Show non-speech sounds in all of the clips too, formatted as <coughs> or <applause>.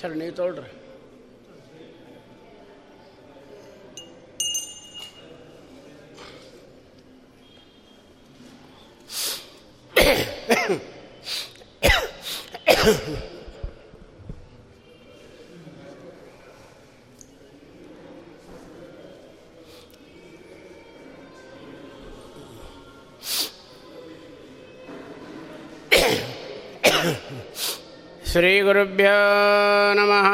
Sir ನೀವು ತೊಗೊಳ್ರಿ ಶ್ರೀಗುರುಭ್ಯೋ ನಮಃ,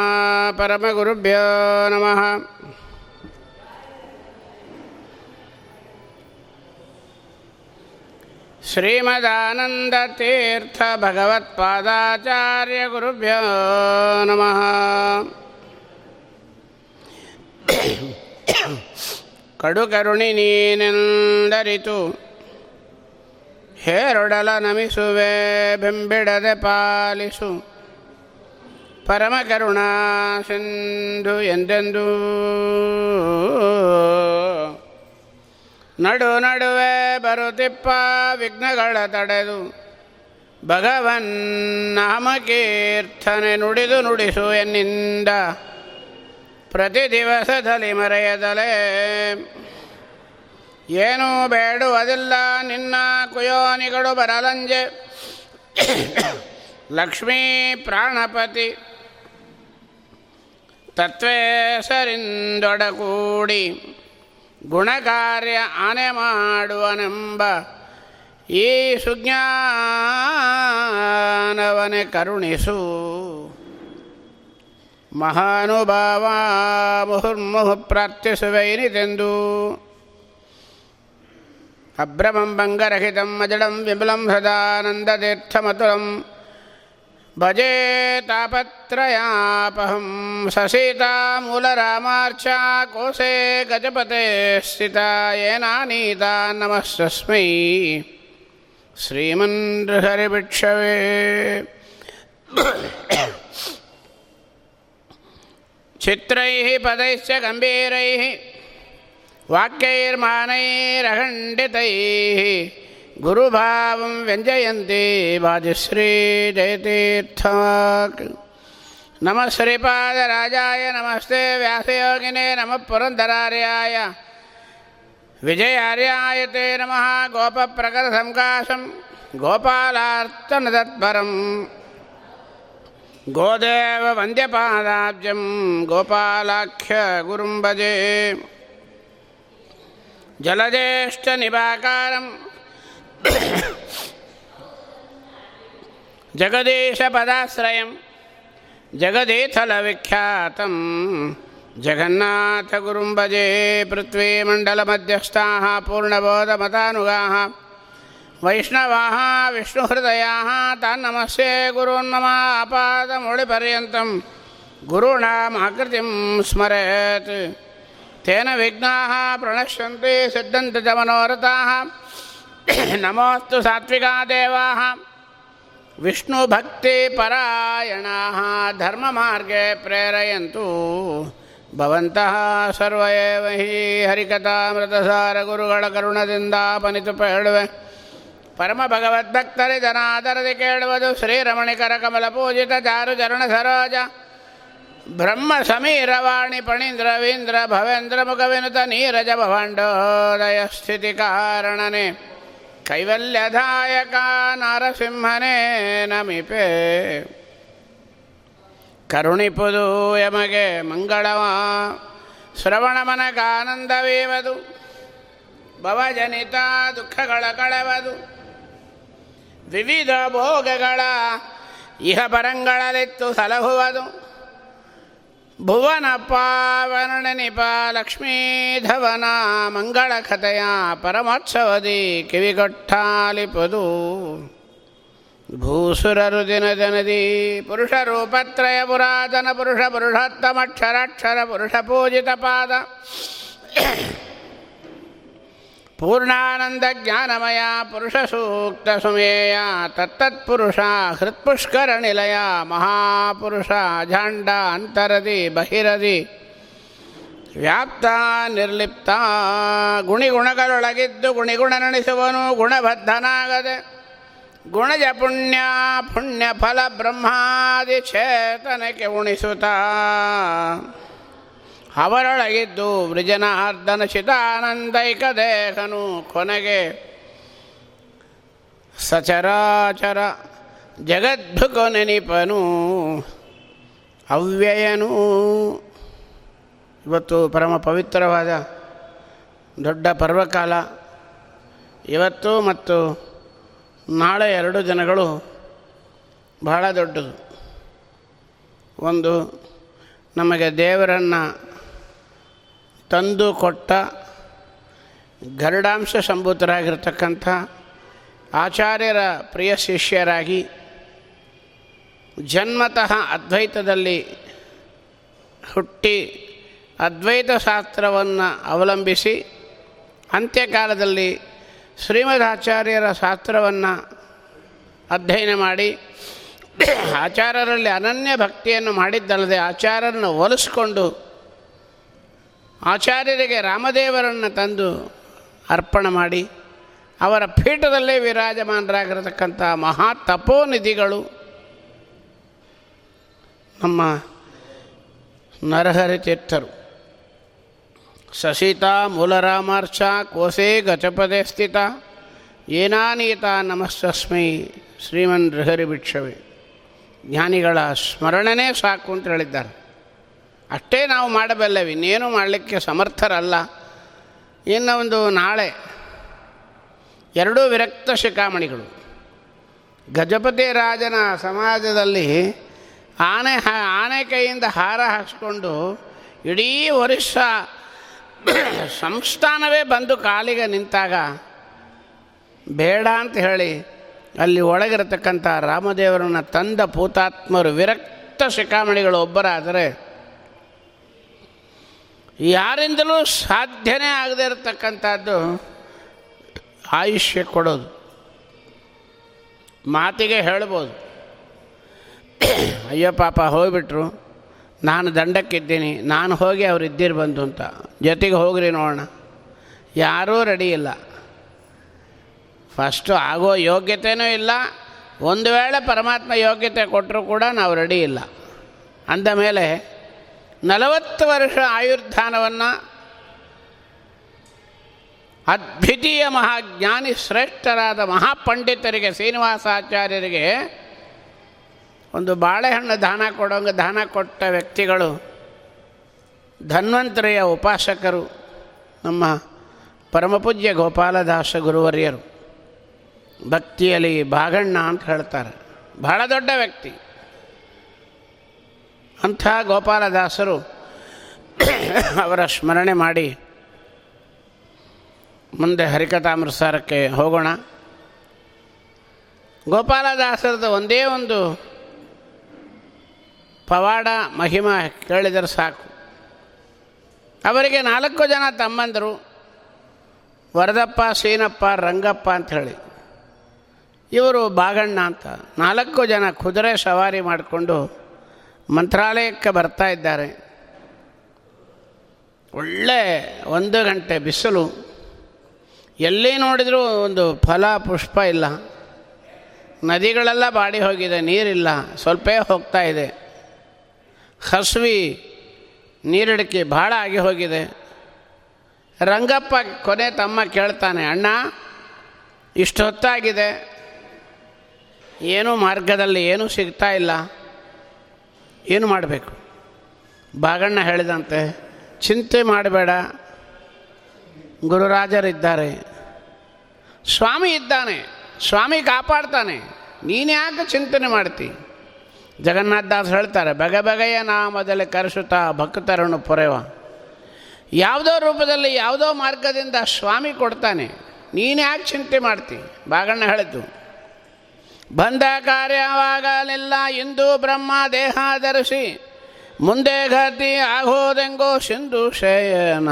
ಪರಮಗುರುಭ್ಯೋ ನಮಃ. ಶ್ರೀಮದಾನಂದತೀರ್ಥ ಭಗವತ್ಪಾದಾಚಾರ್ಯ ಗುರುಭ್ಯೋ ನಮಃ. ಕಡುಕರುಣಿ ನೀನೆಂದರಿತು. ಹೇರೊಡಲ ನಮಿಸುವೆ, ಬೆಂಬಿಡದೆ ಪಾಲಿಸು. ಪರಮ ಕರುಣಾ ಸಿಂಧು ಎಂದೆಂದೂ. ನಡು ನಡುವೆ ಬರುತ್ತಿಪ್ಪ ವಿಘ್ನಗಳ ತಡೆದು. ಭಗವನ್ ನಾಮಕೀರ್ತನೆ ನುಡಿದು ನುಡಿಸು ಎನ್ನಿಂದ. ಪ್ರತಿ ದಿವಸದಲ್ಲಿ ಮರೆಯದಲೇ. ಏನೂ ಬೇಡುವುದಿಲ್ಲ ನಿನ್ನ ಕುಯೋನಿಗಳು ಬರಲಂಜೆ. ಲಕ್ಷ್ಮೀ ಪ್ರಾಣಪತಿ. ತತ್ವೇಸರಿಂದೊಡಗೂಡಿ ಗುಣಕಾರ್ಯ ಆನೆ ಮಾಡುವನೆಂಬ ಈ ಸುಜ್ಞಾನವನೆ ಕರುಣಿಸು. ಮಹಾನುಭಾವ ಮುಹುರ್ಮುಹು ಪ್ರಾರ್ಥಿಸುವೈನಿತೆಂದು. ಅಭ್ರಮಂ ಭಂಗರಹಿತಂ ಅಜಡಂ ವಿಮಲಂ ಸದಾನಂದತೀರ್ಥಮತುಲಂ भजे तापत्रयापहं ससीतामूलरामार्चा कोसे गजपते स्थिता येनानीता नमस्तस्मै श्रीमन्हरिभिक्षवे चित्रैः पदैश्च गम्भीरैः वाक्यैर्मानैरखण्डितैः गुरुभावं व्यञ्जयन्ति वादिश्री जयतीर्थवाक् नमः श्रीपादराजाय नमस्ते व्यासयोगिने नमः पुरन्दरार्याय विजयार्याय ते नमः गोपप्रकरसङ्काशं गोपालार्चनतत्परं गोदेववन्द्यपादाब्जं गोपालाख्यगुरुं भजे जलज्येष्ठनिवाकारं जगदीशपदाश्रयं जगदीथलविख्यातं <coughs> జగదీశ పదాశ్రయం జగదీథల విఖ్యాతం జగన్నాథ జగన్నాథగురుం భజే పృథ్వీమండలమధ్యస్థా పూర్ణబోధమతానుగా వైష్ణవా విష్ణుహృదయా తన్నమస్యే గురున్నమాపాదముళిపర్యంతం గురుణామాకృతిం స్మరేత్. తేన విఘ్నా ప్రణశ్యంతి సిద్ధంతమనోరథా <coughs> ನಮೋಸ್ತು ಸಾತ್ವಿಕಾ ದೇವಾ ಧರ್ಮ ಮಾರ್ಗೆ ಪ್ರೇರಯಂತು. ಭವಂತಹ ಸರ್ವೇವಹಿ ಹರಿಕಥಾಮೃತ ಸಾರ ಗುರುಗಳ ಕರುಣದಿಂದ ಪನಿತು ಹೇಳುವೆ ಪರಮ ಭಗವದ್ಭಕ್ತರಿ ಜನಾದರದಿ ಕೇಳುವುದು ಶ್ರೀರಮಣಿಕರ ಕಮಲ ಪೂಜಿತ ಚಾರು ಚರಣ ಸರೋಜ. ಬ್ರಹ್ಮ ಸಮೀರವಾಣಿ ಪಣೀಂದ್ರ ವೀಂದ್ರ ಭವೇಂದ್ರ ಮುಖವಿನುತ ನೀರಜ ಭವಾಂಡೋದಯ ಸ್ಥಿತಿ ಕಾರಣನೇ. ಕೈವಲ್ಯದಾಯಕ ನರಸಿಂಹನೇ ನಮಿಪೆ ಕರುಣಿಪುದು ಯಮಗೆ ಮಂಗಳವ. ಶ್ರವಣ ಮನಗಾನಂದವೇವದು ಭವಜನಿತ ದುಃಖಗಳ ಕಳವದು. ವಿವಿಧ ಭೋಗಗಳ ಇಹ ಪರಂಗಳಲಿತ್ತು ಸಲಹುವುದು. ಭುವನ ಪಾವನ ಲಕ್ಷ್ಮೀಧವನ ಮಂಗಳ ಕಥೆಯ ಪರಮೋತ್ಸವದಿ ಕಿವಿಗೊಟ್ಟಾಲಿಪದು. ಭೂಸುರರು ದಿನ ಜನದಿ ಪುರುಷ ರೂಪತ್ರಯ ಪುರಾತನ ಪುರುಷ ಪುರುಷೋತ್ತಮಕ್ಷರಾಕ್ಷರ ಪುರುಷ ಪೂಜಿತ ಪಾದ. ಪೂರ್ಣಾನಂದ ಜ್ಞಾನಮಯ ಪುರುಷ ಸೂಕ್ತ ಸುಮೇಯ, ತತ್ತತ್ಪುರುಷ ಹೃತ್ಪುಷ್ಕರ ನಿಲಯ, ಮಹಾಪುರುಷ ಅಜಾಂಡ ಅಂತರದಿ ಬಹಿರದಿ, ವ್ಯಾಪ್ತ ನಿರ್ಲಿಪ್ತ ಗುಣಿಗುಣಗಳೊಳಗಿದ್ದು ಗುಣಿಗುಣ ನಡೆಸುವನು ಗುಣಬದ್ಧನಾಗದೆ ಗುಣಜ ಪುಣ್ಯ ಪುಣ್ಯ ಫಲ ಬ್ರಹ್ಮಾದಿ ಚೇತನಕ್ಕೆ ಉಣಿಸುತ್ತಾ. ಅವರೊಳಗಿದ್ದು ವೃಜನಾರ್ದನ ಶಿತಾನಂದೈಕ ದೇಹನು ಕೊನೆಗೆ ಸಚರಾಚರ ಜಗದ್ಭುಕ ನೆನಿಪನು ಅವ್ಯಯನು ಇವತ್ತು ಪರಮ ಪವಿತ್ರವಾದ ದೊಡ್ಡ ಪರ್ವಕಾಲ. ಇವತ್ತು ಮತ್ತು ನಾಳೆ ಎರಡು ದಿನಗಳು ಬಹಳ ದೊಡ್ಡದು. ಒಂದು ನಮಗೆ ದೇವರನ್ನು ತಂದು ಕೊಟ್ಟ ಗರುಡಾಂಶ ಸಂಭೂತರಾಗಿರ್ತಕ್ಕಂಥ ಆಚಾರ್ಯರ ಪ್ರಿಯ ಶಿಷ್ಯರಾಗಿ ಜನ್ಮತಃ ಅದ್ವೈತದಲ್ಲಿ ಹುಟ್ಟಿ ಅದ್ವೈತ ಶಾಸ್ತ್ರವನ್ನು ಅವಲಂಬಿಸಿ ಅಂತ್ಯಕಾಲದಲ್ಲಿ ಶ್ರೀಮದಾಚಾರ್ಯರ ಶಾಸ್ತ್ರವನ್ನು ಅಧ್ಯಯನ ಮಾಡಿ ಆಚಾರ್ಯರಲ್ಲಿ ಅನನ್ಯ ಭಕ್ತಿಯನ್ನು ಮಾಡಿದ್ದಲ್ಲದೆ ಆಚಾರ್ಯರನ್ನು ಒಲಿಸ್ಕೊಂಡು ಆಚಾರ್ಯರಿಗೆ ರಾಮದೇವರನ್ನು ತಂದು ಅರ್ಪಣೆ ಮಾಡಿ ಅವರ ಪೀಠದಲ್ಲೇ ವಿರಾಜಮಾನರಾಗಿರತಕ್ಕಂಥ ಮಹಾ ತಪೋನಿಧಿಗಳು, ನಮ್ಮ ನರಹರಿ ತೀರ್ಥರು. ಸಸಿತಾ ಮೂಲರಾಮಾರ್ಚ, ಕೋಸೆ, ಗಜಪದೇ ಸ್ಥಿತ, ಏನಾನೀತ ನಮಸ್ತಸ್ಮೈ ಶ್ರೀಮನ್ ರಿಹರಿ ಭಿಕ್ಷವೇ. ಜ್ಞಾನಿಗಳ ಸ್ಮರಣನೇ ಸಾಕು ಅಂತ ಹೇಳಿದ್ದಾರೆ. ಅಷ್ಟೇ ನಾವು ಮಾಡಬಲ್ಲೆವು, ಇನ್ನೇನು ಮಾಡಲಿಕ್ಕೆ ಸಮರ್ಥರಲ್ಲ. ಇನ್ನು ಒಂದು ನಾಳೆ ಎರಡೂ ವಿರಕ್ತ ಶಿಖಾಮಣಿಗಳು. ಗಜಪತಿ ರಾಜನ ಸಮಾಜದಲ್ಲಿ ಆನೆ ಹ, ಆನೆ ಕೈಯಿಂದ ಹಾರ ಹಾಕ್ಸ್ಕೊಂಡು ಇಡೀ ವರ್ಷ ಸಂಸ್ಥಾನವೇ ಬಂದು ಕಾಲಿಗೆ ನಿಂತಾಗ ಬೇಡ ಅಂತ ಹೇಳಿ ಅಲ್ಲಿ ಒಳಗಿರತಕ್ಕಂಥ ರಾಮದೇವರನ್ನು ತಂದ ಪೂತಾತ್ಮರು ವಿರಕ್ತ ಶಿಖಾಮಣಿಗಳು ಒಬ್ಬರಾದರೆ ಯಾರಿಂದಲೂ ಸಾಧ್ಯನೇ ಆಗದೇ ಇರತಕ್ಕಂಥದ್ದು ಆಯುಷ್ಯ ಕೊಡೋದು. ಮಾತಿಗೆ ಹೇಳ್ಬೋದು. ಅಯ್ಯೋ ಪಾಪ, ಹೋಗಿಬಿಟ್ರು. ನಾನು ದಂಡಕ್ಕಿದ್ದೀನಿ, ನಾನು ಹೋಗಿ ಅವ್ರು ಇದ್ದೀರಿ ಬಂದು ಅಂತ. ಜೊತೆಗೆ ಹೋಗ್ರಿ ನೋಡೋಣ. ಯಾರೂ ರೆಡಿ ಇಲ್ಲ. ಫಸ್ಟು ಆಗೋ ಯೋಗ್ಯತೆಯೂ ಇಲ್ಲ. ಒಂದು ವೇಳೆ ಪರಮಾತ್ಮ ಯೋಗ್ಯತೆ ಕೊಟ್ಟರೂ ಕೂಡ ನಾವು ರೆಡಿ ಇಲ್ಲ. ಅಂದ ಮೇಲೆ ನಲವತ್ತು ವರ್ಷ ಆಯುರ್ಧಾನವನ್ನು ಅದ್ವಿತೀಯ ಮಹಾಜ್ಞಾನಿ ಶ್ರೇಷ್ಠರಾದ ಮಹಾಪಂಡಿತರಿಗೆ, ಶ್ರೀನಿವಾಸಾಚಾರ್ಯರಿಗೆ ಒಂದು ಬಾಳೆಹಣ್ಣು ದಾನ ಕೊಡೋಂಗೆ ದಾನ ಕೊಟ್ಟ ವ್ಯಕ್ತಿಗಳು ಧನ್ವಂತರಿಯ ಉಪಾಸಕರು, ನಮ್ಮ ಪರಮಪೂಜ್ಯ ಗೋಪಾಲದಾಸ ಗುರುವರ್ಯರು. ಭಕ್ತಿಯಲ್ಲಿ ಭಾಗಣ್ಣ ಅಂತ ಹೇಳ್ತಾರೆ. ಬಹಳ ದೊಡ್ಡ ವ್ಯಕ್ತಿ. ಅಂಥ ಗೋಪಾಲದಾಸರು ಅವರ ಸ್ಮರಣೆ ಮಾಡಿ ಮುಂದೆ ಹರಿಕಥಾಮೃತಸಾರಕ್ಕೆ ಹೋಗೋಣ. ಗೋಪಾಲದಾಸರದ ಒಂದೇ ಒಂದು ಪವಾಡ, ಮಹಿಮ ಕೇಳಿದರೆ ಸಾಕು. ಅವರಿಗೆ ನಾಲ್ಕು ಜನ ತಮ್ಮಂದರು, ವರದಪ್ಪ, ಸೀನಪ್ಪ, ರಂಗಪ್ಪ ಅಂತ ಹೇಳಿ. ಇವರು ಬಾಗಣ್ಣ ಅಂತ. ನಾಲ್ಕು ಜನ ಕುದುರೆ ಸವಾರಿ ಮಾಡಿಕೊಂಡು ಮಂತ್ರಾಲಯಕ್ಕೆ ಬರ್ತಾ ಇದ್ದಾರೆ. ಒಳ್ಳೆ ಒಂದು ಗಂಟೆ ಬಿಸಿಲು. ಎಲ್ಲಿ ನೋಡಿದರೂ ಒಂದು ಫಲ, ಪುಷ್ಪ ಇಲ್ಲ. ನದಿಗಳೆಲ್ಲ ಬಾಡಿ ಹೋಗಿದೆ, ನೀರಿಲ್ಲ. ಸ್ವಲ್ಪ ಹೋಗ್ತಾ ಇದೆ. ಹಸುವಿ ನೀರಿಡಿಕೆ ಭಾಳ ಆಗಿ ಹೋಗಿದೆ. ರಂಗಪ್ಪ ಕೊನೆ ತಮ್ಮ ಕೇಳ್ತಾನೆ, ಅಣ್ಣ, ಇಷ್ಟು ಹೊತ್ತಾಗಿದೆ. ಏನೂ ಮಾರ್ಗದಲ್ಲಿ ಏನೂ ಸಿಗ್ತಾ ಇಲ್ಲ. ಏನು ಮಾಡಬೇಕು? ಬಾಗಣ್ಣ ಹೇಳಿದಂತೆ, ಚಿಂತೆ ಮಾಡಬೇಡ. ಗುರುರಾಜರಿದ್ದಾರೆ ಸ್ವಾಮಿ ಇದ್ದಾನೆ. ಸ್ವಾಮಿ ಕಾಪಾಡ್ತಾನೆ. ನೀನು ಯಾಕೆ ಚಿಂತನೆ ಮಾಡ್ತಿ? ಜಗನ್ನಾಥದಾಸ್ ಹೇಳ್ತಾರೆ, ಬಗೆ ಬಗೆಯ ನಾಮದಲ್ಲಿ ಕರೆಸುತ್ತಾ ಭಕ್ತರನ್ನು ಪೊರೆವ. ಯಾವುದೋ ರೂಪದಲ್ಲಿ ಯಾವುದೋ ಮಾರ್ಗದಿಂದ ಸ್ವಾಮಿ ಕೊಡ್ತಾನೆ. ನೀನು ಯಾಕೆ ಚಿಂತೆ ಮಾಡ್ತಿ? ಬಾಗಣ್ಣ ಹೇಳಿದ್ದು. ಬಂದ ಕಾರ್ಯವಾಗಲಿಲ್ಲ ಇಂದು ಬ್ರಹ್ಮ ದೇಹ ಧರಿಸಿ ಮುಂದೆ ಗತಿ ಆಗೋದೆಂಗೋ ಸಿಂಧು ಶಯನ,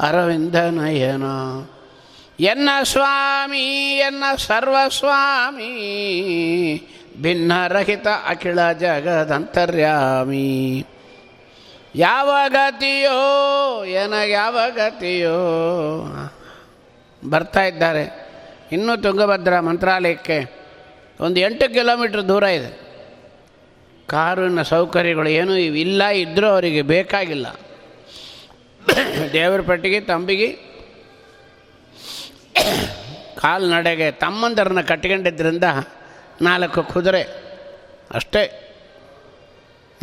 ಅರವಿಂದ ನಯನ. ಎನ್ನ ಸ್ವಾಮಿ, ಎನ್ನ ಸರ್ವಸ್ವಾಮಿ ಭಿನ್ನರಹಿತ ಅಖಿಳ ಜಗದಂತರ್ಯಾಮಿ. ಯಾವ ಗತಿಯೋ ಏನ ಯಾವ ಗತಿಯೋ. ಬರ್ತಾ ಇದ್ದಾರೆ. ಇನ್ನೂ ತುಂಗಭದ್ರಾ ಮಂತ್ರಾಲಯಕ್ಕೆ ಒಂದು ಎಂಟು ಕಿಲೋಮೀಟ್ರ್ ದೂರ ಇದೆ. ಕಾರಿನ ಸೌಕರ್ಯಗಳು ಏನೂ ಇಲ್ಲ ಇದ್ದರೂ ಅವರಿಗೆ ಬೇಕಾಗಿಲ್ಲ. ದೇವರ ಪಟ್ಟಿಗೆ, ತಂಬಿಗೆ, ಕಾಲ್ನಡೆಗೆ ತಮ್ಮಂದರನ್ನ ಕಟ್ಕೊಂಡಿದ್ದರಿಂದ ನಾಲ್ಕು ಕುದುರೆ ಅಷ್ಟೇ.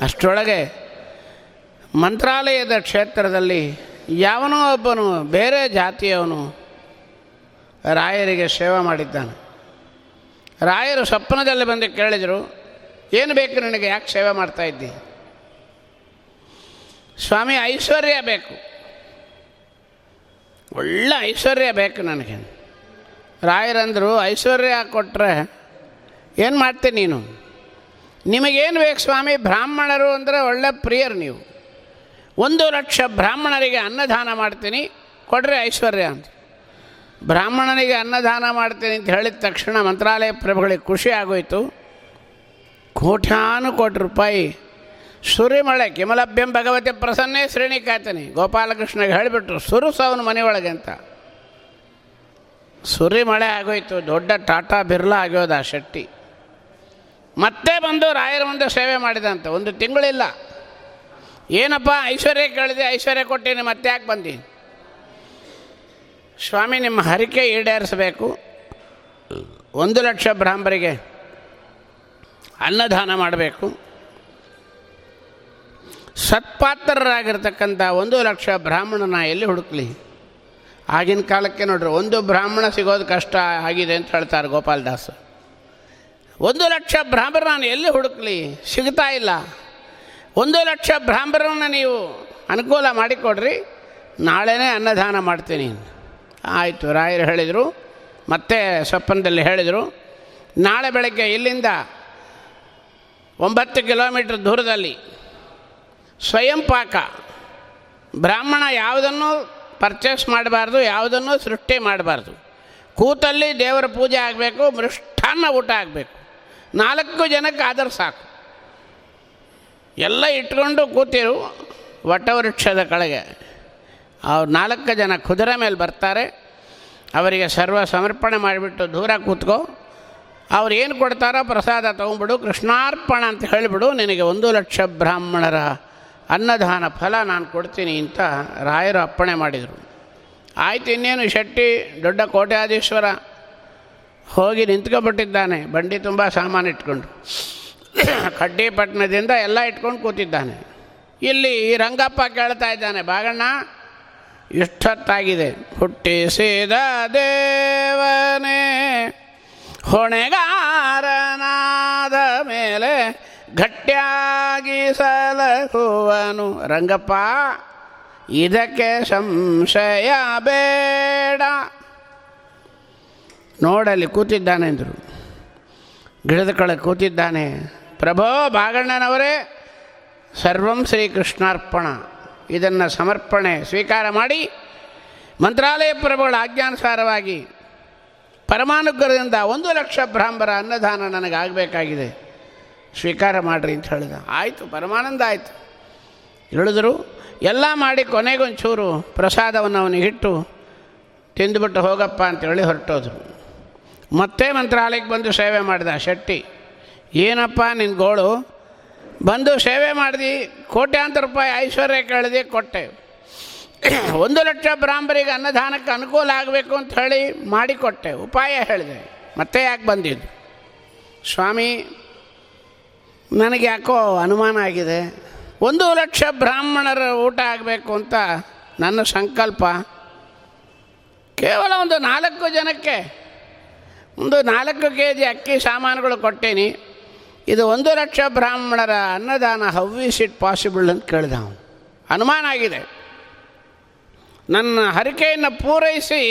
ಅಷ್ಟರೊಳಗೆ ಮಂತ್ರಾಲಯದ ಕ್ಷೇತ್ರದಲ್ಲಿ ಯಾವನೋ ಒಬ್ಬನು, ಬೇರೆ ಜಾತಿಯವನು ರಾಯರಿಗೆ ಸೇವೆ ಮಾಡಿದ್ದಾನೆ. ರಾಯರು ಸ್ವಪ್ನದಲ್ಲಿ ಬಂದು ಕೇಳಿದರು, ಏನು ಬೇಕು ನಿನಗೆ? ಯಾಕೆ ಸೇವೆ ಮಾಡ್ತಾ ಇದ್ದಿ? ಸ್ವಾಮಿ, ಐಶ್ವರ್ಯ ಬೇಕು. ಒಳ್ಳೆ ಐಶ್ವರ್ಯ ಬೇಕು ನನಗೆ. ರಾಯರಂದರು, ಐಶ್ವರ್ಯ ಕೊಟ್ಟರೆ ಏನು ಮಾಡ್ತೀನಿ ನೀನು? ನಿಮಗೇನು ಬೇಕು ಸ್ವಾಮಿ? ಬ್ರಾಹ್ಮಣರು ಅಂದರೆ ಒಳ್ಳೆ ಪ್ರಿಯರು ನೀವು. ಒಂದು ಲಕ್ಷ ಬ್ರಾಹ್ಮಣರಿಗೆ ಅನ್ನದಾನ ಮಾಡ್ತೀನಿ, ಕೊಡ್ರಿ ಐಶ್ವರ್ಯ ಅಂತ. ಬ್ರಾಹ್ಮಣನಿಗೆ ಅನ್ನದಾನ ಮಾಡ್ತೀನಿ ಅಂತ ಹೇಳಿದ ತಕ್ಷಣ ಮಂತ್ರಾಲಯ ಪ್ರಭುಗಳಿಗೆ ಖುಷಿ ಆಗೋಯಿತು. ಕೋಟ್ಯಾನು ಕೋಟಿ ರೂಪಾಯಿ. ಸುರಿಮಳೆ, ಕಿಮಲಭ್ಯಂ ಭಗವತಿ ಪ್ರಸನ್ನೇ ಶ್ರೇಣಿಕಾತನಿ ಗೋಪಾಲಕೃಷ್ಣಗೆ ಹೇಳಿಬಿಟ್ರು ಸುರುಸವನು ಮನೆಯೊಳಗೆ ಅಂತ. ಸುರಿಮಳೆ ಆಗೋಯ್ತು, ದೊಡ್ಡ ಟಾಟಾ ಬಿರ್ಲಾ ಆಗೋದು ಆ ಶೆಟ್ಟಿ. ಮತ್ತೆ ಬಂದು ರಾಯರ ಮುಂದೆ ಸೇವೆ ಮಾಡಿದಂತೆ ಒಂದು ತಿಂಗಳಿಲ್ಲ. ಏನಪ್ಪ, ಐಶ್ವರ್ಯ ಕೇಳಿದೆ, ಐಶ್ವರ್ಯ ಕೊಟ್ಟೀನಿ, ಮತ್ತೆ ಯಾಕೆ ಬಂದಿ? ಸ್ವಾಮಿ, ನಿಮ್ಮ ಹರಿಕೆ ಈಡೇರಿಸಬೇಕು. ಒಂದು ಲಕ್ಷ ಬ್ರಾಹ್ಮರಿಗೆ ಅನ್ನದಾನ ಮಾಡಬೇಕು. ಸತ್ಪಾತ್ರರಾಗಿರ್ತಕ್ಕಂಥ ಒಂದು ಲಕ್ಷ ಬ್ರಾಹ್ಮಣನ ಎಲ್ಲಿ ಹುಡುಕ್ಲಿ? ಆಗಿನ ಕಾಲಕ್ಕೆ ನೋಡ್ರಿ, ಒಂದು ಬ್ರಾಹ್ಮಣ ಸಿಗೋದು ಕಷ್ಟ ಆಗಿದೆ ಅಂತ ಹೇಳ್ತಾರೆ ಗೋಪಾಲದಾಸ್ ಒಂದು ಲಕ್ಷ ಬ್ರಾಹ್ಮಣ ನಾನು ಎಲ್ಲಿ ಹುಡುಕ್ಲಿ? ಸಿಗ್ತಾ ಇಲ್ಲ. ಒಂದು ಲಕ್ಷ ಬ್ರಾಹ್ಮಣರನ್ನ ನೀವು ಅನುಕೂಲ ಮಾಡಿಕೊಡ್ರಿ, ನಾಳೆನೇ ಅನ್ನದಾನ ಮಾಡ್ತೀನಿ. ಆಯಿತು, ರಾಯರು ಹೇಳಿದರು, ಮತ್ತೆ ಸ್ವಪ್ನದಲ್ಲಿ ಹೇಳಿದರು, ನಾಳೆ ಬೆಳಗ್ಗೆ ಇಲ್ಲಿಂದ ಒಂಬತ್ತು ಕಿಲೋಮೀಟ್ರ್ ದೂರದಲ್ಲಿ ಸ್ವಯಂ ಪಾಕ ಬ್ರಾಹ್ಮಣ ಯಾವುದನ್ನು ಪರ್ಚೇಸ್ ಮಾಡಬಾರ್ದು, ಯಾವುದನ್ನು ಸೃಷ್ಟಿ ಮಾಡಬಾರ್ದು. ಕೂತಲ್ಲಿ ದೇವರ ಪೂಜೆ ಆಗಬೇಕು ಮೃಷ್ಟಾನ್ನ ಊಟ ಆಗಬೇಕು. ನಾಲ್ಕು ಜನಕ್ಕೆ ಆದರೂ ಸಾಕು. ಎಲ್ಲ ಇಟ್ಕೊಂಡು ಕೂತಿರು ವಟವೃಕ್ಷದ ಕೆಳಗೆ. ಅವ್ರು ನಾಲ್ಕು ಜನ ಕುದುರೆ ಮೇಲೆ ಬರ್ತಾರೆ. ಅವರಿಗೆ ಸರ್ವ ಸಮರ್ಪಣೆ ಮಾಡಿಬಿಟ್ಟು ದೂರ ಕೂತ್ಕೋ. ಅವ್ರು ಏನು ಕೊಡ್ತಾರೋ ಪ್ರಸಾದ ತೊಗೊಂಬಿಡು ಕೃಷ್ಣಾರ್ಪಣ ಅಂತ ಹೇಳಿಬಿಡು, ನಿನಗೆ ಒಂದು ಲಕ್ಷ ಬ್ರಾಹ್ಮಣರ ಅನ್ನದಾನ ಫಲ ನಾನು ಕೊಡ್ತೀನಿ ಅಂತ ರಾಯರು ಅಪ್ಪಣೆ ಮಾಡಿದರು. ಆಯ್ತು, ಇನ್ನೇನು ಶೆಟ್ಟಿ, ದೊಡ್ಡ ಕೋಟ್ಯಾಧೀಶ್ವರ ಹೋಗಿ ನಿಂತ್ಕೊಬಿಟ್ಟಿದ್ದಾನೆ, ಬಂಡಿ ತುಂಬ ಸಾಮಾನು ಇಟ್ಕೊಂಡು. ಕಡ್ಡಿಪಟ್ಟಣದಿಂದ ಎಲ್ಲ ಇಟ್ಕೊಂಡು ಕೂತಿದ್ದಾನೆ. ಇಲ್ಲಿ ರಂಗಪ್ಪ ಕೇಳ್ತಾ ಇದ್ದಾನೆ ಬಾಗಣ್ಣ ಇಷ್ಟೊತ್ತಾಗಿದೆ. ಹುಟ್ಟಿಸಿದ ದೇವನೇ, ಹೊಣೆಗಾರನಾದ ಮೇಲೆ ಗಟ್ಟಿಯಾಗಿ ಸಲಹುವನು. ರಂಗಪ್ಪ, ಇದಕ್ಕೆ ಸಂಶಯ ಬೇಡ. ನೋಡಲ್ಲಿ ಕೂತಿದ್ದಾನೆ ಅಂದರು. ಗಿಡದ ಕಳೆ ಕೂತಿದ್ದಾನೆ. ಪ್ರಭೋ ಬಾಗಣ್ಣನವರೇ, ಸರ್ವಂ ಶ್ರೀಕೃಷ್ಣಾರ್ಪಣ. ಇದನ್ನು ಸಮರ್ಪಣೆ, ಸ್ವೀಕಾರ ಮಾಡಿ ಮಂತ್ರಾಲಯ ಪ್ರಭುಗಳ ಆಜ್ಞಾನುಸಾರವಾಗಿ ಪರಮಾನುಗ್ರಹದಿಂದ ಒಂದು ಲಕ್ಷ ಬ್ರಾಹ್ಮರ ಅನ್ನದಾನ ನನಗಾಗಬೇಕಾಗಿದೆ. ಸ್ವೀಕಾರ ಮಾಡಿರಿ ಅಂತ ಹೇಳಿದ. ಆಯಿತು, ಪರಮಾನಂದ ಆಯಿತು. ಹೇಳಿದ್ರು, ಎಲ್ಲ ಮಾಡಿ ಕೊನೆಗೊಂಚೂರು ಪ್ರಸಾದವನ್ನು ಅವನಿಗೆ ಇಟ್ಟು ತಿಂದುಬಿಟ್ಟು ಹೋಗಪ್ಪ ಅಂತೇಳಿ ಹೊರಟೋದ್ರು. ಮತ್ತೆ ಮಂತ್ರಾಲಯಕ್ಕೆ ಬಂದು ಸೇವೆ ಮಾಡಿದ ಶೆಟ್ಟಿ, ಏನಪ್ಪ ನಿನ್ನ ಗೋಳು? ಬಂದು ಸೇವೆ ಮಾಡಿದಿ, ಕೋಟ್ಯಾಂತರ ರೂಪಾಯಿ ಐಶ್ವರ್ಯ ಕೇಳಿದೆ, ಕೊಟ್ಟೆ. ಒಂದು ಲಕ್ಷ ಬ್ರಾಹ್ಮರಿಗೆ ಅನ್ನದಾನಕ್ಕೆ ಅನುಕೂಲ ಆಗಬೇಕು ಅಂತ ಹೇಳಿ ಮಾಡಿಕೊಟ್ಟೆ ಉಪಾಯ ಹೇಳಿದೆ. ಮತ್ತೆ ಯಾಕೆ ಬಂದಿದ್ದು? ಸ್ವಾಮಿ, ನನಗೆ ಯಾಕೋ ಅನುಮಾನ ಆಗಿದೆ. ಒಂದು ಲಕ್ಷ ಬ್ರಾಹ್ಮಣರ ಊಟ ಆಗಬೇಕು ಅಂತ ನನ್ನ ಸಂಕಲ್ಪ. ಕೇವಲ ಒಂದು ನಾಲ್ಕು ಜನಕ್ಕೆ. ಒಂದು ನಾಲ್ಕು ಕೆ ಜಿ ಅಕ್ಕಿ ಸಾಮಾನುಗಳು ಕೊಟ್ಟೇನಿ. ಇದು ಒಂದು ಲಕ್ಷ ಬ್ರಾಹ್ಮಣರ ಅನ್ನದಾನ ಹೌ ಈಸ್ ಇಟ್ ಪಾಸಿಬಲ್ ಅಂತ ಕೇಳಿದ ಅವನು. ಅನುಮಾನ ಆಗಿದೆ. ನನ್ನ ಹರಿಕೆಯನ್ನು ಪೂರೈಸಿ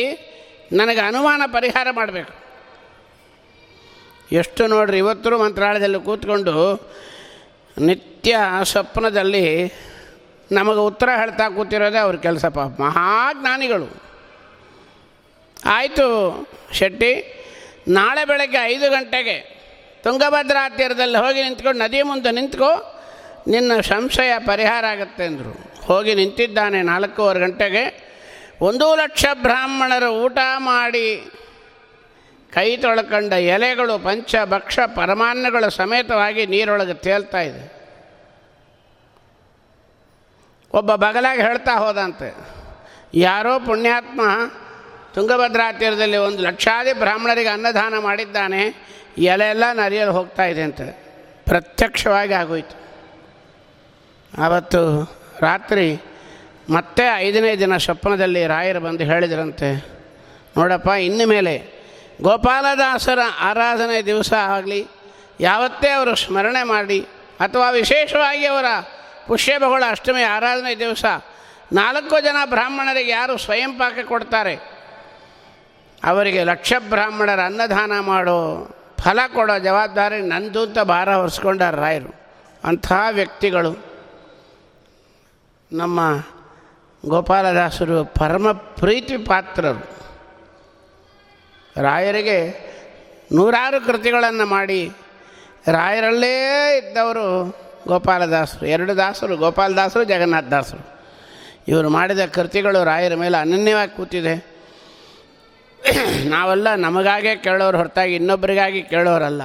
ನನಗೆ ಅನುಮಾನ ಪರಿಹಾರ ಮಾಡಬೇಕು. ಎಷ್ಟು ನೋಡ್ರಿ ಇವತ್ತರೂ ಮಂತ್ರಾಲಯದಲ್ಲಿ ಕೂತ್ಕೊಂಡು ನಿತ್ಯ ಸ್ವಪ್ನದಲ್ಲಿ ನಮಗೆ ಉತ್ತರ ಹೇಳ್ತಾ ಕೂತಿರೋದೇ ಅವ್ರ ಕೆಲಸ ಪಾಪ. ಮಹಾಜ್ಞಾನಿಗಳು. ಆಯಿತು ಶೆಟ್ಟಿ, ನಾಳೆ ಬೆಳಗ್ಗೆ ಐದು ಗಂಟೆಗೆ ತುಂಗಭದ್ರಾ ತೀರದಲ್ಲಿ ಹೋಗಿ ನಿಂತ್ಕೊಂಡು ನದಿ ಮುಂದೆ ನಿಂತ್ಕೊ, ನಿನ್ನ ಸಂಶಯ ಪರಿಹಾರ ಆಗುತ್ತೆ ಅಂದರು. ಹೋಗಿ ನಿಂತಿದ್ದಾನೆ ನಾಲ್ಕೂವರೆ ಗಂಟೆಗೆ. ಒಂದು ಲಕ್ಷ ಬ್ರಾಹ್ಮಣರು ಊಟ ಮಾಡಿ ಕೈ ತೊಳ್ಕೊಂಡ ಎಲೆಗಳು, ಪಂಚ, ಭಕ್ಷ, ಪರಮಾನ್ನಗಳು ಸಮೇತವಾಗಿ ನೀರೊಳಗೆ ತೇಲ್ತಾ ಇದೆ. ಒಬ್ಬ ಬಗಲಾಗಿ ಹೇಳ್ತಾ ಹೋದಂತೆ, ಯಾರೋ ಪುಣ್ಯಾತ್ಮ ತುಂಗಭದ್ರಾ ತೀರದಲ್ಲಿ ಒಂದು ಲಕ್ಷಾದಿ ಬ್ರಾಹ್ಮಣರಿಗೆ ಅನ್ನದಾನ ಮಾಡಿದ್ದಾನೆ ಎಲೆ ಎಲ್ಲ ನರಿಯಲು ಹೋಗ್ತಾ ಇದೆ ಅಂತ. ಪ್ರತ್ಯಕ್ಷವಾಗಿ ಆಗೋಯ್ತು. ಆವತ್ತು ರಾತ್ರಿ ಮತ್ತೆ ಐದನೇ ದಿನ ಸ್ವಪ್ನದಲ್ಲಿ ರಾಯರು ಬಂದು ಹೇಳಿದ್ರಂತೆ, ನೋಡಪ್ಪ, ಇನ್ನು ಮೇಲೆ ಗೋಪಾಲದಾಸರ ಆರಾಧನೆ ದಿವಸ ಆಗಲಿ, ಯಾವತ್ತೇ ಅವರು ಸ್ಮರಣೆ ಮಾಡಿ ಅಥವಾ ವಿಶೇಷವಾಗಿ ಅವರ ಪುಷ್ಯಬಹುಳ ಅಷ್ಟಮಿ ಆರಾಧನೆ ದಿವಸ, ನಾಲ್ಕು ಜನ ಬ್ರಾಹ್ಮಣರಿಗೆ ಯಾರು ಸ್ವಯಂ ಪಾಕ ಕೊಡ್ತಾರೆ? ಅವರಿಗೆ ಲಕ್ಷ ಬ್ರಾಹ್ಮಣರ ಅನ್ನದಾನ ಮಾಡೋ ಫಲ ಕೊಡೋ ಜವಾಬ್ದಾರಿ ನಂದು ಅಂತ ಭಾರ ಹೊರಿಸ್ಕೊಂಡಾರ ರಾಯರು, ಅಂಥ ವ್ಯಕ್ತಿಗಳು ನಮ್ಮ ಗೋಪಾಲದಾಸರು ಪರಮ ಪ್ರೀತಿ ಪಾತ್ರರು. ರಾಯರಿಗೆ ನೂರಾರು ಕೃತಿಗಳನ್ನು ಮಾಡಿ ರಾಯರಲ್ಲೇ ಇದ್ದವರು ಗೋಪಾಲದಾಸರು, ಎರಡು ದಾಸರು, ಗೋಪಾಲದಾಸರು, ಜಗನ್ನಾಥ ದಾಸರು. ಇವರು ಮಾಡಿದ ಕೃತಿಗಳು ರಾಯರ ಮೇಲೆ ಅನನ್ಯವಾಗಿ ಕೂತಿದೆ. <coughs> ನಾವೆಲ್ಲ ನಮಗಾಗೇ ಕೇಳೋರು ಹೊರತಾಗಿ ಇನ್ನೊಬ್ಬರಿಗಾಗಿ ಕೇಳೋರಲ್ಲ.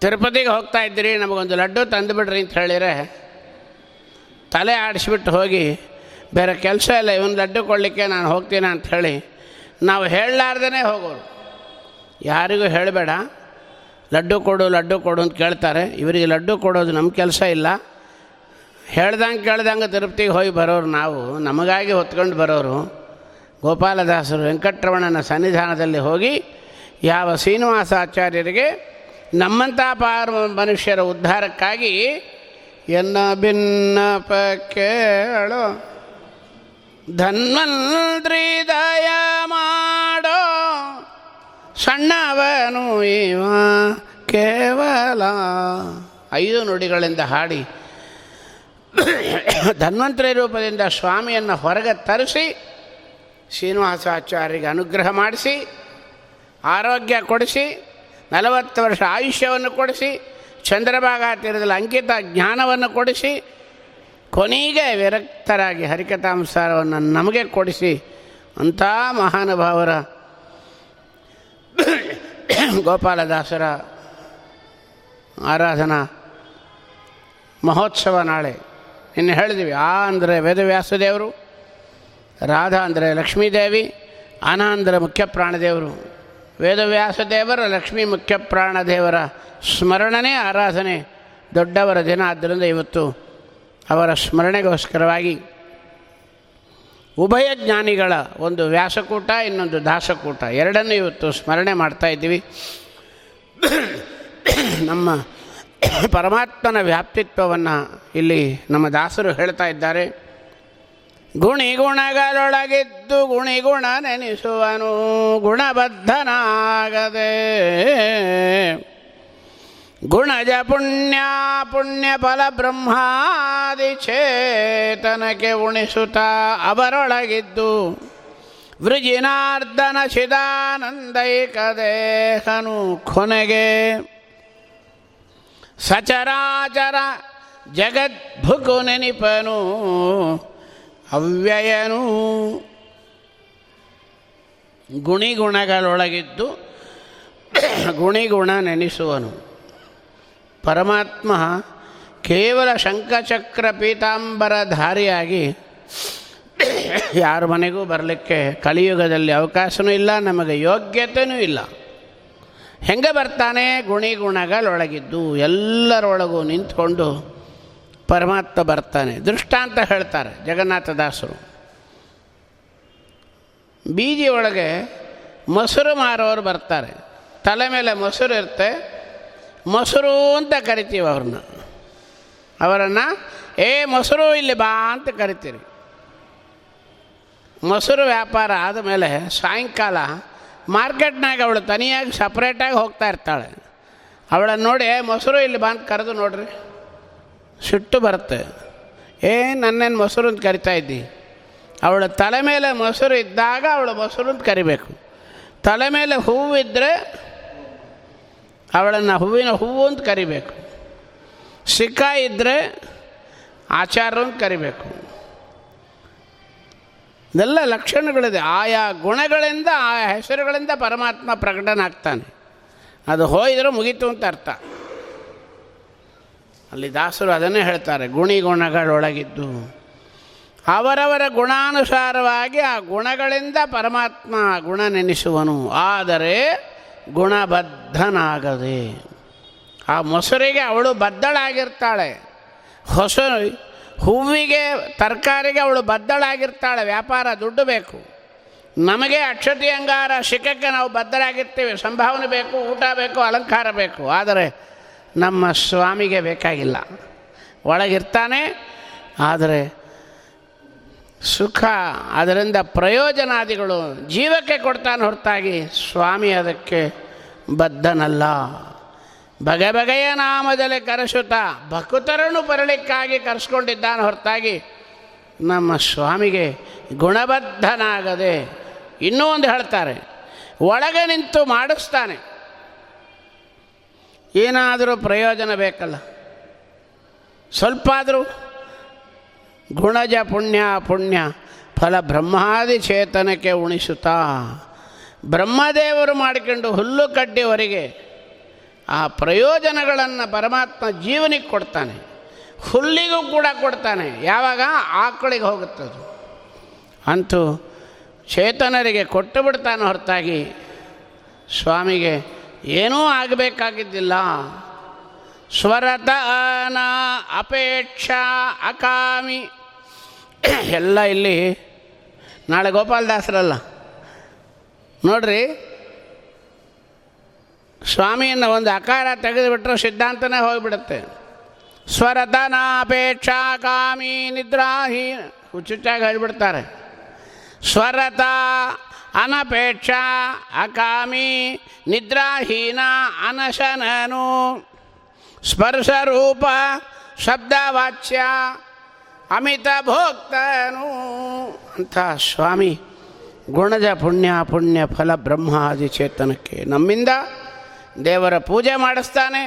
ತಿರುಪತಿಗೆ ಹೋಗ್ತಾ ಇದ್ದೀರಿ, ನಮಗೊಂದು ಲಡ್ಡು ತಂದುಬಿಡ್ರಿ ಅಂತ ಹೇಳಿದರೆ, ತಲೆ ಆಡಿಸ್ಬಿಟ್ಟು ಹೋಗಿ, ಬೇರೆ ಕೆಲಸ ಇಲ್ಲ, ಇವನು ಲಡ್ಡು ಕೊಡಲಿಕ್ಕೆ ನಾನು ಹೋಗ್ತೀನಿ ಅಂತ ಹೇಳಿ, ನಾವು ಹೇಳಲಾರ್ದೇ ಹೋಗೋರು. ಯಾರಿಗೂ ಹೇಳಬೇಡ, ಲಡ್ಡು ಕೊಡು ಲಡ್ಡು ಕೊಡು ಅಂತ ಕೇಳ್ತಾರೆ. ಇವರಿಗೆ ಲಡ್ಡು ಕೊಡೋದು ನಮ್ಮ ಕೆಲಸ ಇಲ್ಲ. ಹೇಳ್ದಂಗೆ ಕೇಳ್ದಂಗೆ ತಿರುಪತಿಗೆ ಹೋಗಿ ಬರೋರು ನಾವು, ನಮಗಾಗಿ ಹೊತ್ಕೊಂಡು ಬರೋರು. ಗೋಪಾಲದಾಸರು ವೆಂಕಟರಮಣನ ಸನ್ನಿಧಾನದಲ್ಲಿ ಹೋಗಿ ಯಾವ ಶ್ರೀನಿವಾಸಾಚಾರ್ಯರಿಗೆ ನಮ್ಮಂಥ ಪಾರ ಮನುಷ್ಯರ ಉದ್ಧಾರಕ್ಕಾಗಿ ಎನ್ನ ಭಿನ್ನಪ ಕೇಳು ಧನ್ವಂತ್ರಿ ದಯ ಮಾಡೋ ಸಣ್ಣವನು ಇವ ಕೇವಲ ಐದು ನುಡಿಗಳಿಂದ ಹಾಡಿ ಧನ್ವಂತ್ರಿ ರೂಪದಿಂದ ಸ್ವಾಮಿಯನ್ನು ಹೊರಗೆ ತರಿಸಿ ಶ್ರೀನಿವಾಸಾಚಾರ್ಯರಿಗೆ ಅನುಗ್ರಹ ಮಾಡಿಸಿ, ಆರೋಗ್ಯ ಕೊಡಿಸಿ, ನಲವತ್ತು ವರ್ಷ ಆಯುಷ್ಯವನ್ನು ಕೊಡಿಸಿ, ಚಂದ್ರಭಾಗ ತೀರದಲ್ಲಿ ಅಂಕಿತ ಜ್ಞಾನವನ್ನು ಕೊಡಿಸಿ, ಕೊನೆಗೆ ವಿರಕ್ತರಾಗಿ ಹರಿಕಥಾಂಸಾರವನ್ನು ನಮಗೆ ಕೊಡಿಸಿ ಅಂಥ ಮಹಾನುಭಾವರ ಗೋಪಾಲದಾಸರ ಆರಾಧನಾ ಮಹೋತ್ಸವ ನಾಳೆ ನಿನ್ನೆ ಹೇಳಿದ್ವಿ. ಆ ಅಂದರೆ ವೇದವ್ಯಾಸದೇವರು ರಾಧಾ ಅಂದರೆ ಲಕ್ಷ್ಮೀದೇವಿ, ಅನ ಅಂದರೆ ಮುಖ್ಯ ಪ್ರಾಣದೇವರು. ವೇದವ್ಯಾಸದೇವರ ಲಕ್ಷ್ಮೀ ಮುಖ್ಯ ಪ್ರಾಣದೇವರ ಸ್ಮರಣನೇ, ಆರಾಧನೆ ದೊಡ್ಡವರ ದಿನ. ಆದ್ದರಿಂದ ಇವತ್ತು ಅವರ ಸ್ಮರಣೆಗೋಸ್ಕರವಾಗಿ ಉಭಯ ಜ್ಞಾನಿಗಳ ಒಂದು ವ್ಯಾಸಕೂಟ, ಇನ್ನೊಂದು ದಾಸಕೂಟ. ಎರಡನ್ನೂ ಇವತ್ತು ಸ್ಮರಣೆ ಮಾಡ್ತಾ ಇದ್ದೀವಿ. ನಮ್ಮ ಪರಮಾತ್ಮನ ವ್ಯಾಪ್ತಿತ್ವವನ್ನು ಇಲ್ಲಿ ನಮ್ಮ ದಾಸರು ಹೇಳ್ತಾ ಇದ್ದಾರೆ. ಗುಣಿ ಗುಣಗಳೊಳಗಿದ್ದು ಗುಣಿ ಗುಣ ನೆನೆಸುವನು ಗುಣಬದ್ಧನಾಗದೆ. ಗುಣಜ ಪುಣ್ಯ ಪುಣ್ಯ ಫಲ ಬ್ರಹ್ಮಾದಿ ಚೇತನಕ್ಕೆ ಉಣಿಸುತ್ತ ಅವರೊಳಗಿದ್ದು ವೃಜಿನಾರ್ದನ ಚಿದಾನಂದೈಕ ದೇಹನು ಕೊನೆಗೆ. ಸಚರಾಚರ ಜಗದ್ಭುಕು ನೆನಿಪನು ಅವ್ಯಯನು ಗುಣಿಗುಣಗಳೊಳಗಿದ್ದು ಗುಣಿಗುಣ ನೆನೆಸುವನು. ಪರಮಾತ್ಮ ಕೇವಲ ಶಂಖಚಕ್ರ ಪೀತಾಂಬರಧಾರಿಯಾಗಿ ಯಾರ ಮನೆಗೂ ಬರಲಿಕ್ಕೆ ಕಲಿಯುಗದಲ್ಲಿ ಅವಕಾಶವೂ ಇಲ್ಲ, ನಮಗೆ ಯೋಗ್ಯತೆಯೂ ಇಲ್ಲ. ಹೆಂಗೆ ಬರ್ತಾನೆ? ಗುಣಿಗುಣಗಳೊಳಗಿದ್ದು ಎಲ್ಲರೊಳಗೂ ನಿಂತ್ಕೊಂಡು ಪರಮಾತ್ಮ ಬರ್ತಾನೆ. ದೃಷ್ಟಾಂತ ಹೇಳ್ತಾರೆ ಜಗನ್ನಾಥದಾಸರು ಬೀದಿ ಒಳಗೆ ಮೊಸರು ಮಾರೋರು ಬರ್ತಾರೆ. ತಲೆ ಮೇಲೆ ಮೊಸರು ಇರುತ್ತೆ. ಮೊಸರು ಅಂತ ಕರಿತೀವಿ ಅವ್ರನ್ನ. ಅವರನ್ನು, ಏ ಮೊಸರು ಇಲ್ಲಿ ಬಾ ಅಂತ ಕರಿತೀರಿ. ಮೊಸರು ವ್ಯಾಪಾರ ಆದಮೇಲೆ ಸಾಯಂಕಾಲ ಮಾರ್ಕೆಟ್ನಾಗ ಅವಳು ತನಿಯಾಗಿ ಸಪ್ರೇಟಾಗಿ ಹೋಗ್ತಾ ಇರ್ತಾಳೆ. ಅವಳನ್ನು ನೋಡಿ ಮೊಸರು ಇಲ್ಲಿ ಬಾ ಅಂತ ಕರೆದು ನೋಡ್ರಿ. ಸಿಟ್ಟು ಬರುತ್ತೆ. ಏ, ನನ್ನೇನು ಮೊಸರು ಅಂತ ಕರಿತಾ ಇದ್ದಿ? ಅವಳ ತಲೆ ಮೇಲೆ ಮೊಸರು ಇದ್ದಾಗ ಅವಳು ಮೊಸರು ಅಂತ ಕರಿಬೇಕು. ತಲೆ ಮೇಲೆ ಹೂವಿದ್ದರೆ ಅವಳನ್ನು ಹೂವಿನ ಹೂವು ಅಂತ ಕರಿಬೇಕು. ಸಿಕ್ಕ ಇದ್ದರೆ ಆಚಾರ ಅಂತ ಕರಿಬೇಕು. ಇದೆಲ್ಲ ಲಕ್ಷಣಗಳಿದೆ. ಆಯಾ ಗುಣಗಳಿಂದ, ಆಯಾ ಹೆಸರುಗಳಿಂದ ಪರಮಾತ್ಮ ಪ್ರಕಟನಾಗ್ತಾನೆ. ಅದು ಹೋಯಿದ್ರೆ ಮುಗೀತು ಅಂತ ಅರ್ಥ. ಅಲ್ಲಿ ದಾಸರು ಅದನ್ನೇ ಹೇಳ್ತಾರೆ ಗುಣಿ ಗುಣಗಳೊಳಗಿದ್ದು ಅವರವರ ಗುಣಾನುಸಾರವಾಗಿ ಆ ಗುಣಗಳಿಂದ ಪರಮಾತ್ಮ ಗುಣ ನೆನೆಸುವನು ಆದರೆ ಗುಣಬದ್ಧನಾಗದೆ. ಆ ಮೊಸರಿಗೆ ಅವಳು ಬದ್ದಳಾಗಿರ್ತಾಳೆ ಹೊಸ ಹೂವಿಗೆ, ತರಕಾರಿಗೆ ಅವಳು ಬದ್ದಳಾಗಿರ್ತಾಳೆ ವ್ಯಾಪಾರ ದುಡ್ಡು ಬೇಕು. ನಮಗೆ ಅಕ್ಷತಿ ಅಂಗಾರ ಶಿಖಕ್ಕೆ ನಾವು ಬದ್ಧರಾಗಿರ್ತೀವಿ. ಸಂಭಾವನೆ ಬೇಕು, ಊಟ ಬೇಕು, ಅಲಂಕಾರ ಬೇಕು. ಆದರೆ ನಮ್ಮ ಸ್ವಾಮಿಗೆ ಬೇಕಾಗಿಲ್ಲ. ಒಳಗಿರ್ತಾನೆ, ಆದರೆ ಸುಖ, ಅದರಿಂದ ಪ್ರಯೋಜನಾದಿಗಳು ಜೀವಕ್ಕೆ ಕೊಡ್ತಾನೆ ಹೊರತಾಗಿ ಸ್ವಾಮಿ ಅದಕ್ಕೆ ಬದ್ಧನಲ್ಲ. ಬಗೆ ಬಗೆಯ ನಾಮದಲ್ಲಿ ಕರೆಸುತ್ತ ಭಕ್ತರನ್ನು ಬರಲಿಕ್ಕಾಗಿ ಕರೆಸ್ಕೊಂಡಿದ್ದಾನೆ ಹೊರತಾಗಿ ನಮ್ಮ ಸ್ವಾಮಿಗೆ ಗುಣಬದ್ಧನಾಗದೆ ಇನ್ನೂ ಒಂದು ಹೇಳ್ತಾರೆ, ಒಳಗೆ ನಿಂತು ಮಾಡಿಸ್ತಾನೆ. ಏನಾದರೂ ಪ್ರಯೋಜನ ಬೇಕಲ್ಲ. ಸ್ವಲ್ಪ ಆದರೂ ಗುಣಜ ಪುಣ್ಯ ಪುಣ್ಯ ಫಲ ಬ್ರಹ್ಮಾದಿ ಚೇತನಕ್ಕೆ ಉಣಿಸುತ್ತಾ ಬ್ರಹ್ಮದೇವರು ಮಾಡಿಕೊಂಡು ಹುಲ್ಲು ಕಡ್ಡಿವರೆಗೆ ಆ ಪ್ರಯೋಜನಗಳನ್ನು ಪರಮಾತ್ಮ ಜೀವನಿಗೆ ಕೊಡ್ತಾನೆ. ಹುಲ್ಲಿಗೂ ಕೂಡ ಕೊಡ್ತಾನೆ. ಯಾವಾಗ? ಆಕಳಿಗೆ ಹೋಗುತ್ತದು. ಅಂತೂ ಚೇತನರಿಗೆ ಕೊಟ್ಟು ಬಿಡ್ತಾನೆ ಹೊರತಾಗಿ ಸ್ವಾಮಿಗೆ ಏನೂ ಆಗಬೇಕಾಗಿದ್ದಿಲ್ಲ. ಸ್ವರತನ ಅಪೇಕ್ಷಾ ಅಕಾಮಿ. ಎಲ್ಲ ಇಲ್ಲಿ ನಾಳೆ ಗೋಪಾಲದಾಸರಲ್ಲ ನೋಡ್ರಿ, ಸ್ವಾಮಿಯನ್ನು ಒಂದು ಆಕಾರ ತೆಗೆದುಬಿಟ್ರೆ ಸಿದ್ಧಾಂತನೇ ಹೋಗಿಬಿಡುತ್ತೆ. ಸ್ವರತನಾಪೇಕ್ಷಾ ಕಾಮಿ ನಿದ್ರಾಹೀನ ಹುಚ್ಚುಚ್ಚಾಗಿ ಹೇಳಿಬಿಡ್ತಾರೆ. ಸ್ವರತ ಅನಪೇಕ್ಷ, ಅಕಾಮಿ, ನಿದ್ರಾಹೀನ, ಅನಶನನು. ಸ್ಪರ್ಶರೂಪ, ಶಬ್ದವಾಚ್ಯ ಅಮಿತ ಭೋಕ್ತನು ಅಂತ ಸ್ವಾಮಿ, ಗುಣಜ ಪುಣ್ಯ ಪುಣ್ಯ ಫಲ ಬ್ರಹ್ಮಾದಿ ಚೇತನಕ್ಕೆ ನಮ್ಮಿಂದ ದೇವರ ಪೂಜೆ ಮಾಡಿಸ್ತಾನೆ,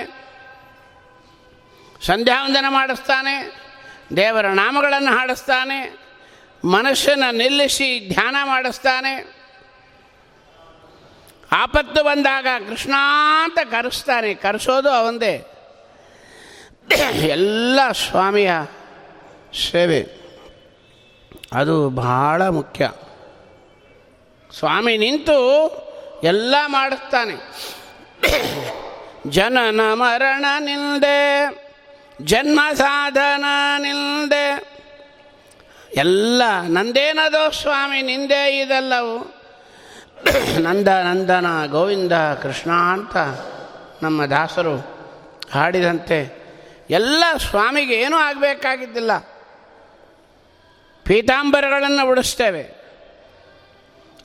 ಸಂಧ್ಯಾವಂದನ ಮಾಡಿಸ್ತಾನೆ, ದೇವರ ನಾಮಗಳನ್ನು ಹಾಡಿಸ್ತಾನೆ ಮನಸ್ಸನ್ನು ನಿಲ್ಲಿಸಿ ಧ್ಯಾನ ಮಾಡಿಸ್ತಾನೆ. ಆಪತ್ತು ಬಂದಾಗ ಕೃಷ್ಣ ಅಂತ ಕರೆಸ್ತಾನೆ. ಕರೆಸೋದು ಅವಂದೇ. ಎಲ್ಲ ಸ್ವಾಮಿಯ ಸೇವೆ. ಅದು ಬಹಳ ಮುಖ್ಯ. ಸ್ವಾಮಿ ನಿಂತು ಎಲ್ಲ ಮಾಡಿಸ್ತಾನೆ ಜನನ ಮರಣ ನಿಲ್ಲದೆ ಜನ್ಮ ಸಾಧನ ನಿಲ್ಲದೆ ಎಲ್ಲ ನಂದೇನದೋ ಸ್ವಾಮಿ ನಿಂದೇ ಇದೆಲ್ಲವು? ನಂದ ನಂದನ ಗೋವಿಂದ ಕೃಷ್ಣ ಅಂತ ನಮ್ಮ ದಾಸರು ಹಾಡಿದಂತೆ ಎಲ್ಲ ಸ್ವಾಮಿಗೆ ಏನೂ ಆಗಬೇಕಾಗಿದ್ದಿಲ್ಲ. ಪೀತಾಂಬರಗಳನ್ನು ಉಡಿಸ್ತೇವೆ.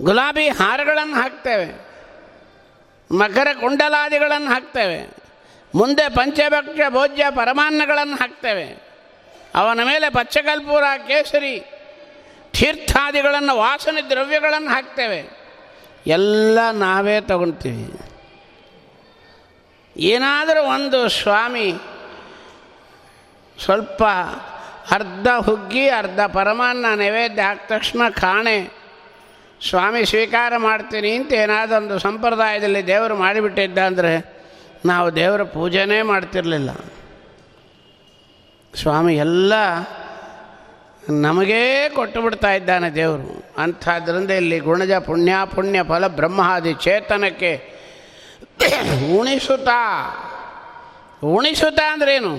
ಗುಲಾಬಿ ಹಾರಗಳನ್ನು ಹಾಕ್ತೇವೆ. ಮಕರ ಕುಂಡಲಾದಿಗಳನ್ನು ಹಾಕ್ತೇವೆ. ಮುಂದೆ ಪಂಚಭಕ್ಷ ಭೋಜ್ಯ ಪರಮಾನ್ನಗಳನ್ನು ಹಾಕ್ತೇವೆ. ಅವನ ಮೇಲೆ ಪಚ್ಚಕಲ್ಪೂರ ಕೇಸರಿ ತೀರ್ಥಾದಿಗಳನ್ನು ವಾಸನೆ ದ್ರವ್ಯಗಳನ್ನು ಹಾಕ್ತೇವೆ. ಎಲ್ಲ ನಾವೇ ತಗೊಳ್ತೀವಿ ಏನಾದರೂ ಒಂದು ಸ್ವಾಮಿ ಸ್ವಲ್ಪ ಅರ್ಧ ಹುಗ್ಗಿ, ಅರ್ಧ ಪರಮಾನ್ನ ನೈವೇದ್ಯ ಆದ ತಕ್ಷಣ ಕಾಣೆ, ಸ್ವಾಮಿ ಸ್ವೀಕಾರ ಮಾಡ್ತೀನಿ ಅಂತ ಏನಾದರೂ ಒಂದು ಸಂಪ್ರದಾಯದಲ್ಲಿ ದೇವರು ಮಾಡಿಬಿಟ್ಟಿದ್ದ ಅಂದರೆ ನಾವು ದೇವರ ಪೂಜೆನೇ ಮಾಡ್ತಿರಲಿಲ್ಲ. ಸ್ವಾಮಿ ಎಲ್ಲ ನಮಗೇ ಕೊಟ್ಟು ಬಿಡ್ತಾ ಇದ್ದಾನೆ ದೇವರು. ಅಂಥದ್ರಿಂದ ಇಲ್ಲಿ ಗುಣಜ ಪುಣ್ಯ ಪುಣ್ಯ ಫಲ ಬ್ರಹ್ಮಾದಿ ಚೇತನಕ್ಕೆ ಉಣಿಸುತ್ತಾ. ಉಣಿಸುತ್ತಾ ಅಂದ್ರೇನು?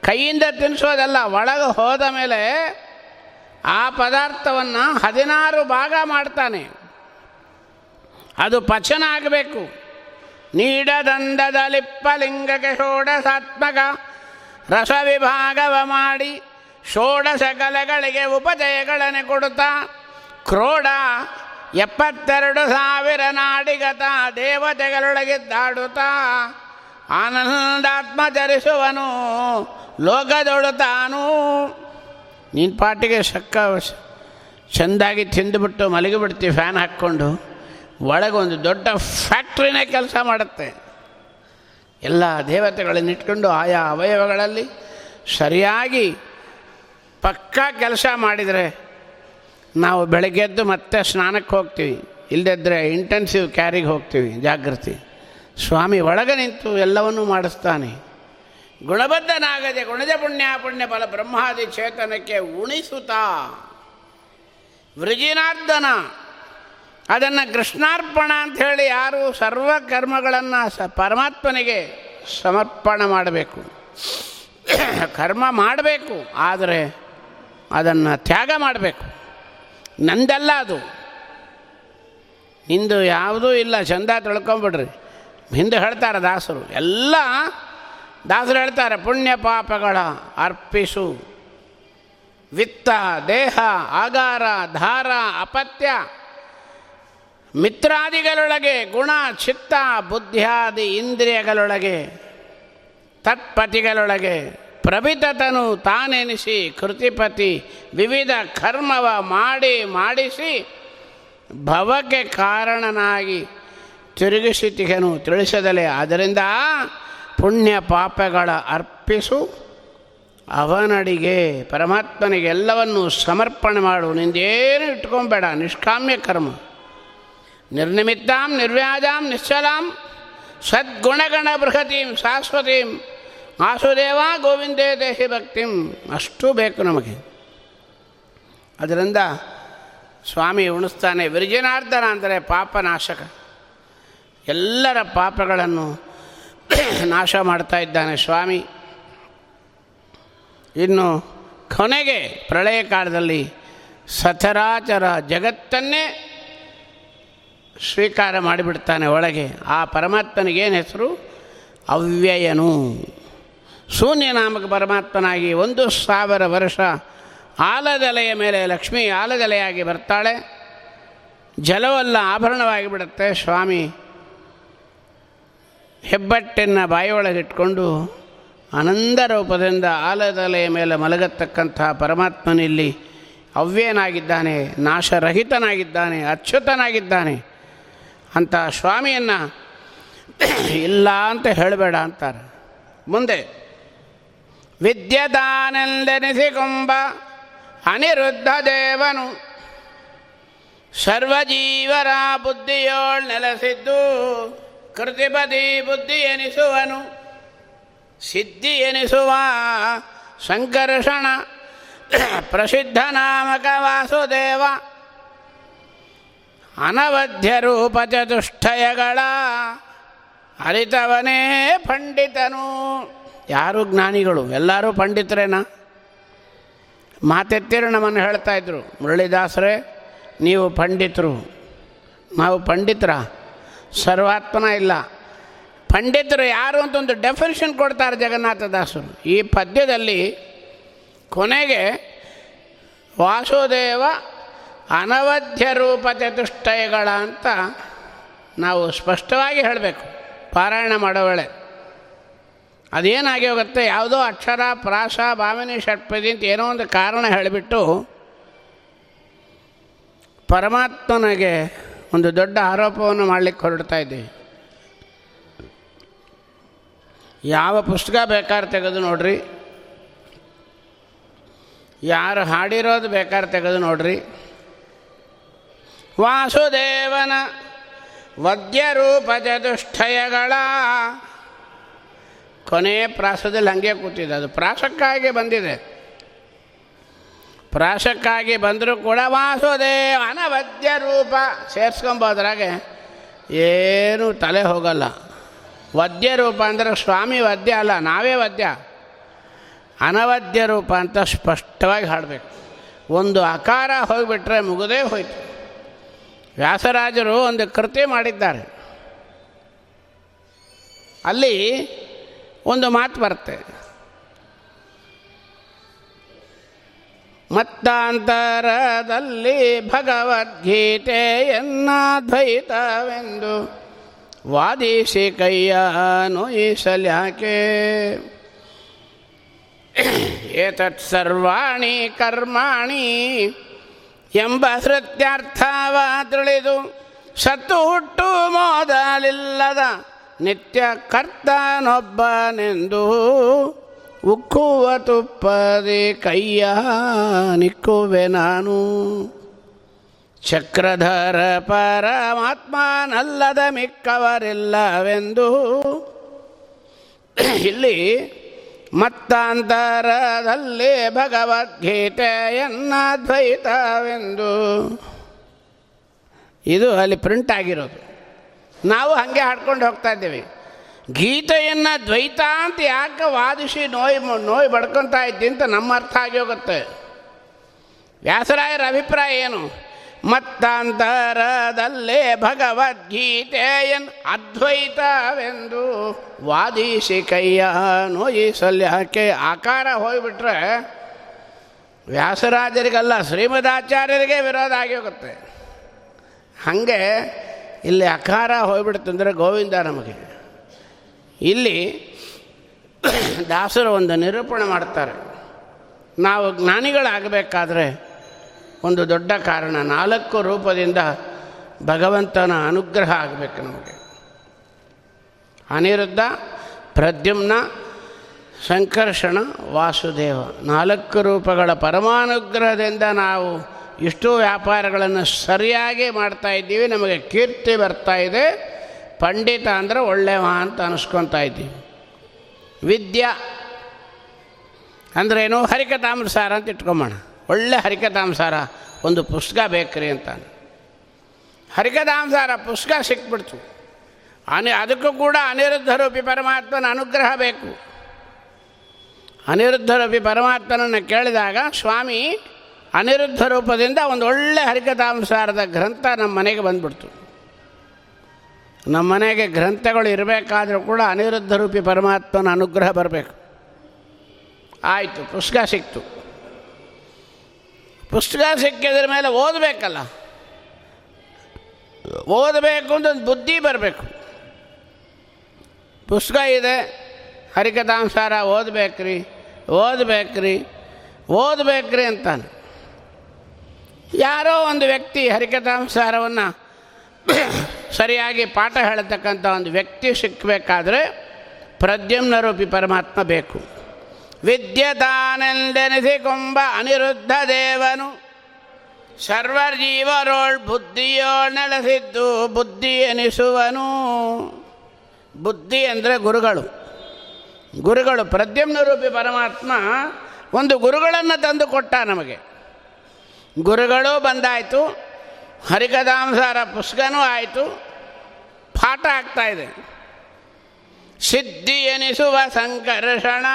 ಕೈಯಿಂದ ತಿನ್ನಿಸೋದಲ್ಲ ಒಳಗೆ ಹೋದ ಮೇಲೆ ಆ ಪದಾರ್ಥವನ್ನು ಹದಿನಾರು ಭಾಗ ಮಾಡ್ತಾನೆ. ಅದು ಪಚನ ಆಗಬೇಕು. ನೀಡದಂದದ ಲಿಪ್ಪಲಿಂಗಕ್ಕೆ ಷೋಡಸಾತ್ಮಕ ರಸ ವಿಭಾಗವ ಮಾಡಿ ಷೋಡಶ ಕಲೆಗಳಿಗೆ ಉಪಜಯಗಳನ್ನು ಕೊಡುತ್ತಾ. ಕ್ರೋಡ ಎಪ್ಪತ್ತೆರಡು ಸಾವಿರ ನಾಡಿಗತ ದೇವತೆಗಳೊಳಗಿದ್ದಾಡುತ್ತಾ. ಆನಂದಾತ್ಮ ಧರಿಸುವನು ಲೋಕದೊಳು ತಾನು ನೀನು ಪಾಟಿಗೆ ಸಕ್ಕ ಚೆಂದಾಗಿ ತಿಂದುಬಿಟ್ಟು ಮಲಗಿಬಿಡ್ತಿ, ಫ್ಯಾನ್ ಹಾಕ್ಕೊಂಡು. ಒಳಗೊಂದು ದೊಡ್ಡ ಫ್ಯಾಕ್ಟ್ರಿನೇ ಕೆಲಸ ಮಾಡುತ್ತೆ. ಎಲ್ಲ ದೇವತೆಗಳನ್ನು ಇಟ್ಕೊಂಡು ಆಯಾ ಅವಯವಗಳಲ್ಲಿ ಸರಿಯಾಗಿ ಪಕ್ಕಾ ಕೆಲಸ ಮಾಡಿದರೆ ನಾವು ಬೆಳಗ್ಗೆದ್ದು ಮತ್ತೆ ಸ್ನಾನಕ್ಕೆ ಹೋಗ್ತೀವಿ. ಇಲ್ಲದಿದ್ದರೆ ಇಂಟೆನ್ಸಿವ್ ಕ್ಯಾರಿಗೆ ಹೋಗ್ತೀವಿ. ಜಾಗೃತಿ ಸ್ವಾಮಿ ಒಳಗೆ ನಿಂತು ಎಲ್ಲವನ್ನೂ ಮಾಡಿಸ್ತಾನೆ. ಗುಣಬದ್ಧನಾಗದೆ ಗುಣಜ ಪುಣ್ಯ ಪುಣ್ಯ ಫಲ ಬ್ರಹ್ಮಾದಿ ಚೇತನಕ್ಕೆ ಉಣಿಸುತ್ತಾ. ವೃಜಿನಾರ್ದನ ಅದನ್ನು ಕೃಷ್ಣಾರ್ಪಣ ಅಂತ ಹೇಳಿ ಯಾರು ಸರ್ವ ಕರ್ಮಗಳನ್ನು ಸ ಪರಮಾತ್ಮನಿಗೆ ಸಮರ್ಪಣೆ ಮಾಡಬೇಕು. ಕರ್ಮ ಮಾಡಬೇಕು. ಆದರೆ ಅದನ್ನು ತ್ಯಾಗ ಮಾಡಬೇಕು. ನಂದಲ್ಲ ಅದು. ನಿಂದು ಯಾವುದೂ ಇಲ್ಲ, ಚಂದ ತಿಳ್ಕೊಂಬಿಡ್ರಿ. ಹಿಂದೆ ಹೇಳ್ತಾರೆ ದಾಸರು, ಎಲ್ಲ ದಾಸರು ಹೇಳ್ತಾರೆ, ಪುಣ್ಯ ಪಾಪಗಳ ಅರ್ಪಿಸು. ವಿತ್ತ, ದೇಹ, ಆಗಾರ, ಧಾರ, ಅಪತ್ಯ, ಮಿತ್ರಾದಿಗಳೊಳಗೆ ಗುಣ, ಚಿತ್ತ, ಬುದ್ಧಿಯಾದಿ, ಇಂದ್ರಿಯಗಳೊಳಗೆ, ತತ್ಪತಿಗಳೊಳಗೆ ಪ್ರಭಿತತನು ತಾನೆನಿಸಿ ಕೃತಿಪತಿ ವಿವಿಧ ಕರ್ಮವ ಮಾಡಿ ಮಾಡಿಸಿ ಭವಕ್ಕೆ ಕಾರಣನಾಗಿ ತಿರುಗಿಸಿತಿಗನು ತಿಳಿಸದಲೆ. ಆದ್ದರಿಂದ ಪುಣ್ಯ ಪಾಪಗಳ ಅರ್ಪಿಸು. ಅವನಡಿಗೆ ಪರಮಾತ್ಮನಿಗೆ ಎಲ್ಲವನ್ನು ಸಮರ್ಪಣೆ ಮಾಡು. ನಿಂದೇನು ಇಟ್ಕೊಂಬೇಡ. ನಿಷ್ಕಾಮ್ಯ ಕರ್ಮ. ನಿರ್ನಿಮಿತ್ತಾಂ, ನಿರ್ವ್ಯಾಜಾಂ, ನಿಶ್ಚಲಾಂ, ಸದ್ಗುಣಗಣ ಬೃಹತೀಂ, ಶಾಶ್ವತೀಂ ವಾಸುದೇವ ಗೋವಿಂದೇ ದೇಹಿ ಭಕ್ತಿಂ. ಅಷ್ಟು ಬೇಕು ನಮಗೆ. ಅದರಿಂದ ಸ್ವಾಮಿ ಉಣಿಸ್ತಾನೆ ವಿರ್ಜನಾರ್ಧನ ಅಂದರೆ ಪಾಪನಾಶಕ. ಎಲ್ಲರ ಪಾಪಗಳನ್ನು <clears throat> ನಾಶ ಮಾಡ್ತಾ ಇದ್ದಾನೆ ಸ್ವಾಮಿ. ಇನ್ನು ಕೊನೆಗೆ ಪ್ರಳಯ ಕಾಲದಲ್ಲಿ ಸಚರಾಚರ ಜಗತ್ತನ್ನೇ ಸ್ವೀಕಾರ ಮಾಡಿಬಿಡ್ತಾನೆ ಒಳಗೆ. ಆ ಪರಮಾತ್ಮನಿಗೇನು ಹೆಸರು? ಅವ್ಯಯನು. ಶೂನ್ಯ ನಾಮಕ ಪರಮಾತ್ಮನಾಗಿ ಒಂದು ಸಾವಿರ ವರ್ಷ ಆಲದಲೆಯ ಮೇಲೆ ಲಕ್ಷ್ಮಿ ಆಲದಲೆಯಾಗಿ ಬರ್ತಾಳೆ. ಜಲವೆಲ್ಲ ಆಭರಣವಾಗಿ ಬಿಡುತ್ತೆ. ಸ್ವಾಮಿ ಹೆಬ್ಬಟ್ಟನ್ನು ಬಾಯಿಯೊಳಗಿಟ್ಕೊಂಡು ಆನಂದ ರೂಪದಿಂದ ಆಲದಲೆಯ ಮೇಲೆ ಮಲಗತಕ್ಕಂತಹ ಪರಮಾತ್ಮನಿಲ್ಲಿ ಅವ್ಯನಾಗಿದ್ದಾನೆ ನಾಶರಹಿತನಾಗಿದ್ದಾನೆ, ಅಚ್ಯುತನಾಗಿದ್ದಾನೆ ಅಂತ ಸ್ವಾಮಿಯನ್ನು <coughs> ಇಲ್ಲ ಅಂತ ಹೇಳಬೇಡ ಅಂತಾರೆ. ಮುಂದೆ ವಿದ್ಯದಾನೆಂದೆನಿಸಿಕೊಂಬ ಅನಿರುದ್ಧ ದೇವನು. ಸರ್ವಜೀವರ ಬುದ್ಧಿಯೋಳ್ ನೆಲೆಸಿದ್ದು, ಕೃತಿಪದಿ ಬುದ್ಧಿ ಎನಿಸುವನು. ಸಿದ್ಧಿ ಎನಿಸುವ ಸಂಕರ್ಷಣ ಪ್ರಸಿದ್ಧ ನಾಮಕ ವಾಸುದೇವ. ಅನವಧ್ಯ ರೂಪ ಚತುಷ್ಟಯಗಳ ಅರಿತವನೇ ಪಂಡಿತನು. ಯಾರು ಜ್ಞಾನಿಗಳು? ಎಲ್ಲರೂ ಪಂಡಿತರೇನಾ? ಮಾತೆತ್ತಿರು ನಮ್ಮನ್ನು ಹೇಳ್ತಾ ಇದ್ರು, ಮುರಳಿದಾಸರೇ, ನೀವು ಪಂಡಿತರು. ನಾವು ಪಂಡಿತರ, ಸರ್ವಾತ್ಮನ ಇಲ್ಲ. ಪಂಡಿತರು ಯಾರು ಅಂತ ಒಂದು ಡೆಫಿನೇಷನ್ ಕೊಡ್ತಾರೆ ಜಗನ್ನಾಥದಾಸರು. ಈ ಪದ್ಯದಲ್ಲಿ ಕೊನೆಗೆ ವಾಸುದೇವ ಅನವಧ್ಯ ರೂಪ ಚತುಷ್ಟಯಗಳ ಅಂತ ನಾವು ಸ್ಪಷ್ಟವಾಗಿ ಹೇಳಬೇಕು. ಪಾರಾಯಣ ಮಾಡೋ ವೇಳೆ. ಅದೇನಾಗಿ ಹೋಗುತ್ತೆ? ಯಾವುದೋ ಅಕ್ಷರ, ಪ್ರಾಸ, ಭಾವನೆ, ಷಟ್ಪದಿ ಅಂತ ಏನೋ ಒಂದು ಕಾರಣ ಹೇಳಿಬಿಟ್ಟು ಪರಮಾತ್ಮನಿಗೆ ಒಂದು ದೊಡ್ಡ ಆರೋಪವನ್ನು ಮಾಡಲಿಕ್ಕೆ ಹೊರಡ್ತಾ ಇದ್ದೀವಿ ಯಾವ ಪುಸ್ತಕ ಬೇಕಾದ್ರೆ ತೆಗೆದು ನೋಡ್ರಿ. ಯಾರು ಹಾಡಿರೋದು ಬೇಕಾದ್ರೆ ತೆಗೆದು ನೋಡ್ರಿ. ವಾಸುದೇವನ ವದ್ಯರೂಪ ಚತುಷ್ಟಯಗಳ ಕೊನೆಯ ಪ್ರಾಸದಲ್ಲಿ ಹಾಗೆ ಕೂತಿದೆ. ಅದು ಪ್ರಾಸಕ್ಕಾಗಿ ಬಂದಿದೆ. ಪ್ರಾಸಕ್ಕಾಗಿ ಬಂದರೂ ಕೂಡ ವಾಸುದೇವ ಅನವದ್ಯ ರೂಪ. ಸೇರಿಸ್ಕೊಂಬೋದ್ರಾಗೆ ಏನು ತಲೆ ಹೋಗಲ್ಲ. ವದ್ಯ ರೂಪ ಅಂದರೆ ಸ್ವಾಮಿ ವದ್ಯ ಅಲ್ಲ, ನಾವೇ ವದ್ಯ. ಅನವದ್ಯ ರೂಪ ಅಂತ ಸ್ಪಷ್ಟವಾಗಿ ಹಾಡಬೇಕು. ಒಂದು ಆಕಾರ ಹೋಗಿಬಿಟ್ರೆ ಮುಗದೇ ಹೋಯ್ತು. ವ್ಯಾಸರಾಜರು ಒಂದು ಕೃತಿ ಮಾಡಿದ್ದಾರೆ. ಅಲ್ಲಿ ಒಂದು ಮಾತು ಬರುತ್ತೆ. ಮತ್ತಾಂತರದಲ್ಲಿ ಭಗವದ್ಗೀತೆಯನ್ನಾದ್ವೈತವೆಂದು ವಾದಿಸಿ ಕೈಯ ನೋಯಿಸಲ್ಯಾಕೆ ಏತತ್ ಸರ್ವಾಣಿ ಕರ್ಮಾಣಿ ಎಂಬ ಸೃತ್ಯರ್ಥವ ತಿಳಿದು ಸತ್ತು ಹುಟ್ಟು ಮೋದಲಿಲ್ಲದ ನಿತ್ಯ ಕರ್ತನೊಬ್ಬನೆಂದು ಉಕ್ಕುವ ತುಪ್ಪದೆ ಕೈಯ ನಿಕ್ಕುವೆ ನಾನು. ಚಕ್ರಧರ ಪರಮಾತ್ಮನಲ್ಲದ ಮಿಕ್ಕವರಿಲ್ಲವೆಂದು ಇಲ್ಲಿ ಮತ್ತಾಂತರದಲ್ಲಿ ಭಗವದ್ಗೀತೆಯನ್ನ ದ್ವೈತವೆಂದು ಇದು ಅಲ್ಲಿ ಪ್ರಿಂಟ್ ಆಗಿರೋದು. ನಾವು ಹಾಗೆ ಹಾಡ್ಕೊಂಡು ಹೋಗ್ತಾ ಇದ್ದೀವಿ. ಗೀತೆಯನ್ನು ದ್ವೈತ ಅಂತ ಯಾಕೆ ವಾದಿಸಿ ನೋಯ್ ನೋಯ್ ಬಡ್ಕೊತಾ ಇದ್ದಿ ಅಂತ ನಮ್ಮ ಅರ್ಥ ಆಗಿ ಹೋಗುತ್ತೆ. ವ್ಯಾಸರಾಯರ ಅಭಿಪ್ರಾಯ ಏನು? ಮತ್ತಾಂತರದಲ್ಲೇ ಭಗವದ್ಗೀತೆಯನ್ ಅದ್ವೈತವೆಂದು ವಾದಿಸಿ ಕೈಯ ನೋಯಿ ಸಲ್ಯಾಕೆ ಆಕಾರ ಹೋಗಿಬಿಟ್ರೆ ವ್ಯಾಸರಾಜರಿಗಲ್ಲ ಶ್ರೀಮದಾಚಾರ್ಯರಿಗೆ ವಿರೋಧ ಆಗಿ ಹೋಗುತ್ತೆ. ಹಾಗೆ ಇಲ್ಲಿ ಅಕಾರ ಹೋಗ್ಬಿಡ್ತಂದರೆ ಗೋವಿಂದ ನಮಗೆ. ಇಲ್ಲಿ ದಾಸರು ಒಂದು ನಿರೂಪಣೆ ಮಾಡ್ತಾರೆ. ನಾವು ಜ್ಞಾನಿಗಳಾಗಬೇಕಾದ್ರೆ ಒಂದು ದೊಡ್ಡ ಕಾರಣ, ನಾಲ್ಕು ರೂಪದಿಂದ ಭಗವಂತನ ಅನುಗ್ರಹ ಆಗಬೇಕು ನಮಗೆ. ಅನಿರುದ್ಧ, ಪ್ರದ್ಯುಮ್ನ, ಸಂಕರ್ಷಣ, ವಾಸುದೇವ. ನಾಲ್ಕು ರೂಪಗಳ ಪರಮಾನುಗ್ರಹದಿಂದ ನಾವು ಇಷ್ಟು ವ್ಯಾಪಾರಗಳನ್ನು ಸರಿಯಾಗಿ ಮಾಡ್ತಾ ಇದ್ದೀವಿ, ನಮಗೆ ಕೀರ್ತಿ ಬರ್ತಾ ಇದೆ, ಪಂಡಿತ ಅಂದರೆ ಒಳ್ಳೆಯವ ಅಂತ ಅನಿಸ್ಕೊತಾ ಇದ್ದೀವಿ. ವಿದ್ಯಾ ಅಂದ್ರೇನು ಹರಿಕಥಾಂಸಾರ ಅಂತ ಇಟ್ಕೊಂಬೋಣ. ಒಳ್ಳೆ ಹರಿಕಥಾಂಸಾರ ಒಂದು ಪುಸ್ತಕ ಬೇಕ್ರಿ ಅಂತ ಹರಿಕಥಾಂಸಾರ ಪುಸ್ತಕ ಸಿಕ್ಬಿಡ್ತು. ಅನಿ, ಅದಕ್ಕೂ ಕೂಡ ಅನಿರುದ್ಧ ರೂಪಿ ಪರಮಾತ್ಮನ ಅನುಗ್ರಹ ಬೇಕು. ಅನಿರುದ್ಧ ರೂಪಿ ಪರಮಾತ್ಮನನ್ನು ಕೇಳಿದಾಗ, ಸ್ವಾಮಿ ಅನಿರುದ್ಧ ರೂಪದಿಂದ ಒಂದು ಒಳ್ಳೆ ಹರಿಕಥಾಂಸಾರದ ಗ್ರಂಥ ನಮ್ಮ ಮನೆಗೆ ಬಂದ್ಬಿಡ್ತು. ನಮ್ಮ ಮನೆಗೆ ಗ್ರಂಥಗಳು ಇರಬೇಕಾದರೂ ಕೂಡ ಅನಿರುದ್ಧ ರೂಪಿ ಪರಮಾತ್ಮನ ಅನುಗ್ರಹ ಬರಬೇಕು. ಆಯಿತು, ಪುಸ್ತಕ ಸಿಕ್ತು. ಪುಸ್ತಕ ಸಿಕ್ಕಿದ್ರ ಮೇಲೆ ಓದಬೇಕಲ್ಲ. ಓದಬೇಕು ಅಂತ ಒಂದು ಬುದ್ಧಿ ಬರಬೇಕು. ಪುಸ್ತಕ ಇದೆ, ಹರಿಕಥಾಂಸಾರ ಓದಬೇಕ್ರಿ ಓದಬೇಕ್ರಿ ಓದಬೇಕ್ರಿ ಅಂತಾನೆ. ಯಾರೋ ಒಂದು ವ್ಯಕ್ತಿ ಹರಿಕಥಾಂಸಾರವನ್ನು <coughs> ಸರಿಯಾಗಿ ಪಾಠ ಹೇಳತಕ್ಕಂಥ ಒಂದು ವ್ಯಕ್ತಿ ಸಿಕ್ಕಬೇಕಾದ್ರೆ ಪ್ರದ್ಯುಮ್ನ ರೂಪಿ ಪರಮಾತ್ಮ ಬೇಕು. ವಿದ್ಯತಾನೆಂದೆನಿಸಿಕೊಂಬ ಅನಿರುದ್ಧ ದೇವನು. ಸರ್ವಜೀವರೋಳ್ ಬುದ್ಧಿಯೋಳ್ ನೆಲೆಸಿದ್ದು ಬುದ್ಧಿ ಎನಿಸುವನು. ಬುದ್ಧಿ ಅಂದರೆ ಗುರುಗಳು. ಗುರುಗಳು ಪ್ರದ್ಯುಮ್ನ ರೂಪಿ ಪರಮಾತ್ಮ ಒಂದು ಗುರುಗಳನ್ನು ತಂದು ಕೊಟ್ಟ ನಮಗೆ. ಗುರುಗಳು ಬಂದಾಯಿತು. ಹರಿಕಥಾಂಸಾರ ಪುಸ್ತಕನೂ ಆಯಿತು. ಪಾಠ ಆಗ್ತಾಯಿದೆ ಸಿದ್ಧಿ ಎನಿಸುವ ಸಂಕರ್ಷಣ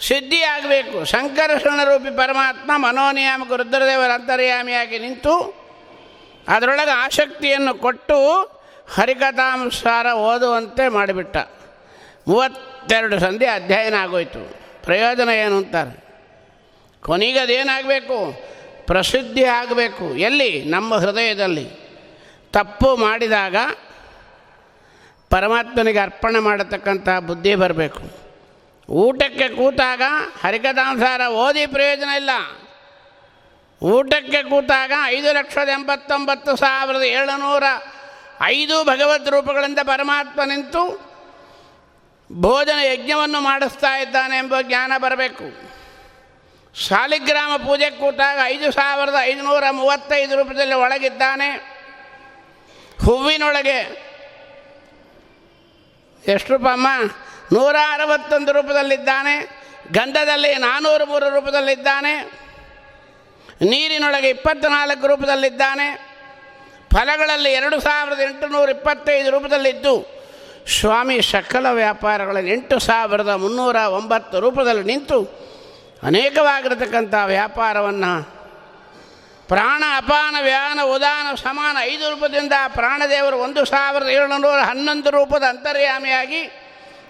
ಸಿದ್ಧಿಯಾಗಬೇಕು ಸಂಕರ್ಷಣ ರೂಪಿ ಪರಮಾತ್ಮ ಮನೋನಿಯಾಮಕ ರುದ್ರದೇವರ ಅಂತರ್ಯಾಮಿಯಾಗಿ ನಿಂತು ಅದರೊಳಗೆ ಆಸಕ್ತಿಯನ್ನು ಕೊಟ್ಟು ಹರಿಕಥಾಂಸಾರ ಓದುವಂತೆ ಮಾಡಿಬಿಟ್ಟ. ಮೂವತ್ತೆರಡು ಸಂಧಿ ಅಧ್ಯಯನ ಆಗೋಯಿತು. ಪ್ರಯೋಜನ ಏನು ಅಂತಾರೆ? ಕೊನೆಗೆ ಅದೇನಾಗಬೇಕು? ಪ್ರಸಿದ್ಧಿ ಆಗಬೇಕು. ಎಲ್ಲಿ? ನಮ್ಮ ಹೃದಯದಲ್ಲಿ. ತಪ್ಪು ಮಾಡಿದಾಗ ಪರಮಾತ್ಮನಿಗೆ ಅರ್ಪಣೆ ಮಾಡತಕ್ಕಂಥ ಬುದ್ಧಿ ಬರಬೇಕು. ಊಟಕ್ಕೆ ಕೂತಾಗ ಹರಿಕಥಾಂಸಾರ ಓದಿ ಪ್ರಯೋಜನ ಇಲ್ಲ. ಊಟಕ್ಕೆ ಕೂತಾಗ ಐದು ಲಕ್ಷದ ಎಂಬತ್ತೊಂಬತ್ತು ಸಾವಿರದ ಏಳುನೂರ ಐದು ಭಗವದ್ ರೂಪಗಳಿಂದ ಪರಮಾತ್ಮ ನಿಂತು ಭೋಜನ ಯಜ್ಞವನ್ನು ಮಾಡಿಸ್ತಾ ಇದ್ದಾನೆ ಎಂಬ ಜ್ಞಾನ ಬರಬೇಕು. ಶಾಲಿಗ್ರಾಮ ಪೂಜೆ ಕೂತಾಗ ಐದು ಸಾವಿರದ ಐದುನೂರ ಮೂವತ್ತೈದು ರೂಪದಲ್ಲಿ ಒಳಗಿದ್ದಾನೆ. ಹೂವಿನೊಳಗೆ ಎಷ್ಟು ರೂಪಮ್ಮ ನೂರ ಅರವತ್ತೊಂದು ರೂಪದಲ್ಲಿದ್ದಾನೆ. ಗಂಧದಲ್ಲಿ ನಾನ್ನೂರು ಮೂರು ರೂಪದಲ್ಲಿದ್ದಾನೆ. ನೀರಿನೊಳಗೆ ಇಪ್ಪತ್ತ್ನಾಲ್ಕು ರೂಪದಲ್ಲಿದ್ದಾನೆ. ಫಲಗಳಲ್ಲಿ ಎರಡು ಸಾವಿರದ ಎಂಟುನೂರ ಇಪ್ಪತ್ತೈದು ರೂಪದಲ್ಲಿದ್ದು, ಸ್ವಾಮಿ ಸಕಲ ವ್ಯಾಪಾರಗಳಲ್ಲಿ ಎಂಟು ಸಾವಿರದ ಮುನ್ನೂರ ಒಂಬತ್ತು ರೂಪದಲ್ಲಿ ನಿಂತು ಅನೇಕವಾಗಿರತಕ್ಕಂಥ ವ್ಯಾಪಾರವನ್ನು ಪ್ರಾಣ ಅಪಾನ ವ್ಯಾನ ಉದಾನ ಸಮಾನ ಐದು ರೂಪದಿಂದ ಪ್ರಾಣದೇವರು ಒಂದು ಸಾವಿರದ ಏಳುನೂರ ಹನ್ನೊಂದು ರೂಪದ ಅಂತರ್ಯಾಮಿಯಾಗಿ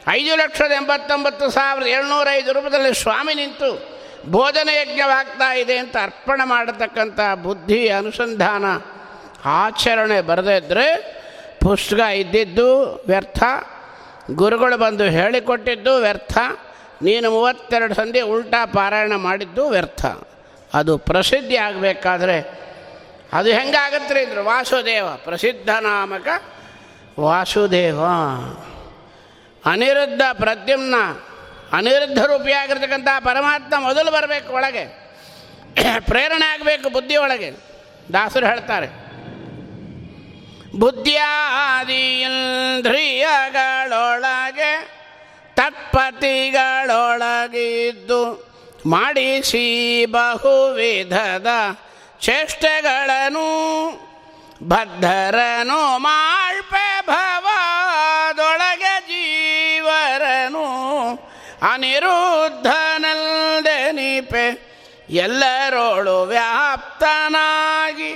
ಐದು ಲಕ್ಷದ ಎಂಬತ್ತೊಂಬತ್ತು ಸಾವಿರದ ಏಳ್ನೂರ ಐದು ರೂಪದಲ್ಲಿ ಸ್ವಾಮಿ ನಿಂತು ಬೋಧನೆ ಯಜ್ಞವಾಗ್ತಾ ಇದೆ ಅಂತ ಅರ್ಪಣೆ ಮಾಡತಕ್ಕಂಥ ಬುದ್ಧಿ ಅನುಸಂಧಾನ ಆಚರಣೆ ಬರದಿದ್ದರೆ ಪುಸ್ತಕ ಇದ್ದಿದ್ದು ವ್ಯರ್ಥ. ಗುರುಗಳು ಬಂದು ಹೇಳಿಕೊಟ್ಟಿದ್ದು ವ್ಯರ್ಥ. ನೀನು ಮೂವತ್ತೆರಡು ಸಂಧಿ ಉಲ್ಟಾ ಪಾರಾಯಣ ಮಾಡಿದ್ದು ವ್ಯರ್ಥ. ಅದು ಪ್ರಸಿದ್ಧಿ ಆಗಬೇಕಾದ್ರೆ ಅದು ಹೆಂಗಾಗತ್ತೆ ಅಂದರು, ವಾಸುದೇವ, ಪ್ರಸಿದ್ಧ ನಾಮಕ ವಾಸುದೇವ. ಅನಿರುದ್ಧ ಪ್ರದ್ಯುಮ್ನ, ಅನಿರುದ್ಧ ರೂಪಿಯಾಗಿರ್ತಕ್ಕಂಥ ಪರಮಾತ್ಮ ಮೊದಲು ಬರಬೇಕು ಒಳಗೆ. ಪ್ರೇರಣೆ ಆಗಬೇಕು ಬುದ್ಧಿಯೊಳಗೆ ದಾಸರು ಹೇಳ್ತಾರೆ ಬುದ್ಧಿಯಾದಿಯಂದ್ರಿಯಗಳೊಳಗೆ ತತ್ಪತಿಗಳೊಳಗಿದ್ದು ಮಾಡಿಸಿ ಬಹುವಿಧದ ಚೇಷ್ಟೆಗಳನ್ನು ಬದ್ಧರನು ಮಾಳ್ಪೆ ಭವದೊಳಗೆ ಜೀವರನು ಅನಿರುದ್ಧನಲ್ದೆನಿಪೆ ಎಲ್ಲರೋಳು ವ್ಯಾಪ್ತನಾಗಿ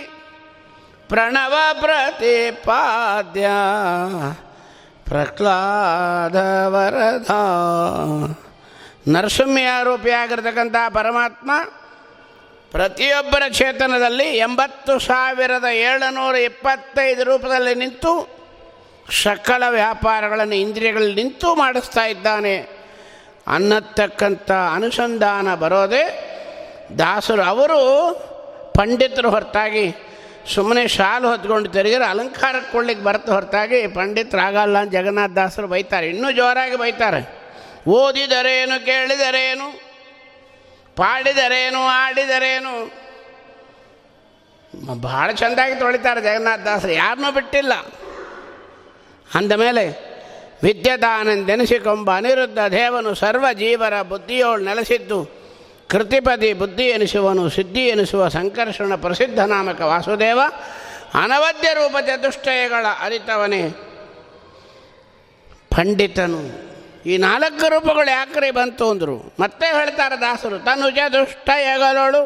ಪ್ರಣವ ಪ್ರತಿಪಾದ್ಯ. ಪ್ರಹ್ಲಾದ ನರಸಿಂಹ ರೂಪಿಯಾಗಿರ್ತಕ್ಕಂಥ ಪರಮಾತ್ಮ ಪ್ರತಿಯೊಬ್ಬರ ಚೇತನದಲ್ಲಿ ಎಂಬತ್ತು ಸಾವಿರದ ಏಳುನೂರ ಇಪ್ಪತ್ತೈದು ರೂಪದಲ್ಲಿ ನಿಂತು ಸಕಲ ವ್ಯಾಪಾರಗಳನ್ನು, ಇಂದ್ರಿಯಗಳಲ್ಲಿ ನಿಂತು ಮಾಡಿಸ್ತಾ ಇದ್ದಾನೆ. ಅನ್ನತಕ್ಕಂಥ ಅನುಸಂಧಾನ ಬರೋದೇ ದಾಸರು. ಅವರು ಪಂಡಿತರು ಹೊರತಾಗಿ ಸುಮ್ಮನೆ ಶಾಲು ಹೊತ್ಕೊಂಡು ತಿರುಗಿದ್ರೆ ಅಲಂಕಾರಕ್ಕೆ ಕೊಡ್ಲಿಕ್ಕೆ ಬರ್ತು ಹೊರತಾಗಿ ಪಂಡಿತರಾಗಲ್ಲ ಅಂತ ಜಗನ್ನಾಥ ದಾಸರು ಬೈತಾರೆ. ಇನ್ನೂ ಜೋರಾಗಿ ಬೈತಾರೆ. ಓದಿದರೇನು, ಕೇಳಿದರೇನು, ಪಾಡಿದರೇನು, ಆಡಿದರೇನು? ಭಾಳ ಚೆಂದಾಗಿ ತೊಳಿತಾರೆ ಜಗನ್ನಾಥ ದಾಸರು. ಯಾರನ್ನೂ ಬಿಟ್ಟಿಲ್ಲ. ಅಂದಮೇಲೆ ವಿದ್ಯದಾನಂದೆನಿಸಿಕೊಂಬ ಅನಿರುದ್ಧ ದೇವನು ಸರ್ವ ಜೀವರ ಬುದ್ಧಿಯೋಳು ನೆಲೆಸಿದ್ದು. ಕೃತಿಪದಿ ಬುದ್ಧಿ ಎನಿಸುವನು, ಸಿದ್ಧಿ ಎನಿಸುವ ಸಂಕರ್ಷಣ ಪ್ರಸಿದ್ಧ ನಾಮಕ ವಾಸುದೇವ, ಅನವದ್ಯ ರೂಪ ಚತುಷ್ಟಯಗಳ ಅರಿತವನೇ ಪಂಡಿತನು. ಈ ನಾಲ್ಕು ರೂಪಗಳು ಯಾಕ್ರಿ ಬಂತು ಅಂದರು? ಮತ್ತೆ ಹೇಳ್ತಾರೆ ದಾಸರು, ತನುಜ ದುಷ್ಟಯಗಳೋಳು,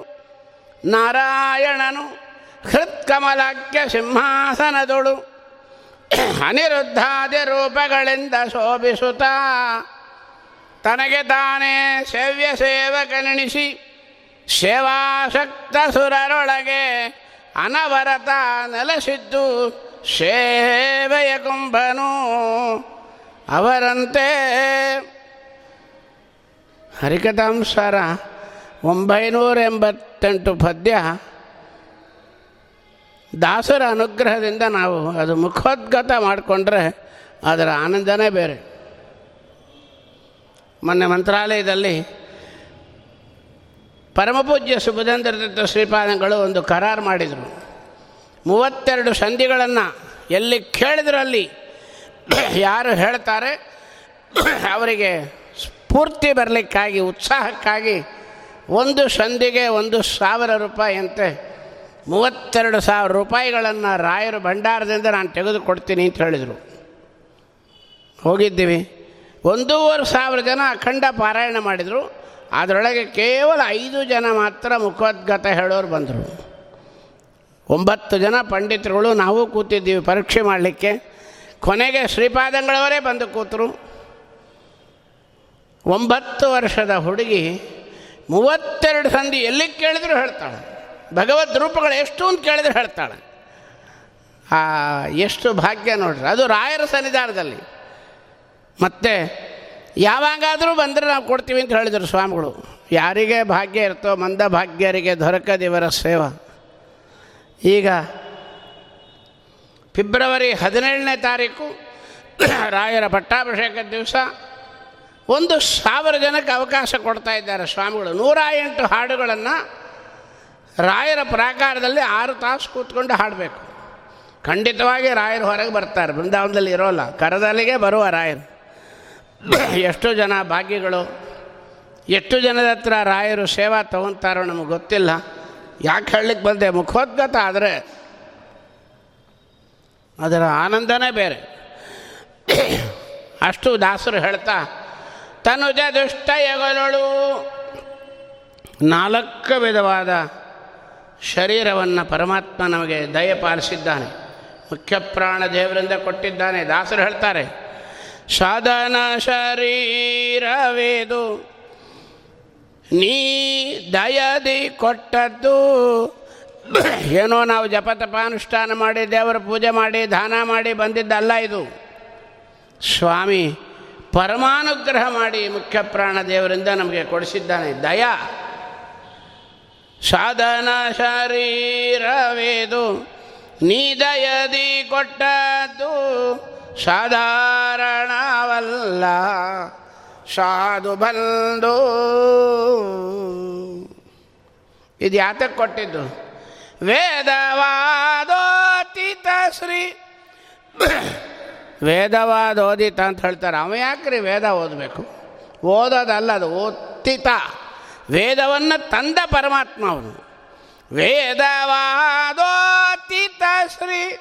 ನಾರಾಯಣನು ಹೃತ್ಕಮಲಕ್ಕೆ ಸಿಂಹಾಸನದೊಳು, ಅನಿರುದ್ಧಾದಿ ರೂಪಗಳಿಂದ ಶೋಭಿಸುತ್ತ ತನಗೆ ತಾನೇ ಸೇವ್ಯ ಸೇವಕನೆಣಿಸಿ ಸೇವಾಸಕ್ತ ಸುರರೊಳಗೆ ಅನವರತ ನೆಲೆಸಿದ್ದು ಸೇವೆಯ ಕುಂಭನು ಅವರಂತೆ ಹರಿಕಥಾಂಸಾರ ಒಂಬೈನೂರ ಎಂಬತ್ತೆಂಟು ಪದ್ಯ ದಾಸರ ಅನುಗ್ರಹದಿಂದ ನಾವು ಅದು ಮುಖೋದ್ಗತ ಮಾಡಿಕೊಂಡ್ರೆ ಅದರ ಆನಂದನೇ ಬೇರೆ. ಮೊನ್ನೆ ಮಂತ್ರಾಲಯದಲ್ಲಿ ಪರಮಪೂಜ್ಯ ಸುಭುಧೇಂದ್ರ ಶ್ರೀಪಾದಂಗಳು ಒಂದು ಕರಾರು ಮಾಡಿದರು. ಮೂವತ್ತೆರಡು ಸಂಧಿಗಳನ್ನು ಎಲ್ಲಿ ಕೇಳಿದ್ರು ಅಲ್ಲಿ. ಯಾರು ಹೇಳ್ತಾರೆ, ಅವರಿಗೆ ಸ್ಫೂರ್ತಿ ಬರಲಿಕ್ಕಾಗಿ, ಉತ್ಸಾಹಕ್ಕಾಗಿ ಒಂದು ಸಂಧಿಗೆ ಒಂದು ಸಾವಿರ ರೂಪಾಯಿ ಅಂತೆ. ಮೂವತ್ತೆರಡು ಸಾವಿರ ರೂಪಾಯಿಗಳನ್ನು ರಾಯರು ಭಂಡಾರದಿಂದ ನಾನು ತೆಗೆದುಕೊಡ್ತೀನಿ ಅಂತ ಹೇಳಿದರು. ಹೋಗಿದ್ದೀವಿ. ಒಂದೂವರೆ ಸಾವಿರ ಜನ ಅಖಂಡ ಪಾರಾಯಣ ಮಾಡಿದರು. ಅದರೊಳಗೆ ಕೇವಲ ಐದು ಜನ ಮಾತ್ರ ಮುಖೋದ್ಗತ ಹೇಳೋರು ಬಂದರು. ಒಂಬತ್ತು ಜನ ಪಂಡಿತರುಗಳು ನಾವು ಕೂತಿದ್ದೀವಿ ಪರೀಕ್ಷೆ ಮಾಡಲಿಕ್ಕೆ. ಕೊನೆಗೆ ಶ್ರೀಪಾದಂಗಳವರೇ ಬಂದು ಕೂತರು. ಒಂಬತ್ತು ವರ್ಷದ ಹುಡುಗಿ ಮೂವತ್ತೆರಡು ಸಂಧಿ ಎಲ್ಲಿ ಕೇಳಿದ್ರು ಹೇಳ್ತಾಳೆ. ಭಗವದ್ ರೂಪಗಳು ಎಷ್ಟು ಅಂತ ಕೇಳಿದ್ರು ಹೇಳ್ತಾಳೆ. ಎಷ್ಟು ಭಾಗ್ಯ ನೋಡ್ರಿ. ಅದು ರಾಯರ ಸನ್ನಿಧಾನದಲ್ಲಿ. ಮತ್ತು ಯಾವಾಗಾದರೂ ಬಂದರೆ ನಾವು ಕೊಡ್ತೀವಿ ಅಂತ ಹೇಳಿದರು ಸ್ವಾಮಿಗಳು. ಯಾರಿಗೆ ಭಾಗ್ಯ ಇರ್ತೋ ಮಂದ ಭಾಗ್ಯರಿಗೆ ದೊರಕದಿವರ ಸೇವಾ. ಈಗ ಫೆಬ್ರವರಿ ಹದಿನೇಳನೇ ತಾರೀಕು <coughs> ರಾಯರ ಪಟ್ಟಾಭಿಷೇಕದ ದಿವಸ ಒಂದು ಸಾವಿರ ಜನಕ್ಕೆ ಅವಕಾಶ ಕೊಡ್ತಾ ಇದ್ದಾರೆ ಸ್ವಾಮಿಗಳು. ನೂರ ಎಂಟು ಹಾಡುಗಳನ್ನು ರಾಯರ ಪ್ರಾಕಾರದಲ್ಲಿ ಆರು ತಾಸು ಕೂತ್ಕೊಂಡು ಹಾಡಬೇಕು. ಖಂಡಿತವಾಗಿ ರಾಯರು ಹೊರಗೆ ಬರ್ತಾರೆ. ಬೃಂದಾವನದಲ್ಲಿ ಇರೋಲ್ಲ. ಕರದಲ್ಲಿಗೆ ಬರುವ ರಾಯರು. <coughs> ಎಷ್ಟು ಜನ ಭಾಗ್ಯಗಳು, ಎಷ್ಟು ಜನದ ಹತ್ರ ರಾಯರು ಸೇವಾ ತಗೊತಾರೋ ನಮಗೆ ಗೊತ್ತಿಲ್ಲ. ಯಾಕೆ ಹೇಳಲಿಕ್ಕೆ ಬಂದೆ? ಮುಖೋದ್ಗತ ಆದರೆ ಅದರ ಆನಂದನೇ ಬೇರೆ. <coughs> ಅಷ್ಟು ದಾಸರು ಹೇಳ್ತಾ, ತನುಜ ಎಗಲೊಳು ನಾಲ್ಕು ವಿಧವಾದ ಶರೀರವನ್ನು ಪರಮಾತ್ಮ ನಮಗೆ ದಯಪಾಲಿಸಿದ್ದಾನೆ. ಮುಖ್ಯ ಪ್ರಾಣ ದೇವರಿಂದ ಕೊಟ್ಟಿದ್ದಾನೆ. ದಾಸರು ಹೇಳ್ತಾರೆ ಸಾಧನ ಶರೀರವೇದು. ನೀ ದಯದಿ ಕೊಟ್ಟದ್ದು. ಏನೋ ನಾವು ಜಪ ಅನುಷ್ಠಾನ ಮಾಡಿ, ದೇವರ ಪೂಜೆ ಮಾಡಿ, ದಾನ ಮಾಡಿ ಬಂದಿದ್ದಲ್ಲ ಇದು. ಸ್ವಾಮಿ, ಪರಮಾನುಗ್ರಹ ಮಾಡಿ ಮುಖ್ಯ ಪ್ರಾಣ ದೇವರಿಂದ ನಮಗೆ ಕೊಡಿಸಿದ್ದಾನೆ. ದಯ. ಸಾಧನ ಶರೀರವೇದು. ನೀ ದಯದಿ ಕೊಟ್ಟದ್ದು. ಸಾಧಾರಣವಲ್ಲ. ಸಾಧು ಬಂದು. ಇದು ಯಾತಕ್ಕೆ ಕೊಟ್ಟಿದ್ದು? ವೇದವಾದೋತಿತ ಶ್ರೀ. ವೇದವಾದ ಓದಿತ ಅಂತ ಹೇಳ್ತಾರೆ. ಅವ ಯಾಕ್ರಿ ವೇದ ಓದಬೇಕು? ಓದೋದಲ್ಲ ಅದು, ಓದ್ತಿತ. ವೇದವನ್ನು ತಂದ ಪರಮಾತ್ಮ ಅವನು. ವೇದವಾದೋತಿತ ಶ್ರೀ.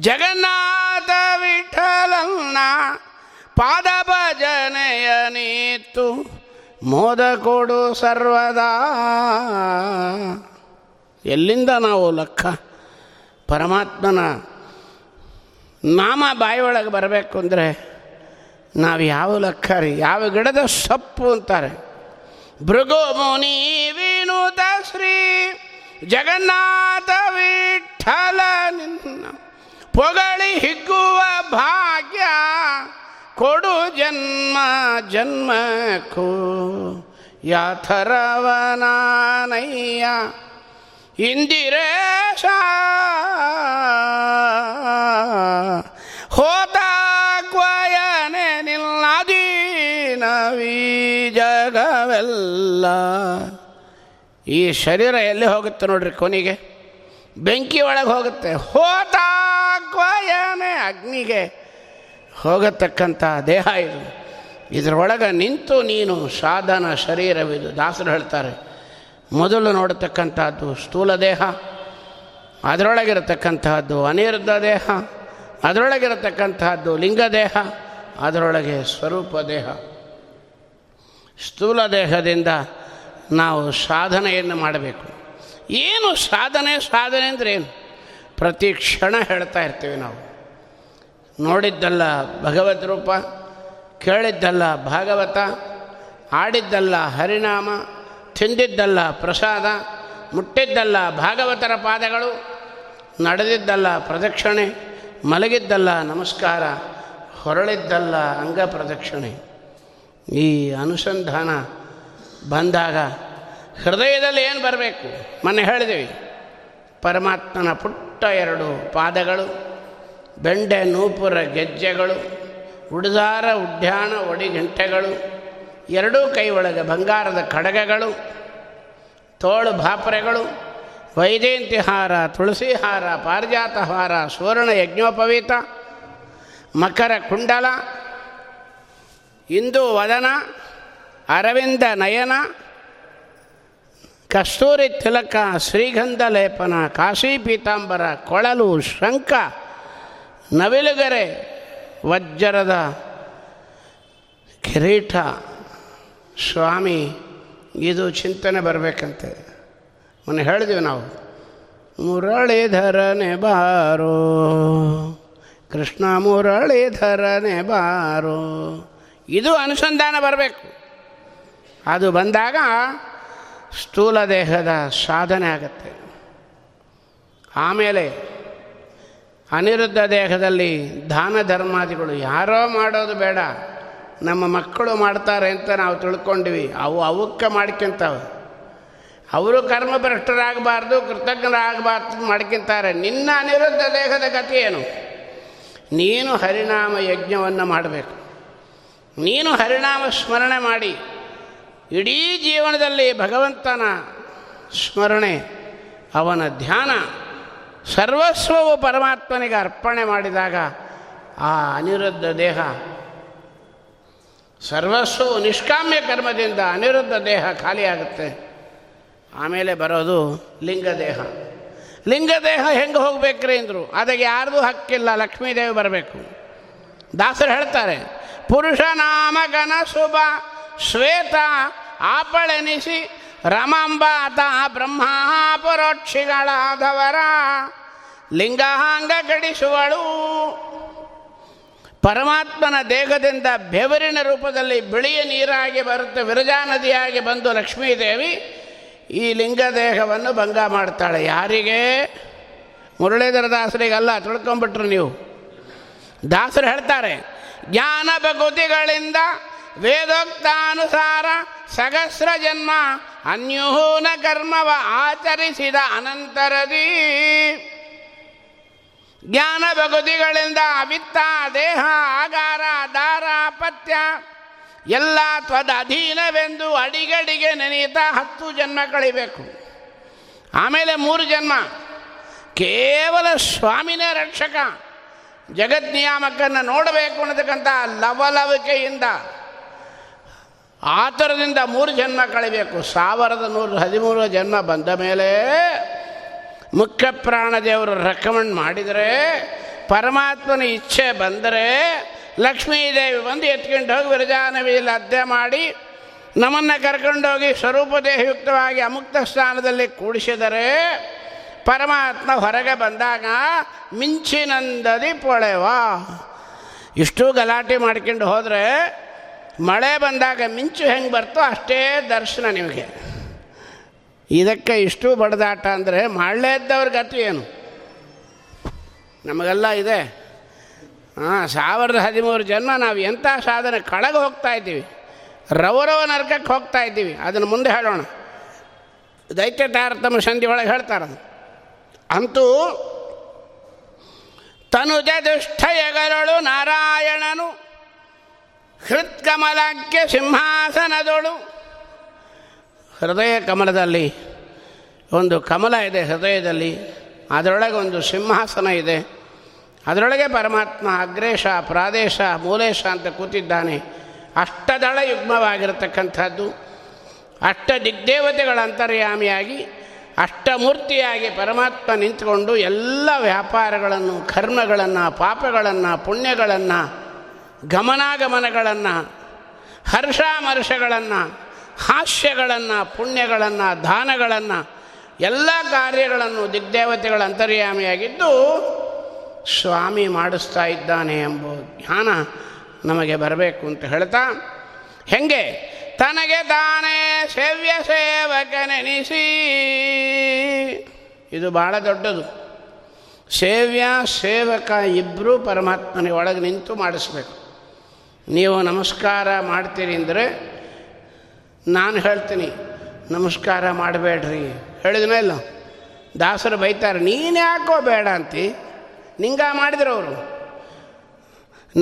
ಜಗನ್ನಾಥ ವಿಠಲನ್ನ ಪಾದ ಭಜನೆಯ ನೀತು ಮೋದ ಕೊಡು ಸರ್ವದಾ. ಎಲ್ಲಿಂದ ನಾವು ಲಕ್ಕ? ಪರಮಾತ್ಮನ ನಾಮ ಬಾಯಿಯೊಳಗೆ ಬರಬೇಕು ಅಂದರೆ ನಾವು ಯಾವ ಲಕ್ಕ ರೀ? ಯಾವ ಗಿಡದ ಸೊಪ್ಪು ಅಂತಾರೆ. ಭೃಗು ಮುನಿ ವಿನುತ ಶ್ರೀ ಜಗನ್ನಾಥ ವಿಠಲ ನಿನ್ನ ಪೊಗಳಿ ಹಿಗ್ಗುವ ಭಾಗ್ಯ ಕೊಡು ಜನ್ಮ ಜನ್ಮಕ್ಕೂ. ಯಾಥರವನಾನಯ್ಯ ಇಂದಿರೇಶ. ಹೋತಾಕ್ವಯನೆ ನಿಲ್ಲದೀನವೀ ಜಗವೆಲ್ಲ. ಈ ಶರೀರ ಎಲ್ಲಿ ಹೋಗುತ್ತೆ ನೋಡ್ರಿ ಕೊನೆಗೆ? ಬೆಂಕಿ ಒಳಗೆ ಹೋಗುತ್ತೆ. ಹೋತಾಕ್ವಯನೆ ಅಗ್ನಿಗೆ ಹೋಗತಕ್ಕಂಥ ದೇಹ ಇದು. ಇದರೊಳಗೆ ನಿಂತು ನೀನು ಸಾಧನ ಶರೀರವಿದು. ದಾಸರು ಹೇಳ್ತಾರೆ, ಮೊದಲು ನೋಡತಕ್ಕಂಥದ್ದು ಸ್ಥೂಲ ದೇಹ, ಅದರೊಳಗಿರತಕ್ಕಂತಹದ್ದು ಅನಿರುದ್ಧ ದೇಹ, ಅದರೊಳಗಿರತಕ್ಕಂತಹದ್ದು ಲಿಂಗ ದೇಹ, ಅದರೊಳಗೆ ಸ್ವರೂಪ ದೇಹ. ಸ್ಥೂಲ ದೇಹದಿಂದ ನಾವು ಸಾಧನೆಯನ್ನು ಮಾಡಬೇಕು. ಏನು ಸಾಧನೆ ಸಾಧನೆ ಏನು? ಪ್ರತಿ ಕ್ಷಣ ಹೇಳ್ತಾ ಇರ್ತೀವಿ ನಾವು. ನೋಡಿದ್ದಲ್ಲ ಭಗವದ್ ರೂಪ, ಕೇಳಿದ್ದಲ್ಲ ಭಾಗವತ ಆಡಿದ್ದಲ್ಲ ಹರಿನಾಮ, ತಿಂದಿದ್ದಲ್ಲ ಪ್ರಸಾದ, ಮುಟ್ಟಿದ್ದಲ್ಲ ಭಾಗವತರ ಪಾದಗಳು, ನಡೆದಿದ್ದಲ್ಲ ಪ್ರದಕ್ಷಿಣೆ, ಮಲಗಿದ್ದಲ್ಲ ನಮಸ್ಕಾರ, ಹೊರಳಿದ್ದಲ್ಲ ಅಂಗ ಪ್ರದಕ್ಷಿಣೆ. ಈ ಅನುಸಂಧಾನ ಬಂದಾಗ ಹೃದಯದಲ್ಲಿ ಏನು ಬರಬೇಕು? ಮೊನ್ನೆ ಹೇಳಿದೀವಿ, ಪರಮಾತ್ಮನ ಪುಟ್ಟ ಎರಡು ಪಾದಗಳು, ಬೆಂಡೆ ನೂಪುರ ಗೆಜ್ಜೆಗಳು, ಉಡದಾರ ಉಡ್ಯಾಣ ಒಡಿಗಂಟೆಗಳು ಎರಡೂ ಕೈ ಒಳಗೆ ಬಂಗಾರದ ಕಡಗಗಳು ತೋಳು ಭಾಪರೆಗಳು, ವೈದೇಂತಿಹಾರ, ತುಳಸಿಹಾರ, ಪಾರಿಜಾತಹಾರ ಹಾರ ಪಾರಿಜಾತ ಸುವರ್ಣ ಯಜ್ಞೋಪವೀತ, ಮಕರ ಕುಂಡಲ, ಇಂದು ವದನ, ಅರವಿಂದ ನಯನ ಕಸ್ತೂರಿ ತಿಲಕ, ಶ್ರೀಗಂಧ ಲೇಪನ, ಕಾಶಿ ಪೀತಾಂಬರ, ಕೊಳಲು ಶಂಖ, ನವಿಲುಗರೆ, ವಜ್ರದ ಕಿರೀಟ. ಸ್ವಾಮಿ, ಇದು ಚಿಂತನೆ ಬರಬೇಕಂತೆ. ಮೊನ್ನೆ ಹೇಳಿದ್ವಿ ನಾವು, ಮುರಳಿಧರನೆ ಬಾರೋ, ಕೃಷ್ಣ ಮುರಳಿಧರನೆ ಬಾರೋ. ಇದು ಅನುಸಂಧಾನ ಬರಬೇಕು. ಅದು ಬಂದಾಗ ಸ್ಥೂಲ ದೇಹದ ಸಾಧನೆ ಆಗುತ್ತೆ. ಆಮೇಲೆ ಅನಿರುದ್ಧ ದೇಹದಲ್ಲಿ ದಾನ ಧರ್ಮಾದಿಗಳು ಯಾರೋ ಮಾಡೋದು ಬೇಡ. ನಮ್ಮ ಮಕ್ಕಳು ಮಾಡ್ತಾರೆ ಅಂತ ನಾವು ತಿಳ್ಕೊಂಡ್ವಿ. ಅವು ಅವಕ್ಕೆ ಮಾಡ್ಕೊಂತಾವೆ. ಅವರು ಕರ್ಮಭ್ರಷ್ಟರಾಗಬಾರ್ದು, ಕೃತಜ್ಞರಾಗಬಾರ್ದು ಮಾಡ್ಕೊಂತಾರೆ. ನಿನ್ನ ಅನಿರುದ್ಧ ದೇಹದ ಗತಿ ಏನು? ನೀನು ಹರಿನಾಮ ಯಜ್ಞವನ್ನು ಮಾಡಬೇಕು. ನೀನು ಹರಿನಾಮ ಸ್ಮರಣೆ ಮಾಡಿ. ಇಡೀ ಜೀವನದಲ್ಲಿ ಭಗವಂತನ ಸ್ಮರಣೆ, ಅವನ ಧ್ಯಾನ, ಸರ್ವಸ್ವವು ಪರಮಾತ್ಮನಿಗೆ ಅರ್ಪಣೆ ಮಾಡಿದಾಗ ಆ ಅನಿರುದ್ಧ ದೇಹ, ಸರ್ವಸ್ವವು ನಿಷ್ಕಾಮ್ಯ ಕರ್ಮದಿಂದ ಅನಿರುದ್ಧ ದೇಹ ಖಾಲಿಯಾಗುತ್ತೆ ಆಮೇಲೆ ಬರೋದು ಲಿಂಗದೇಹ ಲಿಂಗದೇಹ ಹೆಂಗೆ ಹೋಗ್ಬೇಕ್ರಿ ಅಂದರು, ಅದಕ್ಕೆ ಯಾರ್ದು ಹಕ್ಕಿಲ್ಲ, ಲಕ್ಷ್ಮೀದೇವಿ ಬರಬೇಕು. ದಾಸರು ಹೇಳ್ತಾರೆ, ಪುರುಷ ನಾಮ ಗಣ ಶುಭ ಶ್ವೇತ ಆಪಳೆನಿಸಿ ರಮಾಂಬಾತ ಬ್ರಹ್ಮ ಪರೋಕ್ಷಿಗಳಾದವರ ಲಿಂಗಾಂಗ ಗಡಿಸುವಳು ಪರಮಾತ್ಮನ ದೇಹದಿಂದ ಬೆವರಿನ ರೂಪದಲ್ಲಿ ಬಿಳಿಯ ನೀರಾಗಿ ಬರುತ್ತೆ, ವಿರಜಾ ನದಿಯಾಗಿ ಬಂದು ಲಕ್ಷ್ಮೀದೇವಿ ಈ ಲಿಂಗ ದೇಹವನ್ನು ಭಂಗ ಮಾಡ್ತಾಳೆ. ಯಾರಿಗೆ? ಮುರಳೀಧರ ದಾಸರಿಗಲ್ಲ ತಿಳ್ಕೊಂಬಿಟ್ರು ನೀವು. ದಾಸರು ಹೇಳ್ತಾರೆ, ಜ್ಞಾನ ಭಕುತಿಗಳಿಂದ ವೇದೋಕ್ತಾನುಸಾರ ಸಹಸ್ರ ಜನ್ಮ ಅನ್ಯೂನ ಕರ್ಮವ ಆಚರಿಸಿದ ಅನಂತರದಿ. ಜ್ಞಾನ ಭಗುತಿಗಳಿಂದ ಅವಿತ್ತ ದೇಹ, ಆಗಾರ, ದಾರ ಪತ್ಯ ಎಲ್ಲ ತ್ವದ ಅಧೀನವೆಂದು ಅಡಿಗಡಿಗೆ ನೆನೆಯುತ್ತಾ ಹತ್ತು ಜನ್ಮ ಕಳಿಬೇಕು. ಆಮೇಲೆ ಮೂರು ಜನ್ಮ. ಕೇವಲ ಸ್ವಾಮಿನೇ ರಕ್ಷಕ ಜಗತ್ ನಿಯಾಮಕನ್ನು ನೋಡಬೇಕು ಅನ್ನತಕ್ಕಂಥ ಲವಲವಿಕೆಯಿಂದ ಆತರದಿಂದ ಮೂರು ಜನ್ಮ ಕಳಿಬೇಕು. ಸಾವಿರದ ನೂರ ಹದಿಮೂರು ಜನ್ಮ ಬಂದ ಮೇಲೆ ಮುಖ್ಯ ಪ್ರಾಣದೇವರು ರೆಕಮೆಂಡ್ ಮಾಡಿದರೆ, ಪರಮಾತ್ಮನ ಇಚ್ಛೆ ಬಂದರೆ ಲಕ್ಷ್ಮೀದೇವಿ ಬಂದು ಎತ್ಕೊಂಡು ಹೋಗಿ ವಿರಜಾನವಿಯಲ್ಲಿ ಲದ್ದೆ ಮಾಡಿ ನಮ್ಮನ್ನು ಕರ್ಕೊಂಡೋಗಿ ಸ್ವರೂಪದೇಹಯುಕ್ತವಾಗಿ ಅಮುಕ್ತ ಸ್ಥಾನದಲ್ಲಿ ಕೂಡಿಸಿದರೆ ಪರಮಾತ್ಮ ಹೊರಗೆ ಬಂದಾಗ ಮಿಂಚಿನಂದದಿ ಪೊಳೆವ. ಇಷ್ಟು ಗಲಾಟೆ ಮಾಡ್ಕೊಂಡು ಹೋದರೆ ಮಳೆ ಬಂದಾಗ ಮಿಂಚು ಹೆಂಗೆ ಬರ್ತೋ ಅಷ್ಟೇ ದರ್ಶನ ನಿಮಗೆ. ಇದಕ್ಕೆ ಇಷ್ಟು ಬಡದಾಟ ಅಂದರೆ ಮಾಡಲೇ ಇದ್ದವ್ರ ಗತಿ ಏನು? ನಮಗೆಲ್ಲ ಇದೆ. ಹಾಂ, ಸಾವಿರದ ಹದಿಮೂರು ಜನ್ಮ ನಾವು ಎಂಥ ಸಾಧನೆ, ಕಳಗೆ ಹೋಗ್ತಾ ಇದ್ದೀವಿ. ರವರವ ನರ್ಕಕ್ಕೆ ಹೋಗ್ತಾ ಇದ್ದೀವಿ. ಅದನ್ನು ಮುಂದೆ ಹೇಳೋಣ. ದೈತ್ಯ ತಾರತಮ್ಯ ಸಂಧಿ ಒಳಗೆ ಹೇಳ್ತಾರೆ ಅಂತೂ ತನುಜ ದುಷ್ಟಯಗರಳು ನಾರಾಯಣನು ಹೃತ್ಕಮಲಕ್ಕೆ ಸಿಂಹಾಸನದೊಳು. ಹೃದಯ ಕಮಲದಲ್ಲಿ ಒಂದು ಕಮಲ ಇದೆ ಹೃದಯದಲ್ಲಿ. ಅದರೊಳಗೆ ಒಂದು ಸಿಂಹಾಸನ ಇದೆ. ಅದರೊಳಗೆ ಪರಮಾತ್ಮ ಅಗ್ರೇಶ, ಪ್ರಾದೇಶ, ಮೂಲೇಶ ಅಂತ ಕೂತಿದ್ದಾನೆ. ಅಷ್ಟದಳ ಯುಗ್ಮವಾಗಿರತಕ್ಕಂಥದ್ದು. ಅಷ್ಟ ದಿಗ್ದೇವತೆಗಳ ಅಂತರ್ಯಾಮಿಯಾಗಿ ಅಷ್ಟಮೂರ್ತಿಯಾಗಿ ಪರಮಾತ್ಮ ನಿಂತುಕೊಂಡು ಎಲ್ಲ ವ್ಯಾಪಾರಗಳನ್ನು, ಕರ್ಮಗಳನ್ನು, ಪಾಪಗಳನ್ನು, ಪುಣ್ಯಗಳನ್ನು ಗಮನಾಗಮನಗಳನ್ನು, ಹರ್ಷಾಮರ್ಷಗಳನ್ನು, ಹಾಸ್ಯಗಳನ್ನು, ಪುಣ್ಯಗಳನ್ನು, ದಾನಗಳನ್ನು, ಎಲ್ಲ ಕಾರ್ಯಗಳನ್ನು ದಿಗ್ದೇವತೆಗಳ ಅಂತರ್ಯಾಮಿಯಾಗಿದ್ದು ಸ್ವಾಮಿ ಮಾಡಿಸ್ತಾ ಇದ್ದಾನೆ ಎಂಬ ಜ್ಞಾನ ನಮಗೆ ಬರಬೇಕು ಅಂತ ಹೇಳ್ತಾ, ಹೆಂಗೆ? ತನಗೆ ತಾನೇ ಸೇವ್ಯ ಸೇವಕನೆನಿಸಿ. ಇದು ಭಾಳ ದೊಡ್ಡದು. ಸೇವ್ಯ, ಸೇವಕ ಇಬ್ಬರೂ ಪರಮಾತ್ಮನಿಗೆ ಒಳಗೆ ನಿಂತು ಮಾಡಿಸ್ಬೇಕು. ನೀವು ನಮಸ್ಕಾರ ಮಾಡ್ತೀರಿ ಅಂದರೆ ನಾನು ಹೇಳ್ತೀನಿ, ನಮಸ್ಕಾರ ಮಾಡಬೇಡ್ರಿ. ಹೇಳಿದ್ನ ಇಲ್ಲ? ದಾಸರು ಬೈತಾರೆ, ನೀನು ಯಾಕೋ ಬೇಡ ಅಂತಿ? ನಿಂಗ ಮಾಡಿದ್ರು ಅವರು.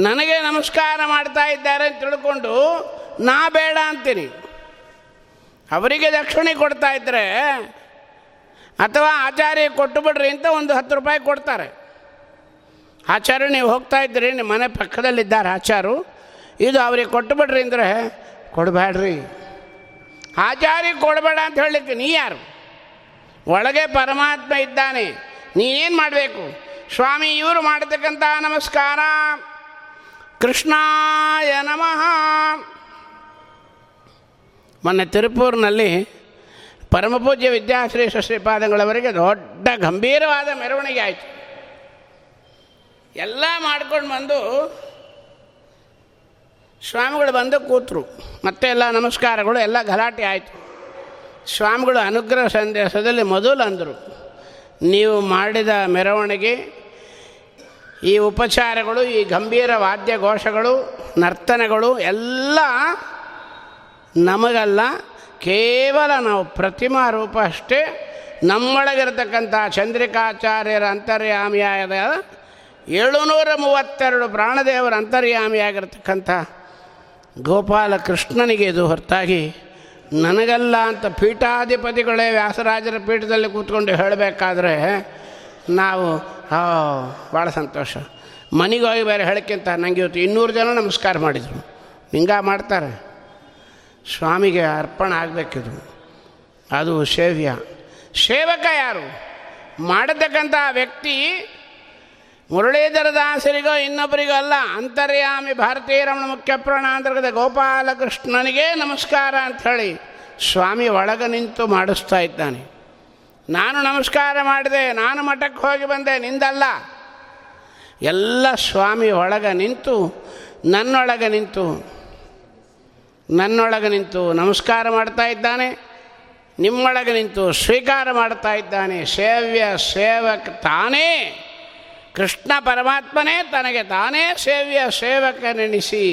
ನನಗೆ ನಮಸ್ಕಾರ ಮಾಡ್ತಾ ಇದ್ದಾರೆ ಅಂತ ತಿಳ್ಕೊಂಡು ನಾ ಬೇಡ ಅಂತೀನಿ. ಅವರಿಗೆ ದಕ್ಷಿಣೆ ಕೊಡ್ತಾ ಇದ್ದರೆ ಅಥವಾ ಆಚಾರ್ಯ ಕೊಟ್ಟು ಬಿಡ್ರಿ ಅಂತ ಒಂದು ಹತ್ತು ರೂಪಾಯಿ ಕೊಡ್ತಾರೆ. ಆಚಾರ್ಯ, ನೀವು ಹೋಗ್ತಾ ಇದ್ದೀರಿ, ನಿಮ್ಮ ಮನೆ ಪಕ್ಕದಲ್ಲಿದ್ದಾರೆ ಆಚಾರು ಇದು ಅವ್ರಿಗೆ ಕೊಟ್ಟುಬಿಡ್ರಿ ಅಂದರೆ ಕೊಡಬೇಡ್ರಿ ಆಚಾರಿಗೆ ಕೊಡಬೇಡ ಅಂತ ಹೇಳಲಿಕ್ಕೆ ನೀ ಯಾರು? ಒಳಗೆ ಪರಮಾತ್ಮ ಇದ್ದಾನೆ. ನೀನೇನು ಮಾಡಬೇಕು? ಸ್ವಾಮಿ, ಇವರು ಮಾಡತಕ್ಕಂಥ ನಮಸ್ಕಾರ. ಕೃಷ್ಣಾಯ ನಮಃ. ಮೊನ್ನೆ ತಿರುಪೂರಿನಲ್ಲಿ ಪರಮಪೂಜ್ಯ ವಿದ್ಯಾಶ್ರೀ ಶ್ರೀಪಾದಂಗಳವರೆಗೆ ದೊಡ್ಡ ಗಂಭೀರವಾದ ಮೆರವಣಿಗೆ ಆಯಿತು. ಎಲ್ಲ ಮಾಡ್ಕೊಂಡು ಬಂದು ಸ್ವಾಮಿಗಳು ಬಂದು ಕೂತರು. ಮತ್ತೆ ಎಲ್ಲ ನಮಸ್ಕಾರಗಳು, ಎಲ್ಲ ಗಲಾಟೆ ಆಯಿತು. ಸ್ವಾಮಿಗಳು ಅನುಗ್ರಹ ಸಂದೇಶದಲ್ಲಿ ಮೊದಲು ಅಂದರು, ನೀವು ಮಾಡಿದ ಮೆರವಣಿಗೆ, ಈ ಉಪಚಾರಗಳು, ಈ ಗಂಭೀರ ವಾದ್ಯ ಘೋಷಗಳು ನರ್ತನಗಳು ಎಲ್ಲ ನಮಗಲ್ಲ, ಕೇವಲ ನಾವು ಪ್ರತಿಮಾ ರೂಪ ಅಷ್ಟೇ, ನಮ್ಮೊಳಗಿರತಕ್ಕಂಥ ಚಂದ್ರಿಕಾಚಾರ್ಯರ ಅಂತರ್ಯಾಮಿಯಾದ ಏಳುನೂರ ಮೂವತ್ತೆರಡು ಪ್ರಾಣದೇವರ ಅಂತರ್ಯಾಮಿಯಾಗಿರ್ತಕ್ಕಂಥ ಗೋಪಾಲಕೃಷ್ಣನಿಗೆ ಇದು ಹೊರತಾಗಿ, ನನಗಲ್ಲ ಅಂತ ಪೀಠಾಧಿಪತಿಗಳೇ ವ್ಯಾಸರಾಜರ ಪೀಠದಲ್ಲಿ ಕೂತ್ಕೊಂಡು ಹೇಳಬೇಕಾದ್ರೆ ನಾವು ಭಾಳ ಸಂತೋಷ. ಮನೆಗೆ ಹೋಗಿ ಬೇರೆ ಹೇಳಕ್ಕಿಂತ ನನಗೆ ಇವತ್ತು ಇನ್ನೂರು ಜನ ನಮಸ್ಕಾರ ಮಾಡಿದರು. ಹಿಂಗ ಮಾಡ್ತಾರೆ. ಸ್ವಾಮಿಗೆ ಅರ್ಪಣೆ ಆಗಬೇಕಿದು. ಅದು ಸೇವ್ಯ. ಸೇವಕ ಯಾರು? ಮಾಡತಕ್ಕಂಥ ವ್ಯಕ್ತಿ ಮುರಳೀಧರ ದಾಸರಿಗೋ ಇನ್ನೊಬ್ಬರಿಗೋ ಅಲ್ಲ. ಅಂತರ್ಯಾಮಿ ಭಾರತೀಯ ರಮಣ ಮುಖ್ಯ ಪ್ರಾಣಾಂತರ್ಗತ ಗೋಪಾಲಕೃಷ್ಣನಿಗೆ ನಮಸ್ಕಾರ ಹೇಳಿ ಸ್ವಾಮಿ ಒಳಗೆ ನಿಂತು ಮಾಡಿಸ್ತಾ ಇದ್ದಾನೆ. ನಾನು ನಮಸ್ಕಾರ ಮಾಡಿದೆ, ನಾನು ಮಠಕ್ಕೆ ಹೋಗಿ ಬಂದೆ, ನಿಂದಲ್ಲ. ಎಲ್ಲ ಸ್ವಾಮಿ ಒಳಗೆ ನಿಂತು, ನನ್ನೊಳಗೆ ನಿಂತು ನನ್ನೊಳಗೆ ನಿಂತು ನಮಸ್ಕಾರ ಮಾಡ್ತಾ ಇದ್ದಾನೆ. ನಿಮ್ಮೊಳಗೆ ನಿಂತು ಸ್ವೀಕಾರ ಮಾಡ್ತಾ ಇದ್ದಾನೆ. ಸೇವ್ಯ, ಸೇವಕ ತಾನೇ. ಕೃಷ್ಣ ಪರಮಾತ್ಮನೇ ತನಗೆ ತಾನೇ ಸೇವ್ಯ ಸೇವಕನೆನಿಸಿ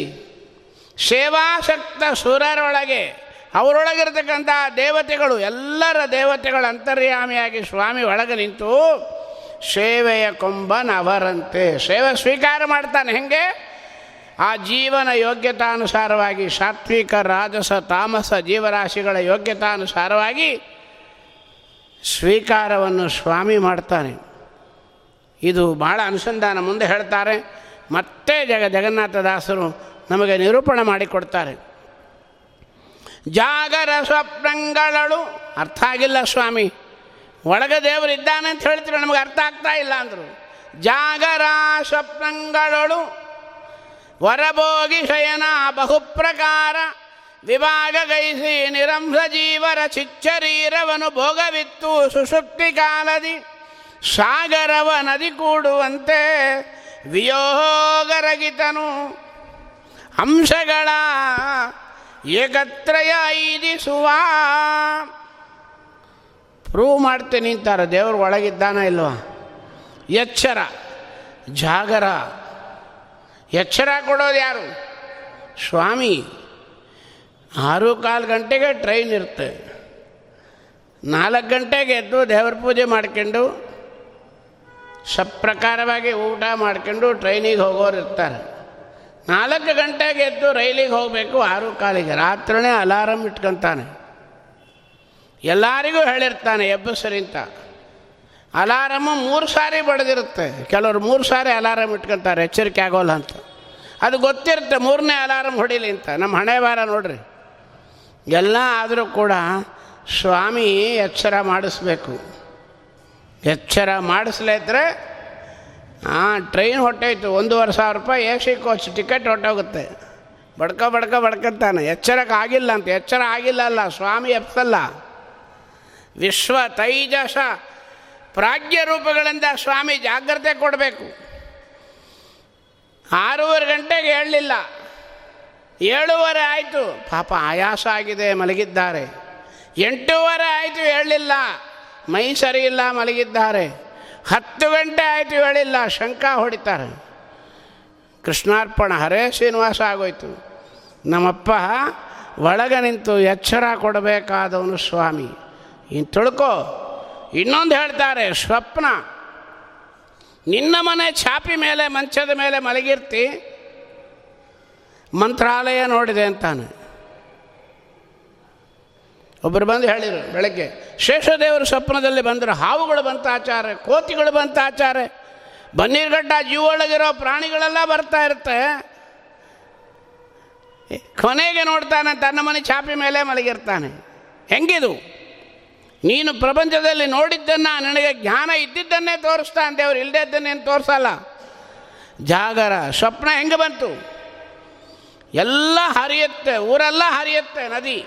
ಸೇವಾಸಕ್ತ ಸುರರೊಳಗೆ ಅವರೊಳಗಿರ್ತಕ್ಕಂಥ ದೇವತೆಗಳು ಎಲ್ಲರ ದೇವತೆಗಳು ಅಂತರ್ಯಾಮಿಯಾಗಿ ಸ್ವಾಮಿ ಒಳಗೆ ನಿಂತು ಸೇವೆಯ ಕೊಂಬನ ಅವರಂತೆ ಸೇವೆ ಸ್ವೀಕಾರ ಮಾಡ್ತಾನೆ ಹೆಂಗೆ? ಆ ಜೀವನ ಯೋಗ್ಯತಾನುಸಾರವಾಗಿ ಸಾತ್ವಿಕ, ರಾಜಸ, ತಾಮಸ ಜೀವರಾಶಿಗಳ ಯೋಗ್ಯತಾನುಸಾರವಾಗಿ ಸ್ವೀಕಾರವನ್ನು ಸ್ವಾಮಿ ಮಾಡ್ತಾನೆ. ಇದು ಬಹಳ ಅನುಸಂಧಾನ ಮುಂದೆ ಹೇಳ್ತಾರೆ. ಮತ್ತೆ ಜಗ ಜಗನ್ನಾಥದಾಸರು ನಮಗೆ ನಿರೂಪಣೆ ಮಾಡಿಕೊಡ್ತಾರೆ. ಜಾಗರ ಸ್ವಪ್ನಗಳಳು. ಅರ್ಥ ಆಗಿಲ್ಲ ಸ್ವಾಮಿ. ಒಳಗೆ ದೇವರು ಇದ್ದಾನೆ ಅಂತ ಹೇಳ್ತೀರ? ನಮಗೆ ಅರ್ಥ ಆಗ್ತಾ ಇಲ್ಲ ಅಂದರು. ಜಾಗರ ಸ್ವಪ್ನಗಳಳು. ವರಭೋಗಿ ಶಯನ ಬಹುಪ್ರಕಾರ. ವಿಭಾಗ ಗೈಸಿ ನಿರಂಸ ಜೀವರ ಚಿಚ್ಚರೀರವನು ಭೋಗವಿತ್ತು ಸುಸುಪ್ತಿ ಕಾಲದಿ. ಸಾಗರವ ನದಿ ಕೂಡುವಂತೆ ವಿಯೋಗರಗಿತನು. ಅಂಶಗಳ ಏಕತ್ರಯ ಐದಿಸುವ. ಪ್ರೂವ್ ಮಾಡ್ತೀನಿ ಅಂತಾರೆ ದೇವರು ಒಳಗಿದ್ದಾನ ಇಲ್ವಾ? ಎಚ್ಚರ, ಜಾಗರ. ಎಚ್ಚರ ಕೊಡೋದು ಯಾರು? ಸ್ವಾಮಿ. ಆರು ಕಾಲು ಗಂಟೆಗೆ ಟ್ರೈನ್ ಇರುತ್ತೆ. ನಾಲ್ಕು ಗಂಟೆಗೆ ಎದ್ದು ದೇವ್ರ ಪೂಜೆ ಮಾಡ್ಕೊಂಡು ಸಪ್ರಕಾರವಾಗಿ ಊಟ ಮಾಡ್ಕೊಂಡು ಟ್ರೈನಿಗೆ ಹೋಗೋರು ಇರ್ತಾರೆ. ನಾಲ್ಕು ಗಂಟೆಗೆ ಎದ್ದು ರೈಲಿಗೆ ಹೋಗಬೇಕು ಆರು ಕಾಲಿಗೆ. ರಾತ್ರಿನೇ ಅಲಾರಮ್ ಇಟ್ಕೊತಾನೆ. ಎಲ್ಲರಿಗೂ ಹೇಳಿರ್ತಾನೆ ಎಬ್ಬಸರಿಂತ ಅಲಾರಮ್ಮು ಮೂರು ಸಾರಿ ಬಡ್ದಿರುತ್ತೆ. ಕೆಲವರು ಮೂರು ಸಾರಿ ಅಲಾರಮ್ ಇಟ್ಕೊತಾರೆ, ಎಚ್ಚರಿಕೆ ಆಗೋಲ್ಲ ಅಂತ. ಅದು ಗೊತ್ತಿರುತ್ತೆ, ಮೂರನೇ ಅಲಾರಮ್ ಹೊಡಿಲಿ ಅಂತ. ನಮ್ಮ ಹಣೆ ಬಾರ ನೋಡ್ರಿ. ಎಲ್ಲ ಆದರೂ ಕೂಡ ಸ್ವಾಮಿ ಎಚ್ಚರ ಮಾಡಿಸ್ಬೇಕು. ಎಚ್ಚರ ಮಾಡಿಸ್ಲೇತ್ರೆ ಹಾಂ ಟ್ರೈನ್ ಹೊಟ್ಟೋಯ್ತು ಒಂದೂವರೆ ಸಾವಿರ ರೂಪಾಯಿ ಎ ಸಿ ಕೋಚ್ ಟಿಕೆಟ್ ಹೊಟ್ಟೋಗುತ್ತೆ ಬಡ್ಕ ಬಡ್ಕ ಬಡ್ಕತ್ತಾನೆ ಎಚ್ಚರಕ್ಕೆ ಆಗಿಲ್ಲ ಅಂತ. ಎಚ್ಚರ ಆಗಿಲ್ಲ ಅಲ್ಲ. ಸ್ವಾಮಿ ಎಪ್ಸಲ್ಲ. ವಿಶ್ವ ತೈಜಸ ಪ್ರಾಜ್ಞ ರೂಪಗಳಿಂದ ಸ್ವಾಮಿ ಜಾಗ್ರತೆ ಕೊಡಬೇಕು. ಆರೂವರೆ ಗಂಟೆಗೆ ಹೇಳಲಿಲ್ಲ. ಏಳುವರೆ ಆಯಿತು. ಪಾಪ ಆಯಾಸ ಆಗಿದೆ, ಮಲಗಿದ್ದಾರೆ. ಎಂಟೂವರೆ ಆಯಿತು, ಹೇಳಲಿಲ್ಲ. ಮೈ ಸರಿ ಇಲ್ಲ ಮಲಗಿದ್ದಾರೆ. ಹತ್ತು ಗಂಟೆ ಆಯಿತು ಹೇಳಿಲ್ಲ ಶಂಕ ಹೊಡಿತಾರೆ. ಕೃಷ್ಣಾರ್ಪಣ ಹರೇ ಶ್ರೀನಿವಾಸ ಆಗೋಯ್ತು. ನಮ್ಮಪ್ಪ ಒಳಗೆ ನಿಂತು ಎಚ್ಚರ ಕೊಡಬೇಕಾದವನು ಸ್ವಾಮಿ. ಇನ್ನು ತಿಳ್ಕೊ. ಇನ್ನೊಂದು ಹೇಳ್ತಾರೆ, ಸ್ವಪ್ನ. ನಿನ್ನ ಮನೆ ಛಾಪಿ ಮೇಲೆ, ಮಂಚದ ಮೇಲೆ ಮಲಗಿರ್ತಿ. ಮಂತ್ರಾಲಯ ನೋಡಿದೆ ಅಂತಾನೆ. ಒಬ್ಬರು ಬಂದು ಹೇಳಿದರು ಬೆಳಗ್ಗೆ, ಶೇಷದೇವರು ಸ್ವಪ್ನದಲ್ಲಿ ಬಂದರು ಹಾವುಗಳು ಬಂತ ಆಚಾರ, ಕೋತಿಗಳು ಬಂತ ಆಚಾರ. ಬನ್ನೀರ್ಗಡ್ಡ ಜೀವ ಒಳಗಿರೋ ಪ್ರಾಣಿಗಳೆಲ್ಲ ಬರ್ತಾ ಇರುತ್ತೆ. ಕೊನೆಗೆ ನೋಡ್ತಾನೆ ತನ್ನ ಮನೆ ಚಾಪಿ ಮೇಲೆ ಮಲಗಿರ್ತಾನೆ. ಹೆಂಗಿದು? ನೀನು ಪ್ರಪಂಚದಲ್ಲಿ ನೋಡಿದ್ದನ್ನು ನನಗೆ ಜ್ಞಾನ ಇದ್ದಿದ್ದನ್ನೇ ತೋರಿಸ್ತಾ ದೇವ್ರು ಇದ್ದನ್ನೇನು ತೋರಿಸಲ್ಲ. ಜಾಗರ, ಸ್ವಪ್ನ ಹೆಂಗೆ ಬಂತು? ಎಲ್ಲ ಹರಿಯುತ್ತೆ, ಊರೆಲ್ಲ ಹರಿಯುತ್ತೆ ನದಿ.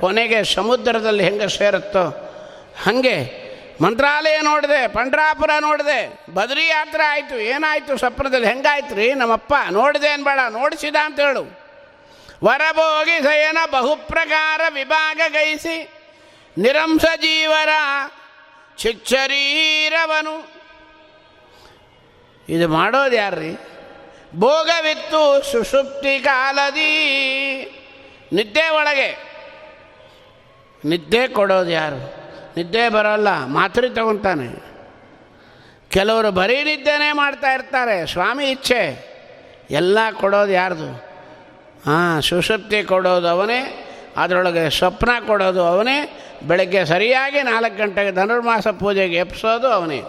ಕೊನೆಗೆ ಸಮುದ್ರದಲ್ಲಿ ಹೆಂಗೆ ಸೇರುತ್ತೋ ಹಾಗೆ ಮಂತ್ರಾಲಯ ನೋಡಿದೆ, ಪಂಡ್ರಾಪುರ ನೋಡಿದೆ, ಬದ್ರಿ ಯಾತ್ರೆ ಆಯಿತು, ಏನಾಯಿತು ಸ್ವಪ್ನದಲ್ಲಿ ಹೆಂಗಾಯ್ತು ರೀ ನಮ್ಮಪ್ಪ? ನೋಡಿದೆ ಅನ್ಬೇಡ, ನೋಡಿಸಿದ ಅಂತ ಹೇಳು. ವರಭೋಗಿ ಸಯನ ಬಹುಪ್ರಕಾರ ವಿಭಾಗ ಗೈಸಿ ನಿರಂಸ ಜೀವರ ಚಿಚ್ಚರೀರವನು. ಇದು ಮಾಡೋದು ಯಾರ್ರಿ? ಭೋಗವಿತ್ತು ಸುಷುಪ್ತಿ ಕಾಲದಿ, ನಿದ್ದೆ ಒಳಗೆ. ನಿದ್ದೆ ಕೊಡೋದು ಯಾರು? ನಿದ್ದೆ ಬರೋಲ್ಲ, ಮಾತ್ರೆ ತಗೊತಾನೆ. ಕೆಲವರು ಬರೀ ನಿದ್ದೆನೇ ಮಾಡ್ತಾ ಇರ್ತಾರೆ, ಸ್ವಾಮಿ ಇಚ್ಛೆ. ಎಲ್ಲ ಕೊಡೋದು ಯಾರ್ದು? ಹಾಂ ಸುಶಕ್ತಿ ಕೊಡೋದು ಅವನೇ, ಅದರೊಳಗೆ ಸ್ವಪ್ನ ಕೊಡೋದು ಅವನೇ, ಬೆಳಗ್ಗೆ ಸರಿಯಾಗಿ ನಾಲ್ಕು ಗಂಟೆಗೆ ಧನುರ್ಮಾಸ ಪೂಜೆಗೆ ಎಪ್ಸೋದು ಅವನೇ.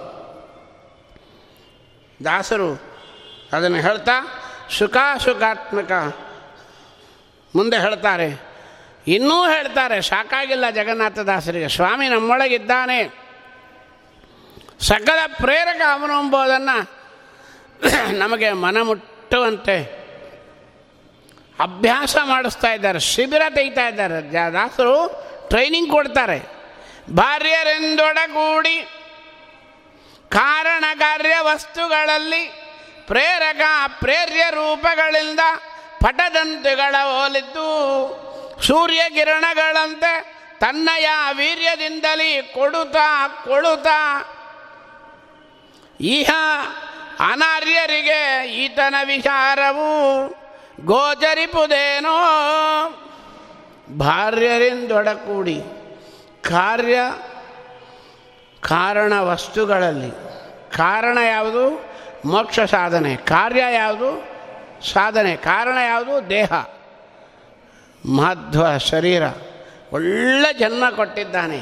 ದಾಸರು ಅದನ್ನು ಹೇಳ್ತಾ, ಸುಖಾಸುಖಾತ್ಮಕ ಮುಂದೆ ಹೇಳ್ತಾರೆ. ಇನ್ನೂ ಹೇಳ್ತಾರೆ ಸಾಕಾಗಿಲ್ಲ ಜಗನ್ನಾಥದಾಸರಿಗೆ ಸ್ವಾಮಿ ನಮ್ಮೊಳಗಿದ್ದಾನೆ. ಸಕಲ ಪ್ರೇರಕ ಅವನು ನಮಗೆ ನಮಗೆ ಮನಮುಟ್ಟುವಂತೆ ಅಭ್ಯಾಸ ಮಾಡಿಸ್ತಾ ಇದ್ದಾರೆ, ಶಿಬಿರ ತೆಗಿತಾ ಇದ್ದಾರೆ. ದಾಸರು ಟ್ರೈನಿಂಗ್ ಕೊಡ್ತಾರೆ. ಭಾರ್ಯರೆಂದೊಡಗೂಡಿ ಕಾರಣ ಕಾರ್ಯ ವಸ್ತುಗಳಲ್ಲಿ ಪ್ರೇರಕ ಪ್ರೇರ್ಯ ರೂಪಗಳಿಂದ ಪಟದಂತೆಗಳ ಹೋಲಿದ್ದು. ಸೂರ್ಯ ಕಿರಣಗಳಂತೆ ತನ್ನಯ ವೀರ್ಯದಿಂದಲೇ ಕೊಡುತ್ತಾ ಕೊಡುತ್ತಾ ಇಹ ಅನಾರ್ಯರಿಗೆ ಈತನ ವಿಚಾರವು ಗೋಚರಿಪುದೇನೋ. ಭಾರ್ಯರಿಂದೊಡಕೂಡಿ ಕಾರ್ಯ ಕಾರಣ ವಸ್ತುಗಳಲ್ಲಿ. ಕಾರಣ ಯಾವುದು? ಮೋಕ್ಷ ಸಾಧನೆ. ಕಾರ್ಯ ಯಾವುದು? ಸಾಧನೆ. ಕಾರಣ ಯಾವುದು? ದೇಹ. ಮಹತ್ವ, ಶರೀರ. ಒಳ್ಳೆ ಜನ್ಮ ಕೊಟ್ಟಿದ್ದಾನೆ.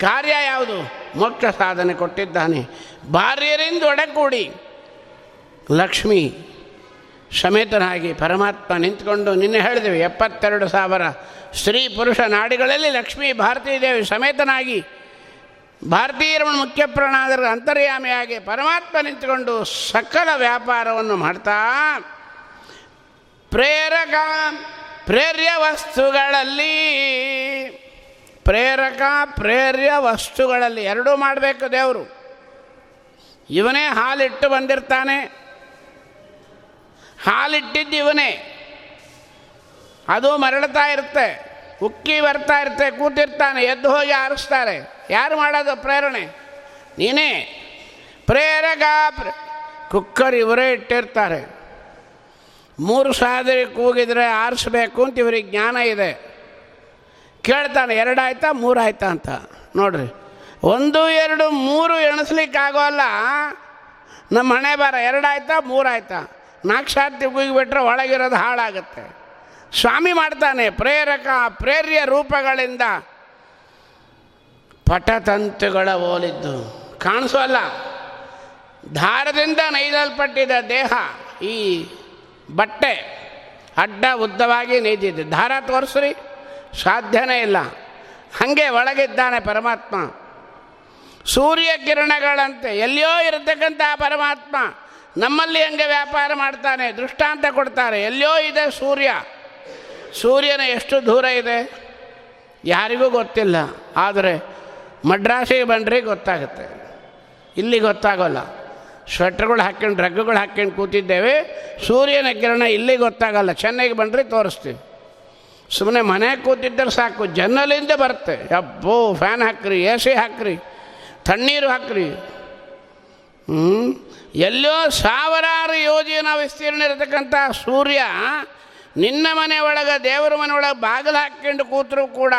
ಕಾರ್ಯ ಯಾವುದು? ಮೋಕ್ಷ ಸಾಧನೆ ಕೊಟ್ಟಿದ್ದಾನೆ. ಭಾರ್ಯರಿಂದ ಒಡಗೂಡಿ ಲಕ್ಷ್ಮಿ, ಸಮೇತನಾಗಿ ಪರಮಾತ್ಮ ನಿಂತ್ಕೊಂಡು ನಿನ್ನೆ ಹೇಳಿದೆವು, ಎಪ್ಪತ್ತೆರಡು ಸಾವಿರ ಸ್ತ್ರೀ ಪುರುಷ ನಾಡಿಗಳಲ್ಲಿ ಲಕ್ಷ್ಮೀ ಭಾರತೀ ದೇವಿ ಸಮೇತನಾಗಿ ಭಾರತೀಯರ ಮುಖ್ಯ ಪ್ರಾಣಾದರ ಅಂತರ್ಯಾಮಿಯಾಗಿ ಪರಮಾತ್ಮ ನಿಂತುಕೊಂಡು ಸಕಲ ವ್ಯಾಪಾರವನ್ನು ಮಾಡ್ತಾ, ಪ್ರೇರಕ ಪ್ರೇರ್ಯ ವಸ್ತುಗಳಲ್ಲಿ, ಪ್ರೇರಕ ಪ್ರೇರ್ಯ ವಸ್ತುಗಳಲ್ಲಿ ಎರಡೂ ಮಾಡಬೇಕು ದೇವರು. ಇವನೇ ಹಾಲಿಟ್ಟು ಬಂದಿರ್ತಾನೆ. ಹಾಲಿಟ್ಟಿದ್ದು ಇವನೇ. ಅದು ಮರಳ್ತಾ ಇರುತ್ತೆ, ಉಕ್ಕಿ ಬರ್ತಾ ಇರುತ್ತೆ, ಕೂತಿರ್ತಾನೆ, ಎದ್ದು ಹೋಗಿ ಆರಿಸ್ತಾರೆ. ಯಾರು ಮಾಡೋದು ಪ್ರೇರಣೆ? ನೀನೇ. ಪ್ರೇರಕ ಪ್ರ, ಕುಕ್ಕರ್ ಇವರೇ ಇಟ್ಟಿರ್ತಾರೆ. ಮೂರು ಸಾವಿರ ಕೂಗಿದರೆ ಆರಿಸ್ಬೇಕು ಅಂತ ಇವ್ರಿಗೆ ಜ್ಞಾನ ಇದೆ. ಕೇಳ್ತಾನೆ, ಎರಡಾಯ್ತಾ, ಮೂರಾಯ್ತಾ ಅಂತ. ನೋಡ್ರಿ, ಒಂದು, ಎರಡು, ಮೂರು ಎಣಿಸ್ಲಿಕ್ಕಾಗೋಲ್ಲ. ನಮ್ಮ ಹಣೆ ಬಾರ ಎರಡಾಯ್ತಾ, ಮೂರಾಯ್ತಾ. ಸಾರ್ತಿ ಕೂಗಿಬಿಟ್ರೆ ಒಳಗಿರೋದು ಹಾಳಾಗುತ್ತೆ. ಸ್ವಾಮಿ ಮಾಡ್ತಾನೆ, ಪ್ರೇರಕ, ಪ್ರೇರ್ಯ ರೂಪಗಳಿಂದ. ಪಟತಂತುಗಳ ಓಲಿದ್ದು ಕಾಣಿಸೋಲ್ಲ. ದಾರದಿಂದ ನೈದಲ್ಪಟ್ಟಿದ್ದ ದೇಹ, ಈ ಬಟ್ಟೆ ಅಡ್ಡ ಉದ್ದವಾಗಿ ನೇಯ್ದಿದೆ ದಾರ ತೋರಿಸ್ರಿ, ಸಾಧ್ಯನೇ ಇಲ್ಲ. ಹಾಗೆ ಒಳಗಿದ್ದಾನೆ ಪರಮಾತ್ಮ. ಸೂರ್ಯ ಕಿರಣಗಳಂತೆ ಎಲ್ಲಿಯೋ ಇರತಕ್ಕಂಥ ಪರಮಾತ್ಮ ನಮ್ಮಲ್ಲಿ ಹಂಗೆ ವ್ಯಾಪಾರ ಮಾಡ್ತಾನೆ, ದೃಷ್ಟಾಂತ ಕೊಡ್ತಾರೆ. ಎಲ್ಲಿಯೋ ಇದೆ ಸೂರ್ಯ. ಸೂರ್ಯನ ಎಷ್ಟು ದೂರ ಇದೆ? ಯಾರಿಗೂ ಗೊತ್ತಿಲ್ಲ. ಆದರೆ ಮಡ್ರಾಸಿಗೆ ಬಂದರೆ ಗೊತ್ತಾಗುತ್ತೆ. ಇಲ್ಲಿ ಗೊತ್ತಾಗೋಲ್ಲ. ಸ್ವೆಟ್ರ್ಗಳು ಹಾಕ್ಕೊಂಡು ರಗ್ಗುಗಳು ಹಾಕ್ಕೊಂಡು ಕೂತಿದ್ದೇವೆ. ಸೂರ್ಯನ ಕಿರಣ ಇಲ್ಲಿ ಗೊತ್ತಾಗಲ್ಲ. ಚೆನ್ನೈಗೆ ಬಂದರೆ ತೋರಿಸ್ತೀವಿ. ಸುಮ್ಮನೆ ಮನೆಗೆ ಕೂತಿದ್ದರೆ ಸಾಕು. ಜನ್ನಲಿಂದ ಬರುತ್ತೆ. ಅಬ್ಬೋ ಫ್ಯಾನ್ ಹಾಕ್ರಿ ಎ ಸಿ ಹಾಕ್ರಿ, ತಣ್ಣೀರು ಹಾಕ್ರಿ. ಹ್ಞೂ ಎಲ್ಲೋ ಸಾವಿರಾರು ಯೋಜನ ವಿಸ್ತೀರ್ಣ ಇರತಕ್ಕಂಥ ಸೂರ್ಯ ನಿನ್ನ ಮನೆ ಒಳಗೆ, ದೇವರ ಮನೆ ಒಳಗೆ ಬಾಗಿಲು ಹಾಕ್ಕೊಂಡು ಕೂತರು ಕೂಡ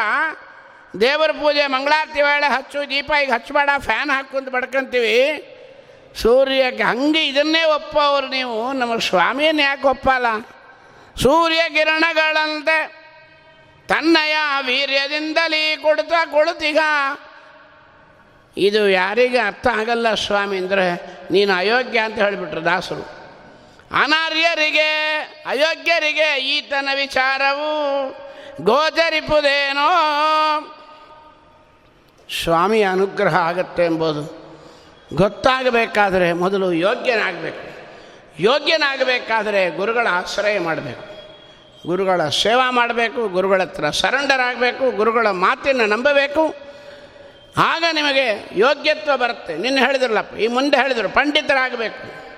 ದೇವರ ಪೂಜೆ, ಮಂಗಳಾರತಿ ವೇಳೆ ಹಚ್ಚು, ದೀಪ ಈಗ ಹಚ್ಚಬೇಡ ಫ್ಯಾನ್ ಹಾಕ್ಕೊಂಡು ಬಡ್ಕೊಂತೀವಿ. ಸೂರ್ಯಕ್ಕೆ ಹಂಗೆ ಇದನ್ನೇ ಒಪ್ಪೋರು ನೀವು. ನಮಗೆ ಸ್ವಾಮಿಯನ್ನು ಯಾಕೆ ಒಪ್ಪಲ್ಲ? ಸೂರ್ಯ ಕಿರಣಗಳಂತೆ ತನ್ನಯ ವೀರ್ಯದಿಂದಲೇ ಕೊಡ್ತಾ ಕೊಡುತ್ತೀಗ. ಇದು ಯಾರಿಗೆ ಅರ್ಥ ಆಗಲ್ಲ ಸ್ವಾಮಿ ಅಂದರೆ ನೀನು ಅಯೋಗ್ಯ ಅಂತ ಹೇಳಿಬಿಟ್ರು ದಾಸರು. ಅನಾರ್ಯರಿಗೆ, ಅಯೋಗ್ಯರಿಗೆ ಈತನ ವಿಚಾರವು ಗೋಚರಿಪುದೇನೋ. ಸ್ವಾಮಿಯ ಅನುಗ್ರಹ ಆಗತ್ತೆ ಎಂಬುದು. ಗೊತ್ತಾಗಬೇಕಾದರೆ ಮೊದಲು ಯೋಗ್ಯನಾಗಬೇಕು. ಯೋಗ್ಯನಾಗಬೇಕಾದರೆ ಗುರುಗಳ ಆಶ್ರಯ ಮಾಡಬೇಕು. ಗುರುಗಳ ಸೇವಾ ಮಾಡಬೇಕು, ಗುರುಗಳ ಹತ್ರ ಸರೆಂಡರ್ ಆಗಬೇಕು, ಗುರುಗಳ ಮಾತನ್ನು ನಂಬಬೇಕು. ಆಗ ನಿಮಗೆ ಯೋಗ್ಯತ್ವ ಬರುತ್ತೆ. ನಿನ್ನೆ ಹೇಳಿದ್ರಲ್ಲಪ್ಪ, ಈ ಮುಂದೆ ಹೇಳಿದರು, ಪಂಡಿತರಾಗಬೇಕು.